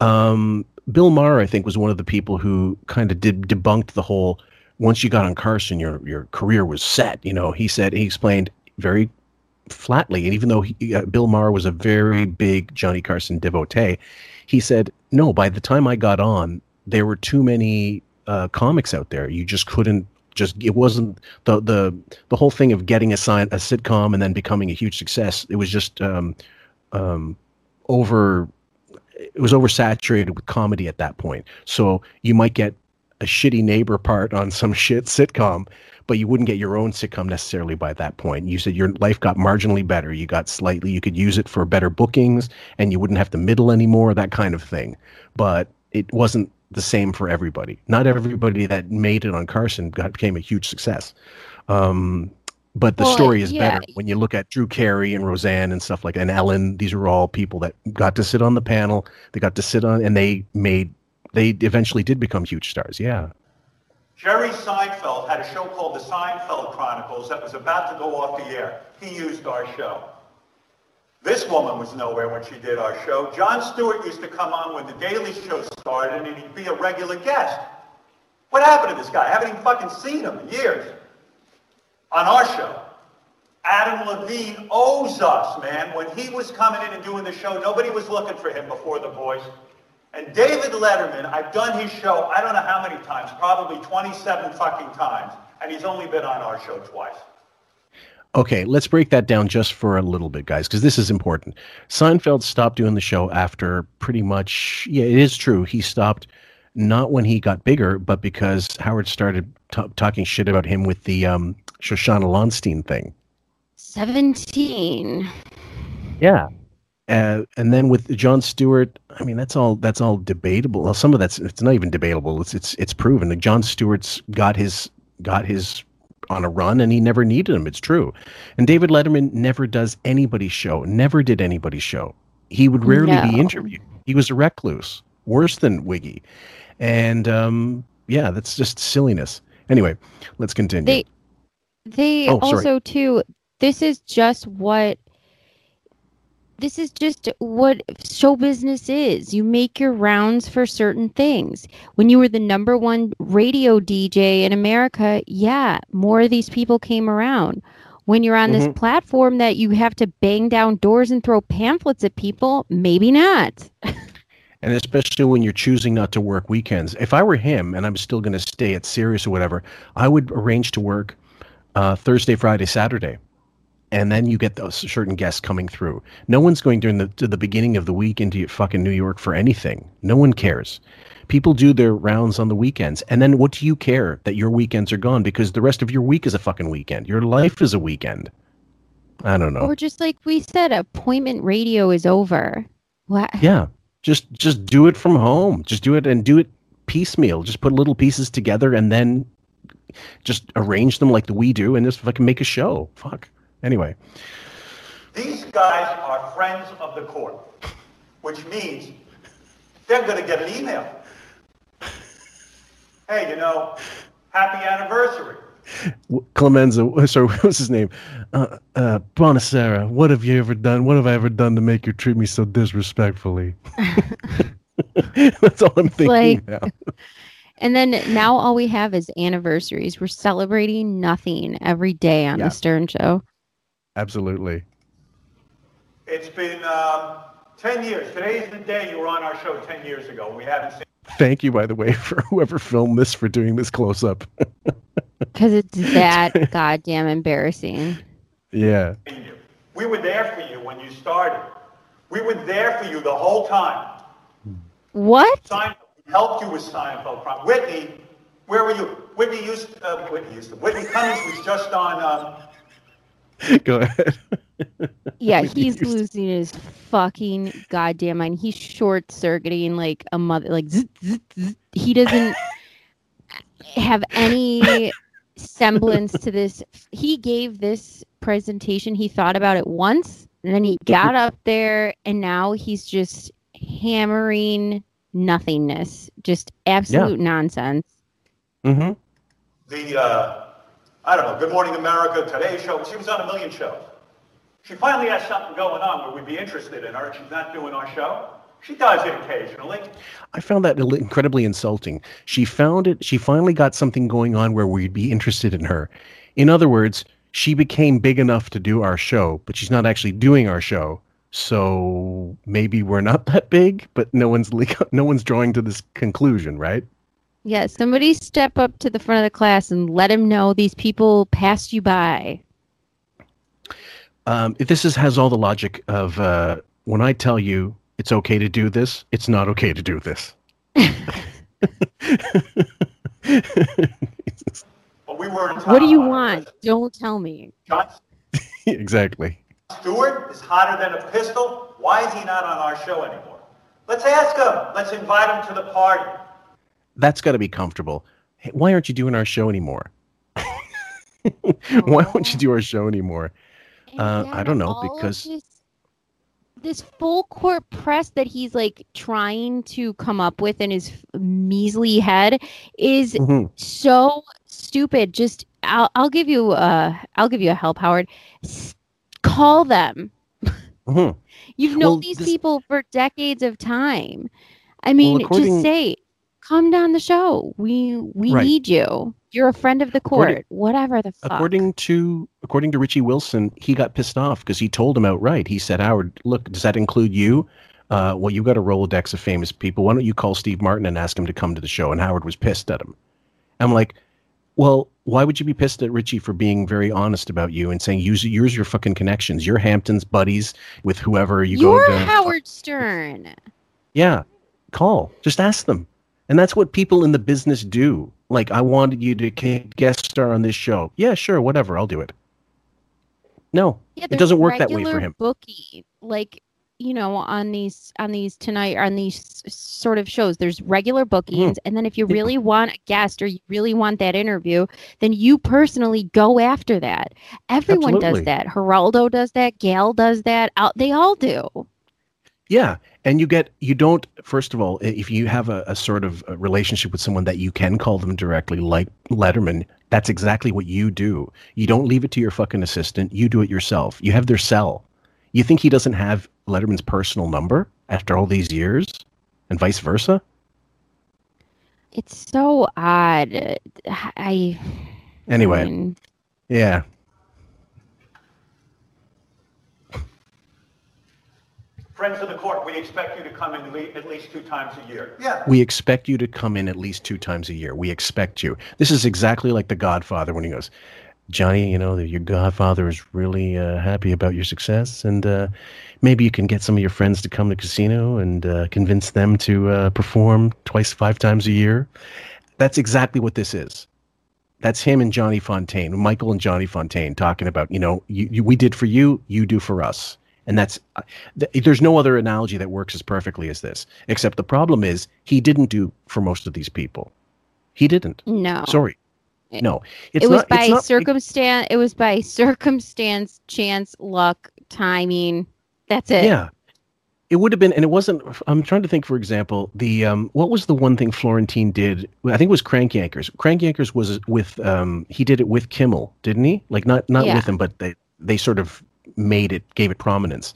Um, Bill Maher, I think, was one of the people who kind of did debunked the whole. Once you got on Carson, your your career was set. You know, he said he explained very flatly, and even though he, uh, Bill Maher was a very big Johnny Carson devotee, he said, "No, by the time I got on, there were too many uh, comics out there. You just couldn't just. It wasn't the the the whole thing of getting a sign a sitcom and then becoming a huge success. It was just um, um, over. It was oversaturated with comedy at that point. So you might get a shitty neighbor part on some shit sitcom, but you wouldn't get your own sitcom necessarily by that point. You said your life got marginally better. You got slightly, you could use it for better bookings and you wouldn't have to middle anymore, that kind of thing. But it wasn't the same for everybody. Not everybody that made it on Carson got became a huge success. Um, but the Well, story is yeah. better when you look at Drew Carey and Roseanne and stuff like that. And Ellen, these are all people that got to sit on the panel. They got to sit on, and they made, they eventually did become huge stars. Yeah. Jerry Seinfeld had a show called The Seinfeld Chronicles that was about to go off the air. He used our show. This woman was nowhere when she did our show. Jon Stewart used to come on when The Daily Show started, and he'd be a regular guest. What happened to this guy? I haven't even fucking seen him in years. On our show. Adam Levine owes us, man. When he was coming in and doing the show, nobody was looking for him before The Voice. And David Letterman, I've done his show, I don't know how many times, probably 27 fucking times, and he's only been on our show twice. Okay, let's break that down just for a little bit, guys, because this is important. Seinfeld stopped doing the show after pretty much, yeah, it is true. He stopped not when he got bigger, but because Howard started t- talking shit about him with the um, Shoshanna Lonstein thing. 17. Yeah. Uh, and then with Jon Stewart, I mean that's all that's all debatable. Well, some of that's it's not even debatable. It's it's it's proven that Jon Stewart's got his got his on a run and he never needed him. It's true. And David Letterman never does anybody's show. Never did anybody's show. He would rarely be interviewed. He was a recluse, worse than Wiggy. And um, yeah, that's just silliness. Anyway, let's continue. They they Oh, sorry. also too this is just what this is just what show business is. You make your rounds for certain things. When you were the number one radio DJ in America, yeah, more of these people came around. When you're on this Mhm. platform that you have to bang down doors and throw pamphlets at people, maybe not. and especially when you're choosing not to work weekends. If I were him and I'm still going to stay at Sirius or whatever, I would arrange to work uh, Thursday, Friday, Saturday, and then you get those certain guests coming through. No one's going during the to the beginning of the week into fucking New York for anything. No one cares. People do their rounds on the weekends, and then what do you care that your weekends are gone because the rest of your week is a fucking weekend. Your life is a weekend. I don't know. Or just like we said, appointment radio is over. What? Yeah. Just just do it from home. Just do it and do it piecemeal. Just put little pieces together and then just arrange them like the we do and just fucking make a show. Fuck. Anyway. These guys are friends of the court, which means they're going to get an email. Hey, you know, happy anniversary. Clemenza, sorry, what was his name? Uh, uh, Bonasera, what have you ever done? What have I ever done to make you treat me so disrespectfully? That's all I'm thinking Like- now. And then now all we have is anniversaries. We're celebrating nothing every day on Yeah. the Stern Show. Absolutely. It's been um, 10 years. Today is the day you were on our show 10 years ago. We haven't seen Thank you, by the way, for whoever filmed this for doing this close up. Because it's that goddamn embarrassing. yeah. We were there for you when you started. We were there for you the whole time. What? Seinfeld helped you with Seinfeld. Prom- Whitney, where were you? Whitney used, uh, Whitney Houston. Whitney Cummings was just on. Um, Go ahead. Yeah, he's losing his fucking goddamn mind. He's short circuiting like a mother. Like zzz, zzz, zzz. he doesn't have any semblance to this. He gave this presentation. He thought about it once, and then he got up there, and now he's just hammering nothingness, just absolute nonsense. Mm-hmm. the, uh, I don't know, Good Morning America, Today Show. She was on a million shows. She finally has something going on where we'd be interested in her, and she's not doing our show. She does it occasionally. I found that incredibly insulting. She found it. She finally got something going on where we'd be interested in her. In other words, she became big enough to do our show, but she's not actually doing our show. So maybe we're not that big, but no one's no one's drawing to this conclusion, right? Yeah, somebody step up to the front of the class and let him know these people passed you by. Um, if this is, has all the logic of uh, when I tell you it's okay to do this, it's not okay to do this. But we were What do you want? Don't tell me. Exactly. Stewart is hotter than a pistol. Why is he not on our show anymore? Let's ask him. Let's invite him to the party. That's got to be comfortable. Hey, why aren't you doing our show anymore? why won't you do our show anymore? Uh, I don't know because this, this full court press that he's like trying to come up with in his measly head is Mhm. so stupid. Just I'll I'll give you uh I'll give you a help, Howard. S- call them. Mhm. You've known Well, these this- people for decades of time. I mean, according- just say, come down the show. We we Right. need you. You're a friend of the court. According- Whatever the fuck. according to according to Richie Wilson, he got pissed off because he told him outright. He said, "Howard, look, does that include you? Uh, well, you got a Rolodex of famous people. Why don't you call Steve Martin and ask him to come to the show?" And Howard was pissed at him. I'm like, well, why would you be pissed at Richie for being very honest about you and saying use use your fucking connections, your Hamptons buddies with whoever you You're go to? Howard Stern. Yeah, call. Just ask them. And that's what people in the business do. Like, I wanted you to guest star on this show. Yeah, sure, whatever. I'll do it. No, Yeah, it doesn't work that way for him. Booking, like you know, on these on these tonight on these sort of shows, there's regular Mm-hmm. bookings, and then if you really want a guest or you really want that interview, then you personally go after that. Everyone Absolutely. does that. Geraldo does that. Gail does that. Out, they all do. Yeah, and you get you don't. First of all, if you have a, a sort of a relationship with someone that you can call them directly, like Letterman, that's exactly what you do. You don't leave it to your fucking assistant. You do it yourself. You have their cell. You think he doesn't have Letterman's personal number after all these years, and vice versa? It's so odd. I Anyway, I mean, yeah. Friends of the court, we expect you to come in le- at least two times a year. Yeah. We expect you to come in at least two times a year. We expect you. This is exactly like The Godfather when he goes, Johnny, you know, your Godfather is really uh, happy about your success, and uh, maybe you can get some of your friends to come to the casino and uh, convince them to uh, perform twice, five times a year. That's exactly what this is. That's him and Johnny Fontane, Michael and Johnny Fontane, talking about, you know, you, you, we did for you, you do for us. And that's, uh, th- there's no other analogy that works as perfectly as this. Except the problem is he didn't do for most of these people. He didn't. no. Sorry. No. It's it was not, by not, circumstance. It was by circumstance, chance, luck, timing. That's it. Yeah. It would have been, and it wasn't. I'm trying to think. For example, the um, what was the one thing Florentine did? I think it was Crank Yankers. Crank Yankers was with um, he did it with Kimmel, didn't he? Like not not Yeah. with him, but they they sort of made it, gave it prominence,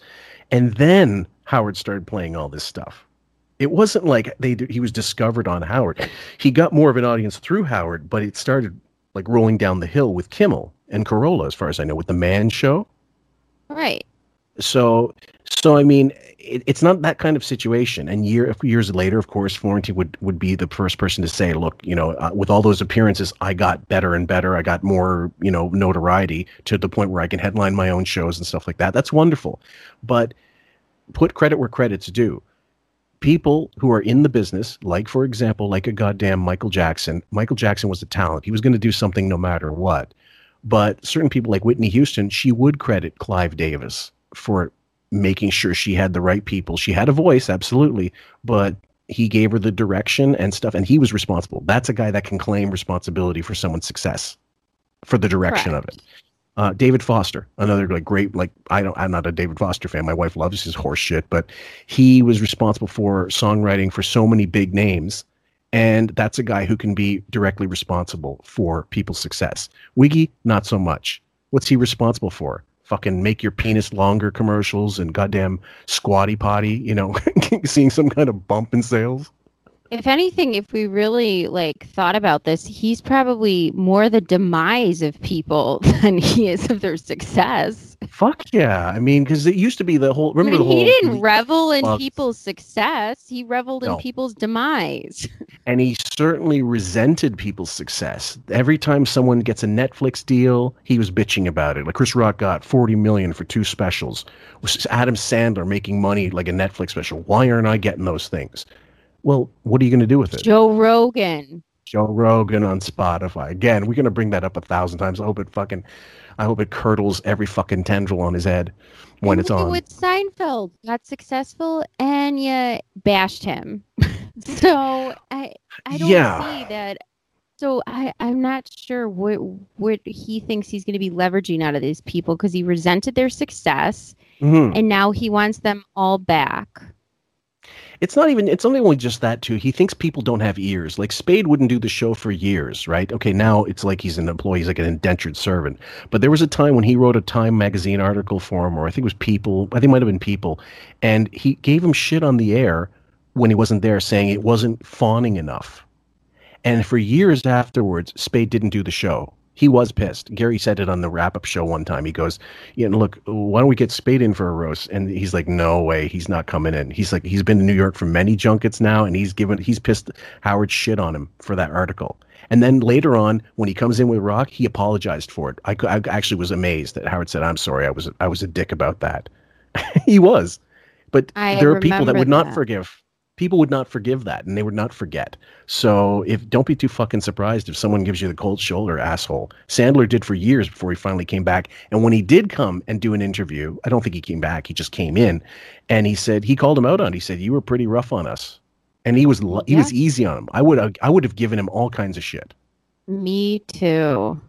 and then Howard started playing all this stuff. It wasn't like they he was discovered on Howard. He got more of an audience through Howard, but it started like rolling down the hill with Kimmel and Carolla, as far as I know, with the Man Show. Right. So, so I mean, it, it's not that kind of situation. And year years later, of course, Florentine would would be the first person to say, "Look, you know, uh, with all those appearances, I got better and better. I got more, you know, notoriety to the point where I can headline my own shows and stuff like that. That's wonderful." But put credit where credit's due. People who are in the business, like for example, like a goddamn Michael Jackson. Michael Jackson was a talent. He was going to do something no matter what. But certain people like Whitney Houston, she would credit Clive Davis for making sure she had the right people. She had a voice, absolutely, but he gave her the direction and stuff, and he was responsible. That's a guy that can claim responsibility for someone's success, for the direction of it. Uh, David Foster, another like great like I don't I'm not a David Foster fan. My wife loves his horse shit, but he was responsible for songwriting for so many big names, and that's a guy who can be directly responsible for people's success. Wiggy, not so much. What's he responsible for? Fucking make your penis longer commercials and goddamn squatty potty. You know, seeing some kind of bump in sales. If anything, if we really like thought about this, he's probably more the demise of people than he is of their success. Fuck yeah! I mean, because it used to be the whole. I Remember mean, the whole. he didn't revel in Well, people's success. He reveled No. in people's demise. and he certainly resented people's success. Every time someone gets a Netflix deal, he was bitching about it. Like Chris Rock got 40 million for two specials. Was Adam Sandler making money like a Netflix special? Why aren't I getting those things? Well, what are you going to do with it? Joe Rogan. Joe Rogan on Spotify. Again, we're going to bring that up a thousand times. I hope it fucking I hope it curdles every fucking tendril on his head when it's Look at on. What Seinfeld got successful, and you bashed him. so I I don't Yeah. see that. So I I'm not sure what what he thinks he's going to be leveraging out of these people because he resented their success, Mhm. and now he wants them all back. It's not even. It's only only just that too. He thinks people don't have ears. Like Spade wouldn't do the show for years, right? Okay, now it's like he's an employee. He's like an indentured servant. But there was a time when he wrote a Time magazine article for him, or I think it was People. I think it might have been People, and he gave him shit on the air when he wasn't there, saying it wasn't fawning enough. And for years afterwards, Spade didn't do the show. He was pissed. Gary said it on the wrap up show one time. He goes, Yeah, look, why don't we get Spade in for a roast? And he's like, No way, he's not coming in. He's like, he's been to New York for many junkets now, and he's given he's pissed Howard shit on him for that article. And then later on, when he comes in with Rock, he apologized for it. I, I actually was amazed that Howard said, "I'm sorry, I was I was a dick about that." he was, but I there are people that would not forgive. People would not forgive that, and they would not forget. So, if don't be too fucking surprised if someone gives you the cold shoulder, asshole. Sandler did for years before he finally came back, and when he did come and do an interview, I don't think he came back. He just came in, and he said he called him out on. it. He said you were pretty rough on us, and he was he was easy on him. I would I would have given him all kinds of shit. Me too.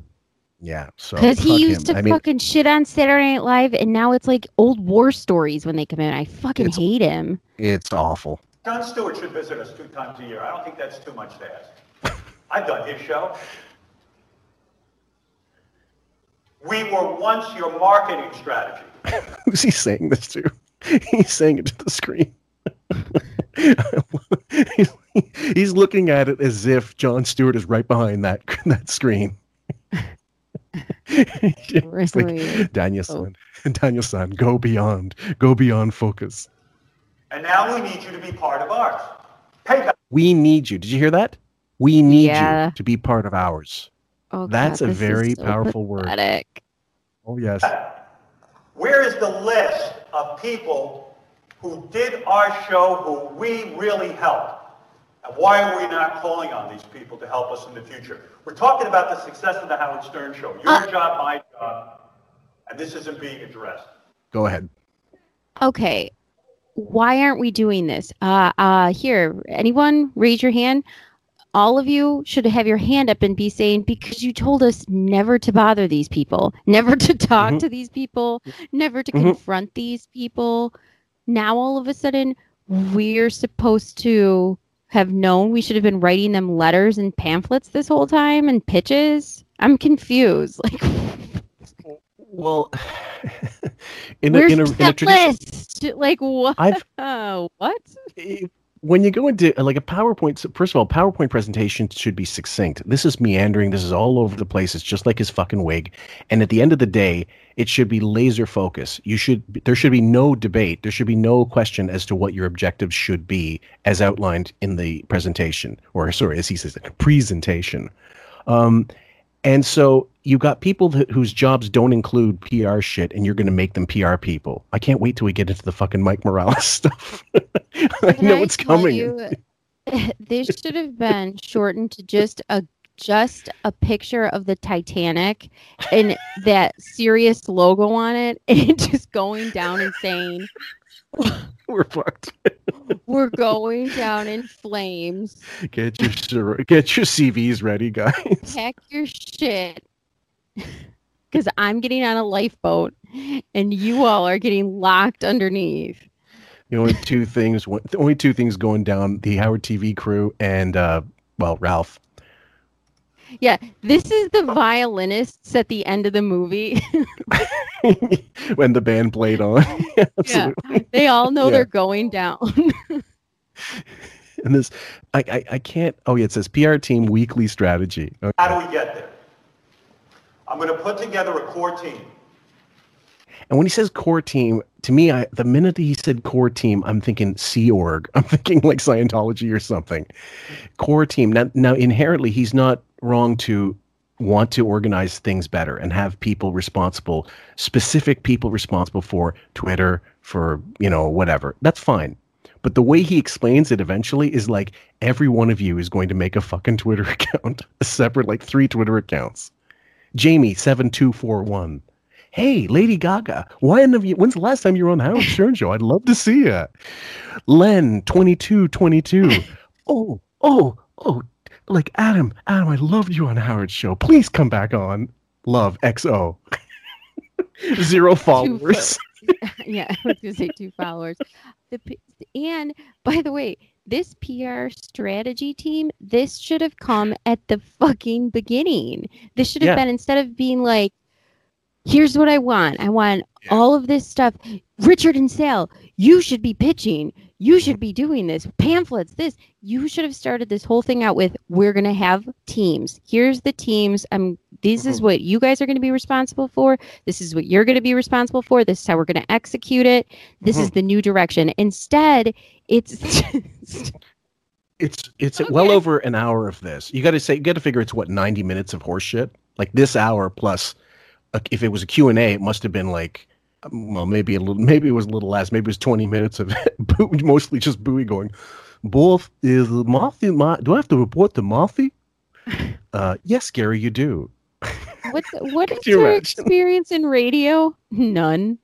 Yeah, so Because he used him. to I mean, fucking shit on Saturday Night Live, and now it's like old war stories when they come in. I fucking hate him. it's awful. Jon Stewart should visit us two times a year. I don't think that's too much to ask. I've done his show. We were once your marketing strategy. Who's he saying this to? He's saying it to the screen. he's, he's looking at it as if Jon Stewart is right behind that that screen. It's Really? like, Daniel-san, oh. Daniel-san, go beyond, go beyond focus. And now we need you to be part of ours. Payback. We need you. Did you hear that? We need Yeah. you to be part of ours. Oh, That's God, a very so powerful word. Oh yes. Where is the list of people who did our show who we really helped? And why are we not calling on these people to help us in the future? We're talking about the success of the Howard Stern show. Your job, my job, and this isn't being addressed. Go ahead. Okay. Why aren't we doing this? Uh uh here, anyone raise your hand? All of you should have your hand up and be saying because you told us never to bother these people, never to talk Mhm. to these people, never to Mhm. confront these people. Now all of a sudden we're supposed to have known we should have been writing them letters and pamphlets this whole time and pitches. I'm confused. Like Well, in a, where's in a, in a tradition, list? Like what? I've Uh, what? when you go into like a PowerPoint, first of all, PowerPoint presentation should be succinct. This is meandering. This is all over the place. It's just like his fucking wig. And at the end of the day, it should be laser focus. You should there should be no debate. There should be no question as to what your objectives should be as outlined in the presentation, or sorry, as he says, presentation. Um, and so you got people that, whose jobs don't include PR shit, and you're going to make them PR people. I can't wait till we get into the fucking Mike Morales stuff. I know I it's coming. you, this should have been shortened to just a just a picture of the Titanic and that Sirius logo on it, and just going down and saying, We're fucked. "We're going down in flames. Get your get your CVs ready, guys. Pack your shit." Because I'm getting on a lifeboat, and you all are getting locked underneath. The only two things, the only two things going down: the Howard TV crew and, uh, well, Ralph. Yeah, this is the violinists at the end of the movie. when the band played on. yeah, they all know Yeah. they're going down. And this, I, I, I can't. Oh yeah, it says PR team weekly strategy. Okay. How do we get there? I'm going to put together a core team. And when he says core team, to me, I, the minute he said core team, I'm thinking Sea Org. I'm thinking like Scientology or something. Core team. Now, now inherently, he's not wrong to want to organize things better and have people responsible, specific people responsible for Twitter, for you know whatever. That's fine. But the way he explains it eventually is like every one of you is going to make a fucking Twitter account, a separate like three Twitter accounts. Jamie seven two four one. Hey, Lady Gaga, when have you? When's the last time you were on the Howard Stern show? I'd love to see you. Len twenty two twenty two. Oh, oh, oh! Like Adam, Adam, I loved you on Howard's show. Please come back on. Love XO. Zero followers. yeah, I was gonna say two followers. The and by the way, this PR strategy team, this should have come at the fucking beginning. This should have Yeah. been instead of being like, here's what I want. I want all of this stuff. Richard and Sal, you should be pitching. You should be doing this. Pamphlets, this. You should have started this whole thing out with we're gonna have teams. Here's the teams. I'm this is what you guys are gonna be responsible for. This is what you're gonna be responsible for. This is how we're gonna execute it. This is Mhm. the new direction. Instead, it's It's it's well over an hour of this. You got to say you got to figure it's what 90 minutes of horseshit. Like this hour plus uh, if it was a Q&A it must have been like um, well maybe a little maybe it was a little less. Maybe it was 20 minutes of Boo- mostly just Bowie going both is Marthy Ma- do I have to report to Marthy? Uh yes, Gary, you do. What's what is you your imagine? experience in radio? None.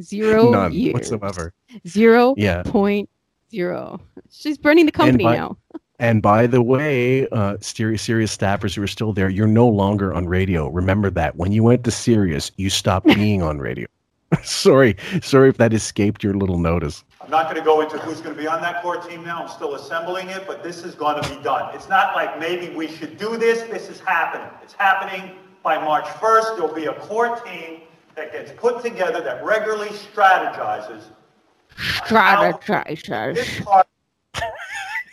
Zero None years. whatsoever. Zero Yeah. point zero. She's burning the company by- now. And by the way, uh, Sirius, Sirius staffers who are still there, you're no longer on radio. Remember that. When you went to Sirius, you stopped being on radio. sorry, sorry if that escaped your little notice. I'm not going to go into who's going to be on that core team now. I'm still assembling it, but this is going to be done. It's not like maybe we should do this. This is happening. It's happening by March 1st. There'll be a core team that gets put together that regularly strategizes. Strategizes.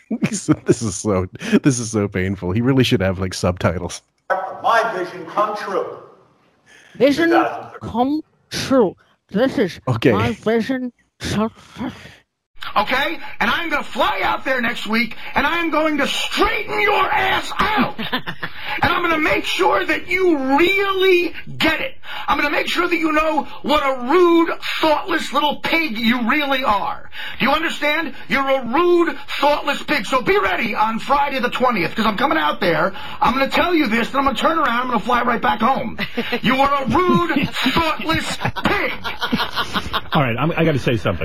this is so, this is so painful. He really should have like subtitles. My vision come true. Vision come true. This is Okay. my vision. Okay? And I'm going to fly out there next week and I'm going to straighten your ass out. and I'm going to make sure that you really get it. I'm going to make sure that you know what a rude, thoughtless little pig you really are. Do you understand? You're a rude, thoughtless pig. So be ready on Friday the 20th because I'm coming out there. I'm going to tell you this, and I'm going to turn around. I'm going to fly right back home. You are a rude, thoughtless pig. All right, I'm, I got to say something.